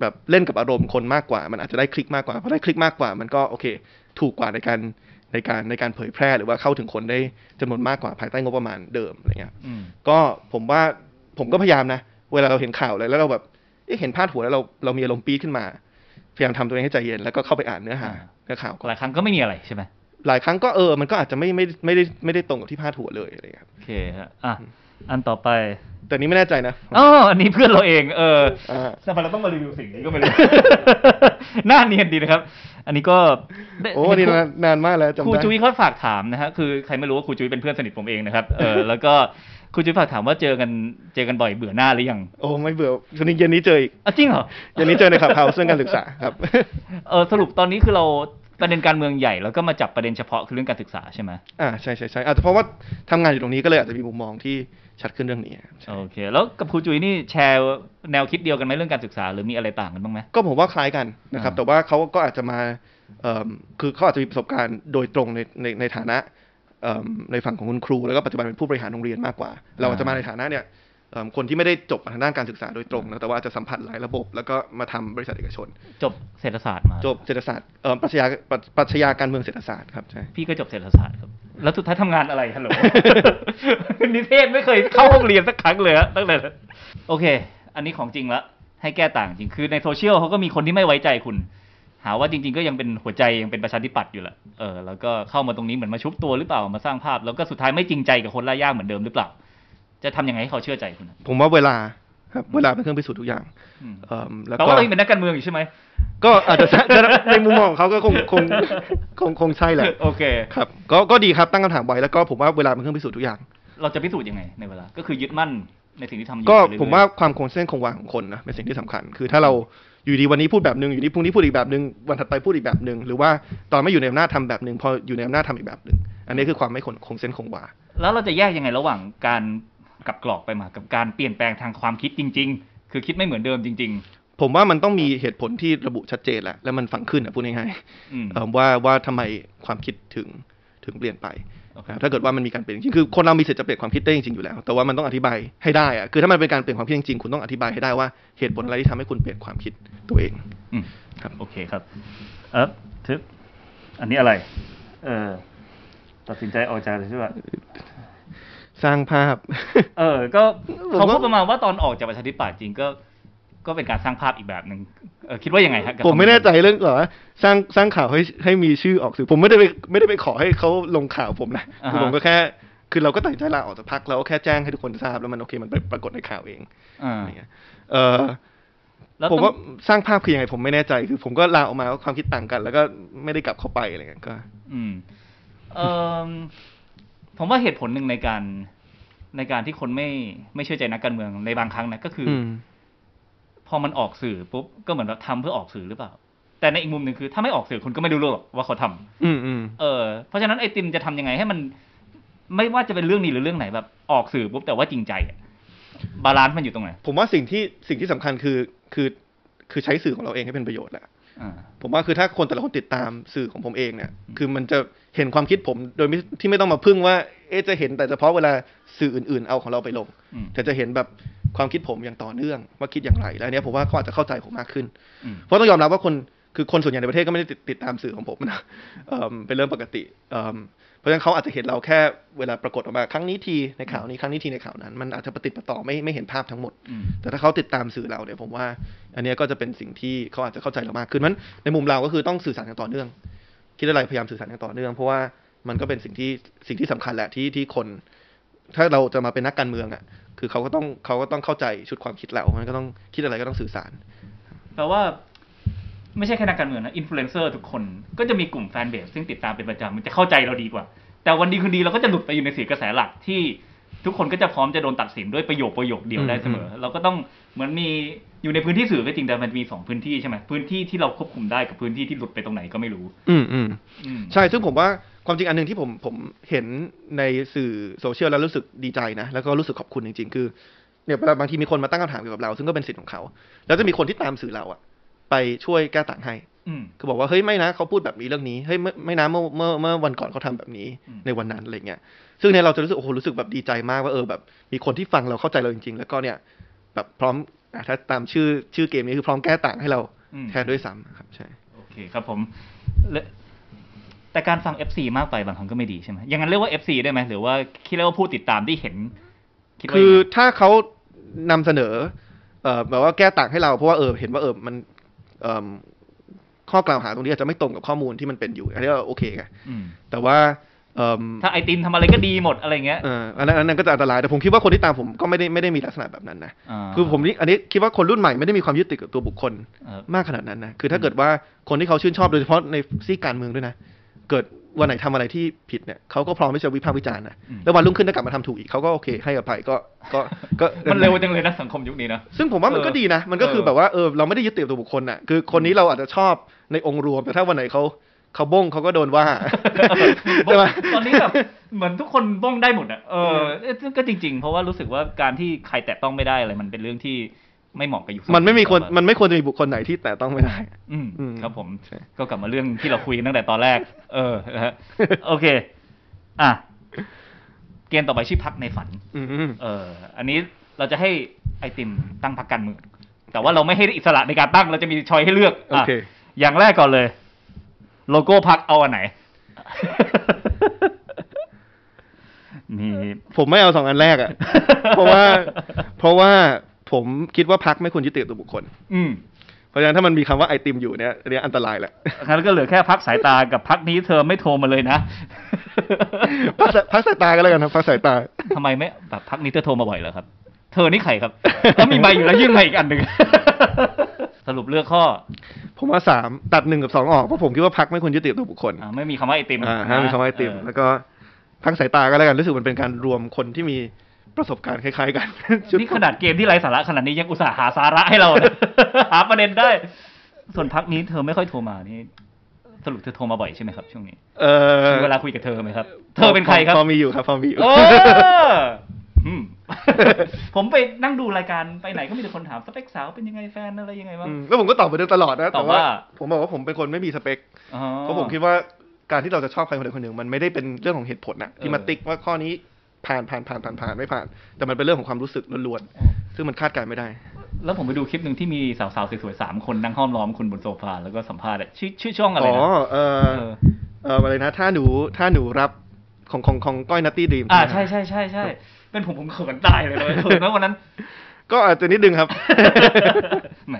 แบบเล่นกับอารมณ์คนมากกว่า มันอาจจะได้คลิกมากกว่าพอได้คลิกมากกว่า มันก็โอเค ถูกกว่าในการในการในการเผยแพร่หรือว่าเข้าถึงคนได้จำนวนมากกว่าภายใต้งบประมาณเดิมอะไรเงี้ยๆอืมก็ผมว่าผมก็พยายามนะ เวลาเราเห็นข่าวอะไรแล้วเราแบบเอ๊ะเห็นพาดหัวแล้วเราเรามีอารมณ์ปี๊ดขึ้นมา พยายามทำตัวเองให้ใจเย็นแล้วก็เข้าไปอ่านเนื้อหาอ่าเนื้อข่าวก่อนหลายครั้งก็ไม่มีอะไรใช่ไหมหลายครั้งก็เออมันก็อาจจะไม่ไม่ไม่ได้ไม่ได้ตรงกับที่พาดหัวเลยอะไรเงี้ยครับโอเคฮะอะ อันต่อไป แต่นี้ไม่แน่ใจนะ อ๋ออันนี้เพื่อนเราเอง เอออ่า ทำไมเราต้องมารีวิวสิ่งนี้ก็ไม่รู้น่าเนียนดีนะครับ อันนี้ก็ได้โอ้นี่นานนานมากแล้วจำครูได้จุ้ยเขาฝากถามนะฮะ คือใครไม่รู้ว่าครูจุ้ยเป็นเพื่อนสนิทผมเองนะครับ เออ แล้วก็ครูจุ้ยฝากถามว่าเจอกัน เจอกันบ่อยเบื่อหน้าหรือยังโอ้ไม่เบื่อวันนี้เย็นนี้เจออีกอะจริงเหรอ เย็นนี้เจอในขับเฮาส์เรื่องการศึกษาครับ เออสรุปตอนนี้คือเราประเด็นการเมืองใหญ่แล้วก็มาจับประเด็นเฉพาะคือเรื่องการศึกษาใช่ไหม อ่าใช่ใช่ใช่อาจจะเพราะว่าทำงานอยู่ตรงนี้ก็เลยอาจจะมีมุมมองที่ ชัดขึ้นเรื่องนี้ครับใช่โอเค แล้วกับครูจุ้ยนี่แชร์แนวคิดเดียวกันไหมเรื่องการศึกษาหรือมีอะไรต่างกันบ้างไหมก็ผมว่าคล้ายกันนะครับอ่าแต่ว่าเขาก็อาจจะมาเอิ่มคือเขาอาจจะมีประสบการณ์โดยตรงในในในฐานะเอิ่มในฝั่งของคุณครูแล้วก็ปัจจุบันเป็นผู้บริหารโรงเรียนมากกว่า เราอาจจะมาในฐานะเนี่ยเอิ่มคนที่ไม่ได้จบทางด้านการศึกษาโดยตรงนะแต่ว่าอาจจะสัมผัสหลายระบบ แล้วก็มาทำบริษัทเอกชน จบเศรษฐศาสตร์มา จบเศรษฐศาสตร์เอ่อปรัชญาปรัชปรัชญาการเมืองเศรษฐศาสตร์ครับใช่พี่ก็จบเศรษฐศาสตร์ครับ แล้วสุดท้ายทำงานอะไรฮัลโหล นิเทศไม่เคยเข้าห้องเรียนสักครั้งเลยฮะตั้งแต่โอเค อันนี้ของจริงละ ให้แก้ต่างจริง คือในโซเชียลเขาก็มีคนที่ไม่ไว้ใจคุณ หาว่าจริง ๆ ก็ยังเป็นหัวใจยังเป็นประชาธิปัตย์อยู่แหละ เออ แล้วก็เข้ามาตรงนี้เหมือนมาชุบตัวหรือเปล่า มาสร้างภาพ แล้วก็สุดท้ายไม่จริงใจกับคนล่ายากเหมือนเดิมหรือเปล่า จะทำยังไงให้เขาเชื่อใจคุณอะผมว่าเวลา ครับเวลาเป็นเครื่องพิสูจน์ทุกอย่างอืมเอิ่มแล้วแปลก็ว่าเรายังเป็นนักการเมืองอยู่ใช่ไหมก็อาจจะในมุมมองของเขาก็คงคงคงคงใช่แหละโอเคครับ ก็ก็ดีครับตั้งคำถามไว้แล้วก็ผมว่าเวลาเป็นเครื่องพิสูจน์ทุกอย่าง เราจะพิสูจน์ยังไงในเวลา ก็คือยึดมั่นในสิ่งที่ทำอยู่ก็ไปเรื่อยๆผมว่าความคงเส้นคงวาของคนนะเป็นสิ่งที่สำคัญ คือถ้าเราอยู่ดีวันนี้พูดแบบหนึ่งอยู่ดีพรุ่งนี้พูดอีกแบบหนึ่งวันถัดไปพูดอีกแบบหนึ่งหรือว่าตอนไม่อยู่ในอำนาจทำแบบหนึ่งพออยู่ในอำนาจทำอีกแบบหนึ่งอันนี้คือความไม่คงคงเส้นคงวาแล้วเราจะแยกยังไงระหว่างการ กลับกรอกไปมากับการเปลี่ยนแปลงทางความคิดจริง ๆ คือคิดไม่เหมือนเดิมจริงผมว่ามันต้องมีเหตุผลที่ระบุชัดเจนแหละแล้วมันฝังขึ้นอะพูดง่ายๆอืมๆเอ่อว่าว่าทำไมความคิดถึงถึงเปลี่ยนไปโอเคนะครับถ้าเกิดว่ามันมีการเปลี่ยนจริงๆคือคนเรามีสิทธิ์จะเปลี่ยนความคิดได้จริงๆอยู่แล้ว แต่ว่ามันต้องอธิบายให้ได้อะคือถ้ามันเป็นการเปลี่ยนความคิดจริงๆคุณต้องอธิบายให้ได้ว่าเหตุผลอะไรที่ทำให้คุณเปลี่ยนความคิดตัวเองอืมครับโอเคครับ เออทึบอันนี้อะไร เออตัดสินใจออกจากใช่ป่ะ สร้างภาพ เออ ก็ผมเขาว่าพูดประมาณว่าตอนออกจากประชาธิปัตย์จริงก็ ก็เป็นการสร้างภาพอีกแบบหนึ่งเออคิดว่ายังไงครับกับผมไม่แน่ใจเรื่องก่อนว่าสร้างสร้างข่าวให้ให้มีชื่อออกสื่อผมไม่ได้ไปไม่ได้ไปขอให้เขาลงข่าวผมนะคือผมก็แค่ คือเราก็ตัดสินใจลาออกจากพักแล้วก็แค่แจ้งให้ทุกคนทราบแล้วมันโอเคมันไปปรากฏในข่าวเองอ่าอะไรเงี้ยเออแล้วผมต้องว่าสร้างภาพคือยังไงผมไม่แน่ใจ คือผมก็ลาออกมาว่าความคิดต่างกัน แล้วก็ไม่ได้กลับเข้าไปอะไรเงี้ยก็ อืมเออ ผมว่าเหตุผลหนึ่งในการในการที่คนไม่ไม่เชื่อใจนักการเมืองในบางครั้งนะก็คือออืมพอมันออกสื่อปุ๊บก็เหมือนว่าทำเพื่อออกสื่อหรือเปล่า แต่ในอีกมุมหนึ่งคือ ถ้าไม่ออกสื่อคุณก็ไม่รู้หรอกว่าเขาทำอืมอืมเออเพราะฉะนั้นไอติมจะทำยังไงให้มัน ไม่ว่าจะเป็นเรื่องนี้หรือเรื่องไหนแบบ ออกสื่อปุ๊บแต่ว่าจริงใจอะ balance มันอยู่ตรงไหนผมว่าสิ่งที่สิ่งที่สำคัญคือคือคือใช้สื่อของเราเองให้เป็นประโยชน์แหละอ่า ผมว่าคือถ้าคนแต่ละคนติดตามสื่อของผมเองเนี่ย คือมันจะเห็นความคิดผมโดยไม่ที่ไม่ต้องมาพึ่งว่า เอ๊ะจะเห็นแต่เฉพาะเวลาสื่ออื่น ๆ เอาของเราไปลงอืมแต่จะเห็นแบบความคิดผมอย่างต่อเนื่องว่าคิดอย่างไรแล้วอันเนี้ยผมว่าเขาอาจจะเข้าใจผมมากขึ้นอืมเพราะต้องยอมรับว่าคนคือคนส่วนใหญ่ในประเทศก็ไม่ได้ติดติดตามสื่อของผมนะเอิ่มเป็นเรื่องปกติเอิ่มเพ ราะฉะนั้นเขาอาจจะเห็นเราแค่เวลาปรากฏออกมาครั้งนี้ทีในข่าวนี้ครั้งนี้ทีในข่าวนั้น มันอาจจะปฏิดประต่อไม่ไม่เห็นภาพทั้งหมดอืมแต่ถ้าเขาติดตามสื่อเราเนี่ยผมว่า อันเนี้ยก็จะเป็นสิ่งที่เขาอาจจะเข้าใจเรามากขึ้นมันในมุมเราก็คือต้องสื่อสารอย่างต่อเนื่อง คิดอะไรพยายามสื่อสารอย่างต่อเนื่อง เพราะว่ามันก็เป็นสิ่งที่สิ่งที่สำคัญแหละที่ที่คน ถ้าเราจะมาเป็นนักการเมืองอะ คือเขาก็ต้องเขาก็ต้องเข้าใจชุดความคิดเรามันก็ต้องคิดอะไรก็ต้องสื่อสารแปลว่า ไม่ใช่แค่นักการเมืองนะอินฟลูเอนเซอร์ทุกคนก็จะมีกลุ่ม fanbase ซึ่งติดตามเป็นประจำมันจะเข้าใจเราดีกว่า แต่วันดีคืนดีเราก็จะหลุดไปอยู่ในสื่อกระแสหลักที่ทุกคนก็จะพร้อมจะโดนตัดสินด้วยประโยคประโยคเดียวได้เสมอ เราก็ต้องเหมือนมีอยู่ในพื้นที่สื่อก็จริงแต่มันมีสองพื้นที่ใช่ไหมพื้นที่ที่เราควบคุมได้กับพื้นที่ที่หลุดไปตรงไหนก็ไม่รู้ อืมอืมอืมใช่ซึ่งผมว่าความจริงอันหนึ่งที่ผมผมเห็นในสื่อโซเชียลแล้วรู้สึกดีใจนะแล้วก็รู้สึกขอบคุณจริง ๆ คือเนี่ยเวลาบางทีมีคนมาตั้งคำถามเกี่ยวกับเรา ซึ่งก็เป็นสิทธิ์ของเขา แล้วจะมีคนที่ตามสื่อเราอะ ไปช่วยแก้ต่างให้อืมคือบอกว่าเฮ้ยไม่นะเขาพูดแบบนี้เรื่องนี้เฮ้ยไม่ไม่นะเมื่อเมื่อเมื่อวันก่อนเขาทำแบบนี้อืมในวันนั้นอะไรเงี้ยซึ่งเนี่ยเราจะรู้สึกโอ้โหรู้สึกแบบดีใจมากว่าเออแบบ มีคนที่ฟังเราเข้าใจเราจริง ๆ แล้วก็เนี่ย แบบพร้อมอะถ้าตามชื่อชื่อเกมนี้คือพร้อมแก้ต่างให้เราอืมแทนด้วยซ้ำครับใช่โอเคครับผมและแต่การฟัง FC มากไปบางครั้งก็ไม่ดีใช่ไหมอย่างนั้นเรียกว่า FC ได้ไหมหรือว่าคิดเรียกว่าผู้ติดตามที่เห็นคิดว่าคือยังไงถ้าเขานำเสนอเอ่อแบบว่าแก้ต่างให้เราเพราะว่าเออเห็นว่าเออมันเอ่อ ข้อกล่าวหาตรงนี้อาจจะไม่ตรงกับข้อมูลที่มันเป็นอยู่อันนี้ก็โอเคไงอืมแต่ว่าเอ่อถ้าไอตินทำอะไรก็ดีหมดอะไรเงี้ยเอ่ออันนั้นอันนั้นก็จะอันตรายแต่ผมคิดว่าคนที่ตามผมก็ไม่ได้ไม่ได้มีลักษณะแบบนั้นนะาคือผมนี่อันนี้คิดว่าคนรุ่นใหม่ไม่ได้มีความยึดติดกับตัวบุคคลเอ่อมากขนาดนั้นนะคือถ้าเกิดว่าคนที่เขาชื่นชอบโดยเฉพาะในซีกการเมืองด้วยนะเกิด วันไหนทำอะไรที่ผิดเนี่ยเขาก็พร้อมที่จะวิพากษ์วิจารณ์นะแล้ววันรุ่งขึ้นถ้ากลับมาทำถูกอีกเขาก็โอเคให้อภัยก็ก็ก็มันเร็วจังเลยนะสังคมยุคนี้นะซึ่งผมว่ามันก็เออดีนะ มันก็คือเออแบบว่าเออเราไม่ได้ยึดติดกับตัวบุคคลน่ะคือคนนี้เราอาจจะชอบในองค์รวมแต่ถ้าวันไหนเขาเขาบ้งเขาก็โดนว่าใช่ไหมตอนนี้แบบเหมือนทุกคนบ้องได้หมดอะเออเอ๊ะซึ่งก็จริง ๆ เพราะว่ารู้สึกว่าการที่ใครแตะต้องไม่ได้อะไรมันเป็นเรื่องที่ ไม่เหมาะกับยุคสยมันไม่มีคนต่อปมันไม่ควรจะมีบุคคลไหนที่แต่ต้องไม่ได้ อืมอืมครับผมใช่ก็กลับมาเรื่องที่เราคุยกันตั้งแต่ตอนแรก เออนะฮะโอเค อะเกมต่อไปชื่อพักในฝันอืมเออ อันนี้เราจะให้ไอติมตั้งพักการเมืองแต่ว่าเราไม่ให้อิสระในการตั้งเราจะมีชอยให้เลือกโอเคะอย่างแรกก่อนเลย โลโก้พักเอาอันไหนมีผมไม่เอาสองอันแรกอะเพราะว่า เพราะว่า ผมคิดว่าพักไม่ควรยึดติดตัวบุคคล อืมเพราะฉะนั้นถ้ามันมีคำว่าไอติมอยู่เนี่ยอันนี้อันตรายแหละงั้นก็เหลือแค่พักสายตากับพักนี้เธอไม่โทรมาเลยนะ พักสายพักสายตาก็แล้วกันครับพักสายตาทำไมไม่แบบพักนี้เธอโทรมาบ่อยเหรอครับ เธอนี่ใครครับก็มีใบอยู่แล้วยื่นมาอีกอันหนึ่งสรุปเลือกข้อ ผมว่าสามตัดหนึ่งกับสองออกเพราะผมคิดว่าพักไม่ควรยึดติดตัวบุคคลอ่าไม่มีคำว่าไอติมอ่าห้ามมีคำว่าไอติมเออแล้วก็พักสายตาก็แล้วกันรู้สึกมันเป็นการรวมคนที่มี ประสบการณ์คล้ายๆ กันนี่ขนาดเกมที่ไร้สาระขนาดนี้ยังอุตส่าห์หาสาระให้เรานะหาประเด็นได้ ส่วนพักนี้เธอไม่ค่อยโทรมานี่สรุปเธอโทรมาบ่อยใช่ไหมครับ ช่วงนี้ เออมีเวลาคุยกับเธอไหมครับ เธอเป็นใครครับพอมีอยู่ครับพอมีอยู่โอ้อืมผมไปนั่งดูรายการไปไหนก็มีแต่คนถามสเปคสาวเป็นยังไงแฟนอะไรยังไงบ้างอืมแล้วผมก็ตอบไปโดยตลอดนะตแต่อบว่าว่า ผมบอกว่าผมเป็นคนไม่มีสเปคอ๋อเพราะผมคิดว่าการที่เราจะชอบใครคนใดคนหนึ่งมันไม่ได้เป็นเรื่องของเหตุผลนะที่เออมาติ๊กว่าข้อนี้ ผ่านผ่านผ่านผ่านผ่านไม่ผ่าน แต่มันเป็นเรื่องของความรู้สึกล้วนอ๋อๆซึ่งมันคาดการณ์ไม่ได้ แล้วผมไปดูคลิปหนึ่งที่มีสาวๆสวยๆสามคนนั่งห้อมล้อมคุณบนโซฟาแล้วก็สัมภาษณ์อะชื่อชื่อช่องอะไรอ๋อนะเออเออเอออะไรนะถ้าหนูถ้าหนูรับของของของก้อยนัตตี้ดีมอ่าใช่ใช่ใช่ใช่เป็นผมผมเขินตายเลยเลยเขินนะวันนั้น ก็อาจจะนิดนึงครับ แหม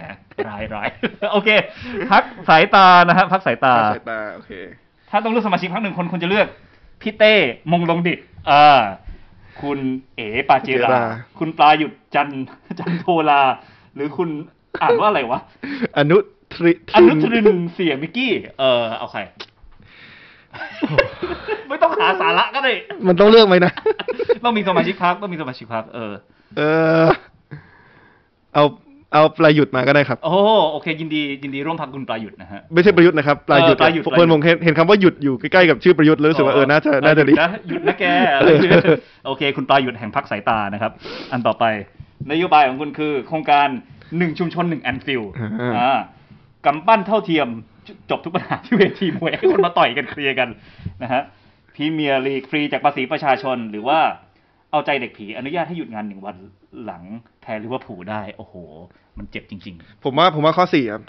ร้ายร้ายโอเค พักสายตานะฮะพักสายตา สายตาโอเค ถ้าต้องเลือกสมาชิกพักหนึ่งคนคนจะเลือกพี่เต้มงลงดิตอ่า คุณเอ๋ปาเจราเจรา คุณปลาหยุดจันจันโทลา หรือคุณอ่านว่าอะไรวะ อนุทริอนุทรินเสียมิกกี้ เออเอาใคร ไม่ต้องหาสาระก็ได้ มันต้องเลือกไหมนะ ต้องมีสมาชิกพักต้องมีสมาชิกพักเออ เออ เอา เอาประยุทธ์มาก็ได้ครับ โอ้โอเค ยินดียินดีร่วมพักคุณปลาหยุดนะฮะไม่ใช่ประยุทธ์นะครับปลายหยุดเออปลายหยุดผมเพิ่นผมเห็นเห็นคำว่าหยุดอยู่ใกล้ๆกับชื่อประยุทธ์แล้วรู้สึกว่าเออน่าจะน่าจะดีหยุดนะหยุดนะแกอะไรอย่างเงี้ยโอเค คุณปลาหยุดแห่งพักสายตานะครับ อันต่อไปนโยบายของคุณคือ โครงการหนึ่งชุมชนหนึ่ง Anfield อ่าอ่ากำปั้นเท่าเทียมจบทุกปัญหาที่เวทีมวยให้คนมาต่อยกันเคลียร์กันนะฮะพรีเมียร์ลีกฟรีจากภาษีประชาชนหรือว่าเอาใจเด็กผีอนุญาตให้หยุดงานหนึ่งวันหลังแพ้ลิเวอร์พูลได้ โอ้โห มันเจ็บจริง ๆ ผมว่าผมว่าข้อสี่ครับ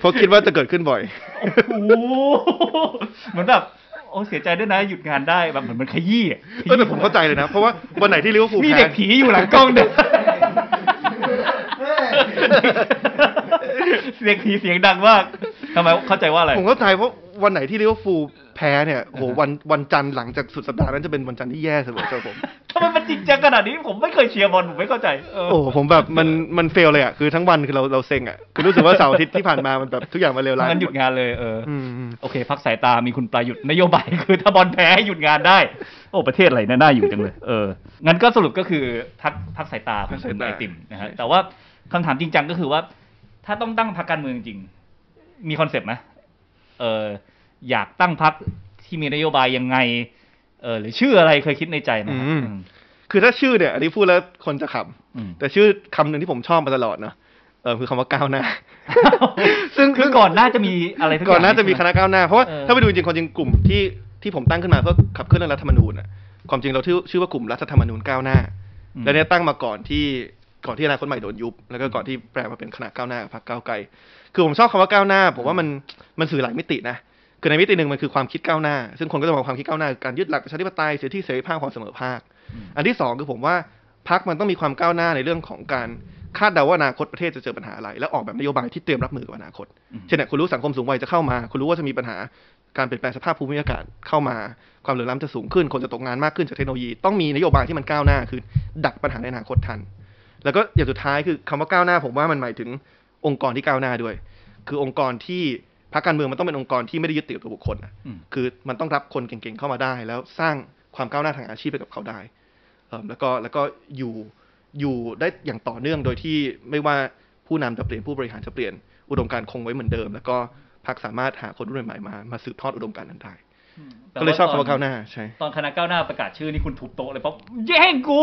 เพราะคิดว่าจะเกิดขึ้นบ่อย โอ้โห เหมือนแบบ โอ้เสียใจด้วยนะ หยุดงานได้แบบเหมือนมันขยี้อะเออแต่ผมเข้าใจเลยนะ เพราะว่าวันไหนที่ลิเวอร์พูลมีแพ้เด็กผีอยู่หลังกล้องเนี่ยเด็กผีเสียงดังมากทำไมเข้าใจว่าอะไร ผมเข้าใจเพราะวันไหนที่ลิเวอร์พูลแพ้เนี่ยโอ้โหวันวันจันทร์หลังจากสุดสัปดาห์นั้นจะเป็นวันจันทร์ที่แย่เสมอสำหรับผมทำไมมันจริงจังขนาดนี้ผมไม่เคยเชียร์บอลผมไม่เข้าใจเออโอ้โหผมแบบมันมัน fail เลยอะคือทั้งวันคือเราเราเซ็งอะคือรู้สึกว่าเสาร์อาทิตย์ที่ผ่านมามันแบบทุกอย่างมันเลวร้ายงั้นหยุดงานเลยเออออืมอืมโอเค พรรคสายตามีคุณปลาหยุดนโยบายคือถ้าบอลแพ้ให้หยุดงานได้ โอ้ประเทศอะไรน่าน่าอยู่จังเลยเอองั้นก็สรุปก็คือพรรคพรรคสายตาของคุณไอติมนะฮะแต่ว่าคำถามจริงจังก็คือว่า ถ้าต้องตั้งพรรคการเมืองจริง มี concept ไหมเออ อยากตั้งพรรคที่มีนโยบายยังไง เออหรือชื่ออะไรเคยคิดในใจไหมฮะอืมอืมคือถ้าชื่อเนี่ยอันนี้พูดแล้วคนจะขอืมำแต่ชื่อคำหนึ่งที่ผมชอบมาตลอดเนาะเออคือคำว่าก้าวหน้า ซึ่งคือก่อนหน้าจะมีอะไรทุกอย่างก่อนหน้าจะมีคณะก้าวหน้าเพราะว่าเออถ้าไปดูจริงๆความจริงกลุ่มที่ที่ผมตั้งขึ้นมาเพื่อขับเคลื่อนเรื่องรัฐธรรมนูญอะความจริงเราชื่อชื่อว่ากลุ่มรัฐธรรมนูญก้าวหน้าอืมและเนี่ยตั้งมาก่อนที่ก่อนที่อนาคตใหม่โดนยุบ แล้วก็ก่อนที่แปลมาเป็นคณะก้าวหน้าพรรคก้าวไกล คือผมชอบคำว่าก้าวหน้า ผมว่ามันมันสื่อหลายมิตินะ คือในมิติหนึ่งมันคือความคิดก้าวหน้า ซึ่งคนก็จะมองความคิดก้าวหน้าคือการยึดหลักประชาธิปไตยเสรีเสรีภาพความเสมอภาคอืมอันที่สองคือผมว่าพรรคมันต้องมีความก้าวหน้าในเรื่องของการคาดเดาว่าอนาคตประเทศจะเจอปัญหาอะไร และออกแบบนโยบายที่เตรียมรับมือกับอนาคตอืมเช่นเนี่ยคุณรู้สังคมสูงวัยจะเข้ามา คุณรู้ว่าจะมีปัญหาการเปลี่ยนแปลงสภาพภูมิอากาศเข้ามา ความเหลื่อมล้ำจะสูงขึ้น คนจะตกงานมากขึ้นจากเทคโนโลยี ต้องมีนโยบายที่มันก้าวหน้า คือ ดักปัญหาในอนาคตทัน แล้วก็อย่างสุดท้ายคือคำว่าก้าวหน้า ผมว่ามันหมายถึงองค์กรที่ก้าวหน้าด้วย คือองค์กรที่ พรรคการเมืองมันต้องเป็นองค์กรที่ไม่ได้ยึดติดกับตัวบุคคลนะอืมคือมันต้องรับคนเก่งๆเข้ามาได้ แล้วสร้างความก้าวหน้าทางอาชีพให้กับเขาได้เอิ่มแล้วก็แล้วก็อยู่อยู่ได้อย่างต่อเนื่องโดยที่ไม่ว่าผู้นำจะเปลี่ยนผู้บริหารจะเปลี่ยนอุดมการณ์คงไว้เหมือนเดิม แล้วก็พรรคสามารถหาคนรุ่นใหม่ๆมามาสืบทอดอุดมการณ์นั้นได้แต่ก็เลยชอบตคำว่าก้าวหน้าใช่ตอนคณะก้าวหน้าประกาศชื่อนี่คุณทุบโต๊ะเลยเพราะแย่งกู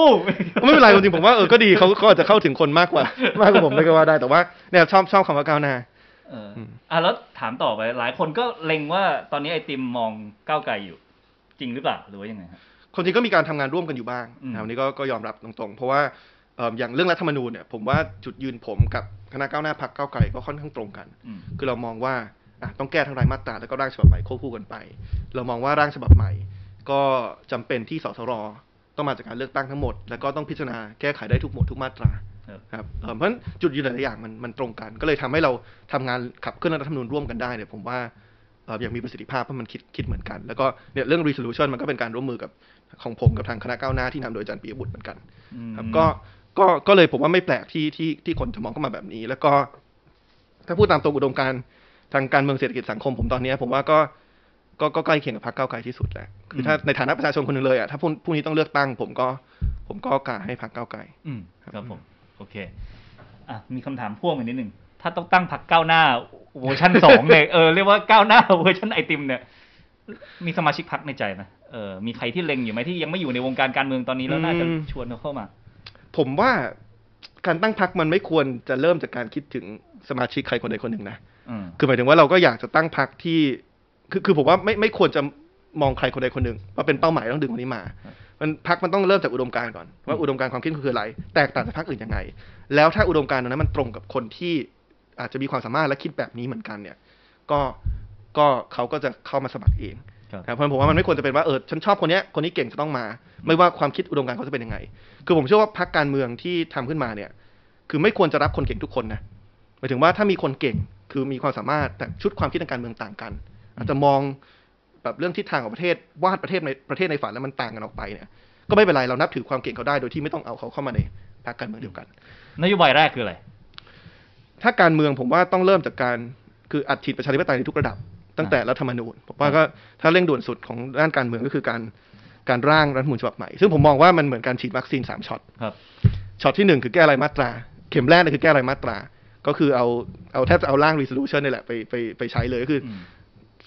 ไม่เป็นไรจริงๆผมว่าเออก็ดีเขาเขาอาจจะเข้าถึงคนมากกว่ามากกว่าผมได้ก็ว่าได้แต่ว่าเนี่ยชอบชอบคำว่าก้าวหน้า เอออืมอะแล้วถามต่อไป หลายคนก็เล็งว่าตอนนี้ไอติมมองก้าวไกลอยู่ จริงหรือเปล่าหรือว่ายังไงฮะคนจริงก็มีการทำงานร่วมกันอยู่บ้างอืมนะครับอันนี้ก็ก็ยอมรับตรงๆ เพราะว่าเอ่ออย่างเรื่องรัฐธรรมนูญเนี่ยผมว่าจุดยืนผมกับคณะก้าวหน้าพักก้าวไกลก็ค่อนข้างตรงกันอืมคือเรามองว่าอะต้องแก้ทั้งรายมาตราแล้วก็ร่างฉบับใหม่ควบคู่กันไป เรามองว่าร่างฉบับใหม่ ก็จำเป็นที่สสรต้องมาจากการเลือกตั้งทั้งหมด แล้วก็ต้องพิจารณาแก้ไขได้ทุกหมวดทุกมาตรา ครับครับเอ่อเพราะฉะนั้นจุดยืนหลายๆอย่างมันมันตรงกัน ก็เลยทำให้เราทำงานขับเคลื่อนรัฐธรรมนูญร่วมกันได้เนี่ยผมว่าเอ่ออย่างมีประสิทธิภาพเพราะมันคิดคิดเหมือนกัน แล้วก็เนี่ยเรื่อง resolution มันก็เป็นการร่วมมือกับของผมกับทางคณะก้าวหน้าที่นำโดยอาจารย์ปียบุตรเหมือนกัน ครับก็ก็ก็เลยผมว่าไม่แปลกที่ที่ที่คนจะมองเข้ามาแบบนี้ แล้วก็ ถ้าพูดตามตรงอุดมการณ์ทางการเมืองเศรษฐกิจสังคมผมตอนเนี้ยผมว่าก็ก็ก็ใกล้เคียงกับพรรคก้าวไกลที่สุดแหละคือถ้าในฐานะประชาชนคนหนึ่งเลยอะถ้าพรุ่งพรุ่งนี้ต้องเลือกตั้ง ผมก็ผมก็กาให้พรรคก้าวไกลอืมครับผม โอเคอะมีคำถามพ่วงอีกนิดหนึ่งถ้าต้องตั้งพรรคก้าวหน้าเวอร์ชันสองเนี่ยเออเรียกว่าก้าวหน้าเวอร์ชันไอติมเนี่ยมีสมาชิกพรรคในใจไหมเออมีใครที่เล็งอยู่ไหมที่ยังไม่อยู่ในวงการการเมืองตอนนี้แล้วน่าจะอืมชวนเขาเข้ามา ผมว่าการตั้งพรรคมันไม่ควรจะเริ่มจากการคิดถึงสมาชิกใครคนใดคนหนึ่งนะอืมคือหมายถึงว่าเราก็อยากจะตั้งพรรคที่ คือคือผมว่าไม่ไม่ควรจะมองใครคนใดคนหนึ่งว่าเป็นเป้าหมายต้องดึงคนนี้มา มันพรรคมันต้องเริ่มจากอุดมการณ์ก่อนว่าอุดมการณ์ความคิดคืออะไร แตกต่างจากพรรคอื่นยังไง แล้วถ้าอุดมการณ์นั้นมันตรงกับคนที่อาจจะมีความสามารถและคิดแบบนี้เหมือนกันเนี่ย ก็ก็เขาก็จะเข้ามาสมัครเองครับครับเพราะผมว่ามันไม่ควรจะเป็นว่าเออฉันชอบคนเนี้ยคนนี้เก่งจะต้องมา ไม่ว่าความคิดอุดมการณ์เขาจะเป็นยังไง คือผมเชื่อว่าพรรคการเมืองที่ทำขึ้นมาเนี่ย คือไม่ควรจะรับคนเก่งทุกคนนะหมายถึงว่าถ้ามีคนเก่งคือมีความสามารถแต่ชุดความคิดทางการเมืองต่างกัน อาจจะมอง แบบเรื่องทิศทางของประเทศวาดประเทศในประเทศในฝันแล้วมันต่างกันออกไปเนี่ย ก็ไม่เป็นไรเรานับถือความเก่งเขาได้โดยที่ไม่ต้องเอาเขาเข้ามาในพรรคการเมืองเดียวกันนโยบายแรกคืออะไรถ้าการเมืองผมว่าต้องเริ่มจากการคืออัดฉีดประชาธิปไตยในทุกระดับ ตั้งแต่รัฐธรรมนูญผมว่าก็ถ้าเร่งด่วนสุดของด้านการเมืองก็คือการการร่างรัฐธรรมนูญฉบับใหม่ ซึ่งผมมองว่ามันเหมือนการฉีดวัคซีนสามช็อตครับช็อตที่หนึ่งคือแก้รายมาตรา เข็มแรกเนี่ยคือแก้รายมาตรา ก็คือเอาเอาแทบจะเอาร่าง resolution นี่แหละไปไปไปใช้เลยก็คือออืม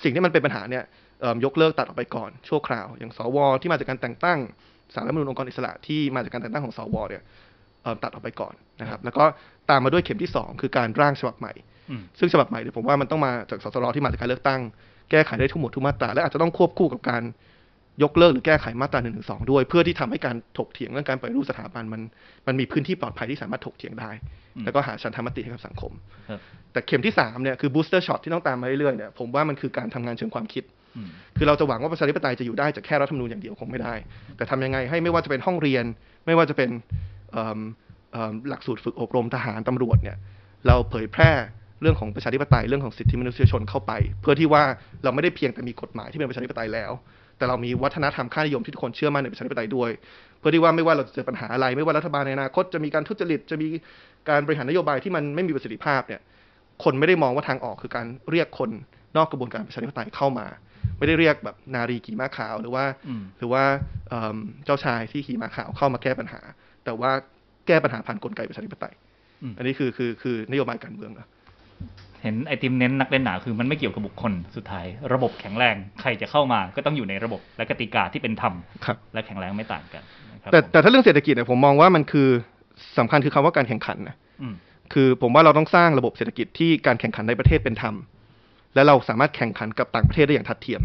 สิ่งที่มันเป็นปัญหาเนี่ยเอิ่ม ยกเลิกตัดออกไปก่อนชั่วคราว อย่างสวที่มาจากการแต่งตั้งสารรัฐธรรมนูญองค์กรอิสระที่มาจากการแต่งตั้งของสวเนี่ยเอิ่มตัดออกไปก่อนนะครับ แล้วก็ตามมาด้วยเข็มที่สองคือการร่างฉบับใหม่อืมซึ่งฉบับใหม่เนี่ยผมว่ามันต้องมาจากสสรที่มาจากการเลือกตั้ง แก้ไขได้ทุกหมวดทุกมาตราและอาจจะต้องควบคู่กับการยกเลิกหรือแก้ไขมาตรา1นึด้วย เพื่อที่ทำให้การถกเถียงเรื่องการปฏิรูปสถาบันมันมันมีพื้นที่ปลอดภัยที่สามารถถกเถียงได้อืมแล้วก็หาชันธรรมติให้กับสังคมครับแต่เข็มที่สามเนี่ยคือ booster shot ที่ต้องตามมาเรื่อยๆเนี่ยผมว่ามันคือการทำงานเชิงความคิดอืม คือเราจะหวังว่าประชาธิปไตยจะอยู่ได้จากแค่รัฐธรรมนูญอย่างเดียวคงไม่ได้ แต่ทำยังไงให้ไม่ว่าจะเป็นห้องเรียน ไม่ว่าจะเป็นเอิ่มเอิ่มหลักสูตรฝึกอบรมทหารตำรวจเนี่ย เราเผยแพร่เรื่องของประชาธิปไตยเรื่องของสิทธิมนุษยชนเข้าไป เพื่อที่ว่าเราไม่ได้เพียงแต่มีกฎหมายที่เป็นประชาธิปไตยแล้ว แต่เรามีวัฒนธรรมค่านิยมที่ทุกคนเชื่อมั่นในประชาธิปไตยด้วย เพื่อที่ว่าไม่ว่าเราจะเจอปัญหาอะไร ไม่ว่ารัฐบาลในอนาคตจะมีการทุจริตจะมีการบริหารนโยบายที่มันไม่มีประสิทธิภาพเนี่ย คนไม่ได้มองว่าทางออกคือการเรียกคน นอกกระบวนการประชาธิปไตยเข้ามา ไม่ได้เรียกแบบนารีขี่ม้าขาวหรือว่าอืมหรือว่าเอิ่มเจ้าชายที่ขี่ม้าขาวเข้ามาแก้ปัญหา แต่ว่าแก้ปัญหาผ่านกลไกประชาธิปไตยอืมอันนี้คือคือคือนโยบายการเมืองนะเห็นไอติมเน้นนักเล่นหนาคือมันไม่เกี่ยวกับบุคคลสุดท้าย ระบบแข็งแรงใครจะเข้ามาก็ต้องอยู่ในระบบและกติกาที่เป็นธรรมครับและแข็งแรงไม่ต่างกันนะครับแต่ผมแต่ถ้าเรื่องเศรษฐกิจเนี่ยผมมองว่ามันคือสำคัญคือคำว่าการแข่งขันนะอืมคือผมว่าเราต้องสร้างระบบเศรษฐกิจที่การแข่งขันในประเทศเป็นธรรม และเราสามารถแข่งขันกับต่างประเทศได้อย่างทัดเทียม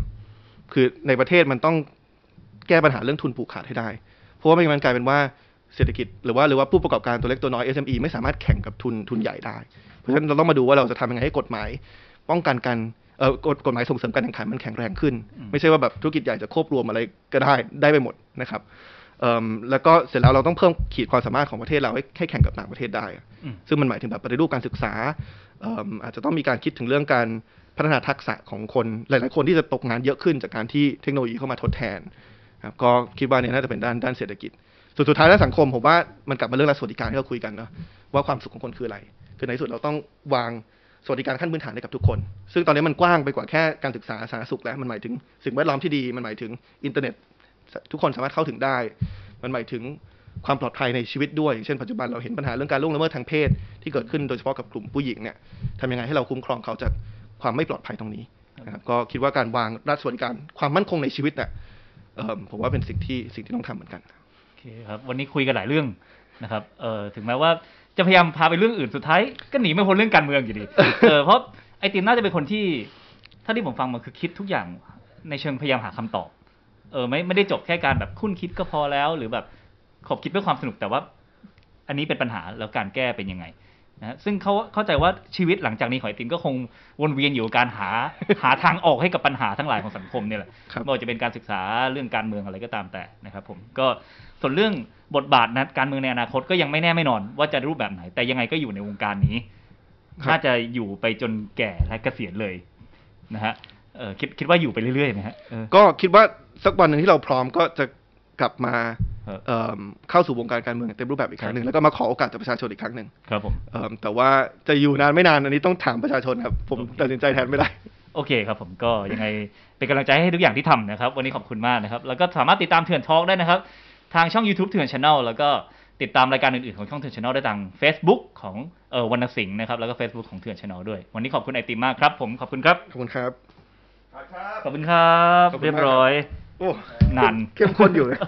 คือในประเทศมันต้องแก้ปัญหาเรื่องทุนผูกขาดให้ได้ เพราะว่าไม่งั้นมันกลายเป็นว่าเศรษฐกิจหรือว่าหรือว่าผู้ประกอบการตัวเล็กตัวน้อย SME ไม่สามารถแข่งกับทุนทุนใหญ่ได้ เพราะฉะนั้นเราต้องมาดูว่าเราจะทำยังไงให้กฎหมาย ป้องกันการเอ่อกฎกฎหมายส่งเสริมการแข่งขันมันแข็งแรงขึ้นอืมไม่ใช่ว่าแบบธุรกิจใหญ่จะควบรวมอะไรก็ได้ได้ไปหมดนะครับเอิ่มแล้วก็เสร็จแล้วเราต้องเพิ่มขีดความสามารถของประเทศเราให้ให้แข่งกับต่างประเทศได้อืมซึ่งมันหมายถึงแบบปฏิรูปการศึกษาเอิ่มอาจจะต้องมีการคิดถึงเรื่องการ พัฒนาทักษะของคนหลาย ๆ คนที่จะตกงานเยอะขึ้นจากการที่เทคโนโลยีเข้ามาทดแทนครับก็คิดว่าเนี่ยน่าจะเป็นด้านด้านเศรษฐกิจส่วนสุดท้ายด้านสังคมผมว่ามันกลับมาเรื่องรัฐสวัสดิการที่เราคุยกันเนาะว่าความสุขของคนคืออะไร คือในที่สุดเราต้องวางสวัสดิการขั้นพื้นฐานให้กับทุกคน ซึ่งตอนนี้มันกว้างไปกว่าแค่การศึกษาสาธารณสุขแล้วมันหมายถึงสิ่งแวดล้อมที่ดีมันหมายถึงอินเทอร์เน็ต ทุกคนสามารถเข้าถึงได้ มันหมายถึงความปลอดภัยในชีวิตด้วย เช่นปัจจุบันเราเห็นปัญหาเรื่องการล่วงละเมิดทางเพศที่เกิดขึ้นโดยเฉพาะกับกลุ่มผู้หญิงเนี่ยทำยังไงให้เราคุ้มครองเขาจาก ความไม่ปลอดภัยตรงนี้นะครับก็คิดว่าการวางรัฐสวัสดิการความมั่นคงในชีวิตเนี่ยเอิ่มผมว่าเป็นสิ่งที่สิ่งที่ต้องทำเหมือนกันโอเคครับวันนี้คุยกันหลายเรื่องนะครับเออถึงแม้ว่าจะพยายามพาไปเรื่องอื่นสุดท้ายก็หนีไม่พ้นเรื่องการเมืองอยู่ดีเออเพราะไอติมน่าจะเป็นคนที่ถ้าที่ผมฟังมาคือคิดทุกอย่างในเชิงพยายามหาคำตอบ เออไม่ไม่ได้จบแค่การแบบคุ้นคิดก็พอแล้ว หรือแบบขอบคิดเพื่อความสนุกแต่ว่า อันนี้เป็นปัญหาแล้วการแก้เป็นยังไง นะฮะซึ่งเขาเข้าใจว่าชีวิตหลังจากนี้ของไอติมก็คงวนเวียนอยู่กับการหาหาทางออกให้กับปัญหาทั้งหลายของสังคมเนี่ยแหละครับไม่ว่าจะเป็นการศึกษาเรื่องการเมืองอะไรก็ตามแต่นะครับ ผมก็ส่วนเรื่องบทบาทนะการเมืองในอนาคตก็ยังไม่แน่ไม่นอน ว่าจะรูปแบบไหน แต่ยังไงก็อยู่ในวงการนี้ครับน่าจะอยู่ไปจนแก่และเกษียณเลยนะฮะเออคิดคิดว่าอยู่ไปเรื่อยๆไหมฮะเออก็คิดว่าสักวันหนึ่งที่เราพร้อมก็จะกลับมาครับ เอิ่มเข้าสู่วงการการเมืองเต็มรูปแบบอีกครั้งหนึ่งแล้วก็มาขอโอกาสจากประชาชนอีกครั้งหนึ่งครับผมเอิ่มแต่ว่าจะอยู่นานไม่นานอันนี้ต้องถามประชาชนครับ ผมตัดสินใจแทนไม่ได้โอเคครับผมก็ยังไงเป็นกำลังใจให้ทุกอย่างที่ทำนะครับ วันนี้ขอบคุณมากนะครับ แล้วก็สามารถติดตามเถื่อน Talk ได้นะครับ ทางช่อง YouTube เถื่อน Channel แล้วก็ติดตามรายการอื่นๆของช่องเถื่อน Channel ได้ทาง Facebook ของเอ่อวรรณสิงห์นะครับแล้วก็ Facebook ของเถื่อน Channel ด้วย วันนี้ขอบคุณไอติมมากครับ ผมขอบคุณครับขอบคุณครับขอบคุณครับขอบคุณมากเรียบร้อยโอ้นานเข้มข้นอยู่เลย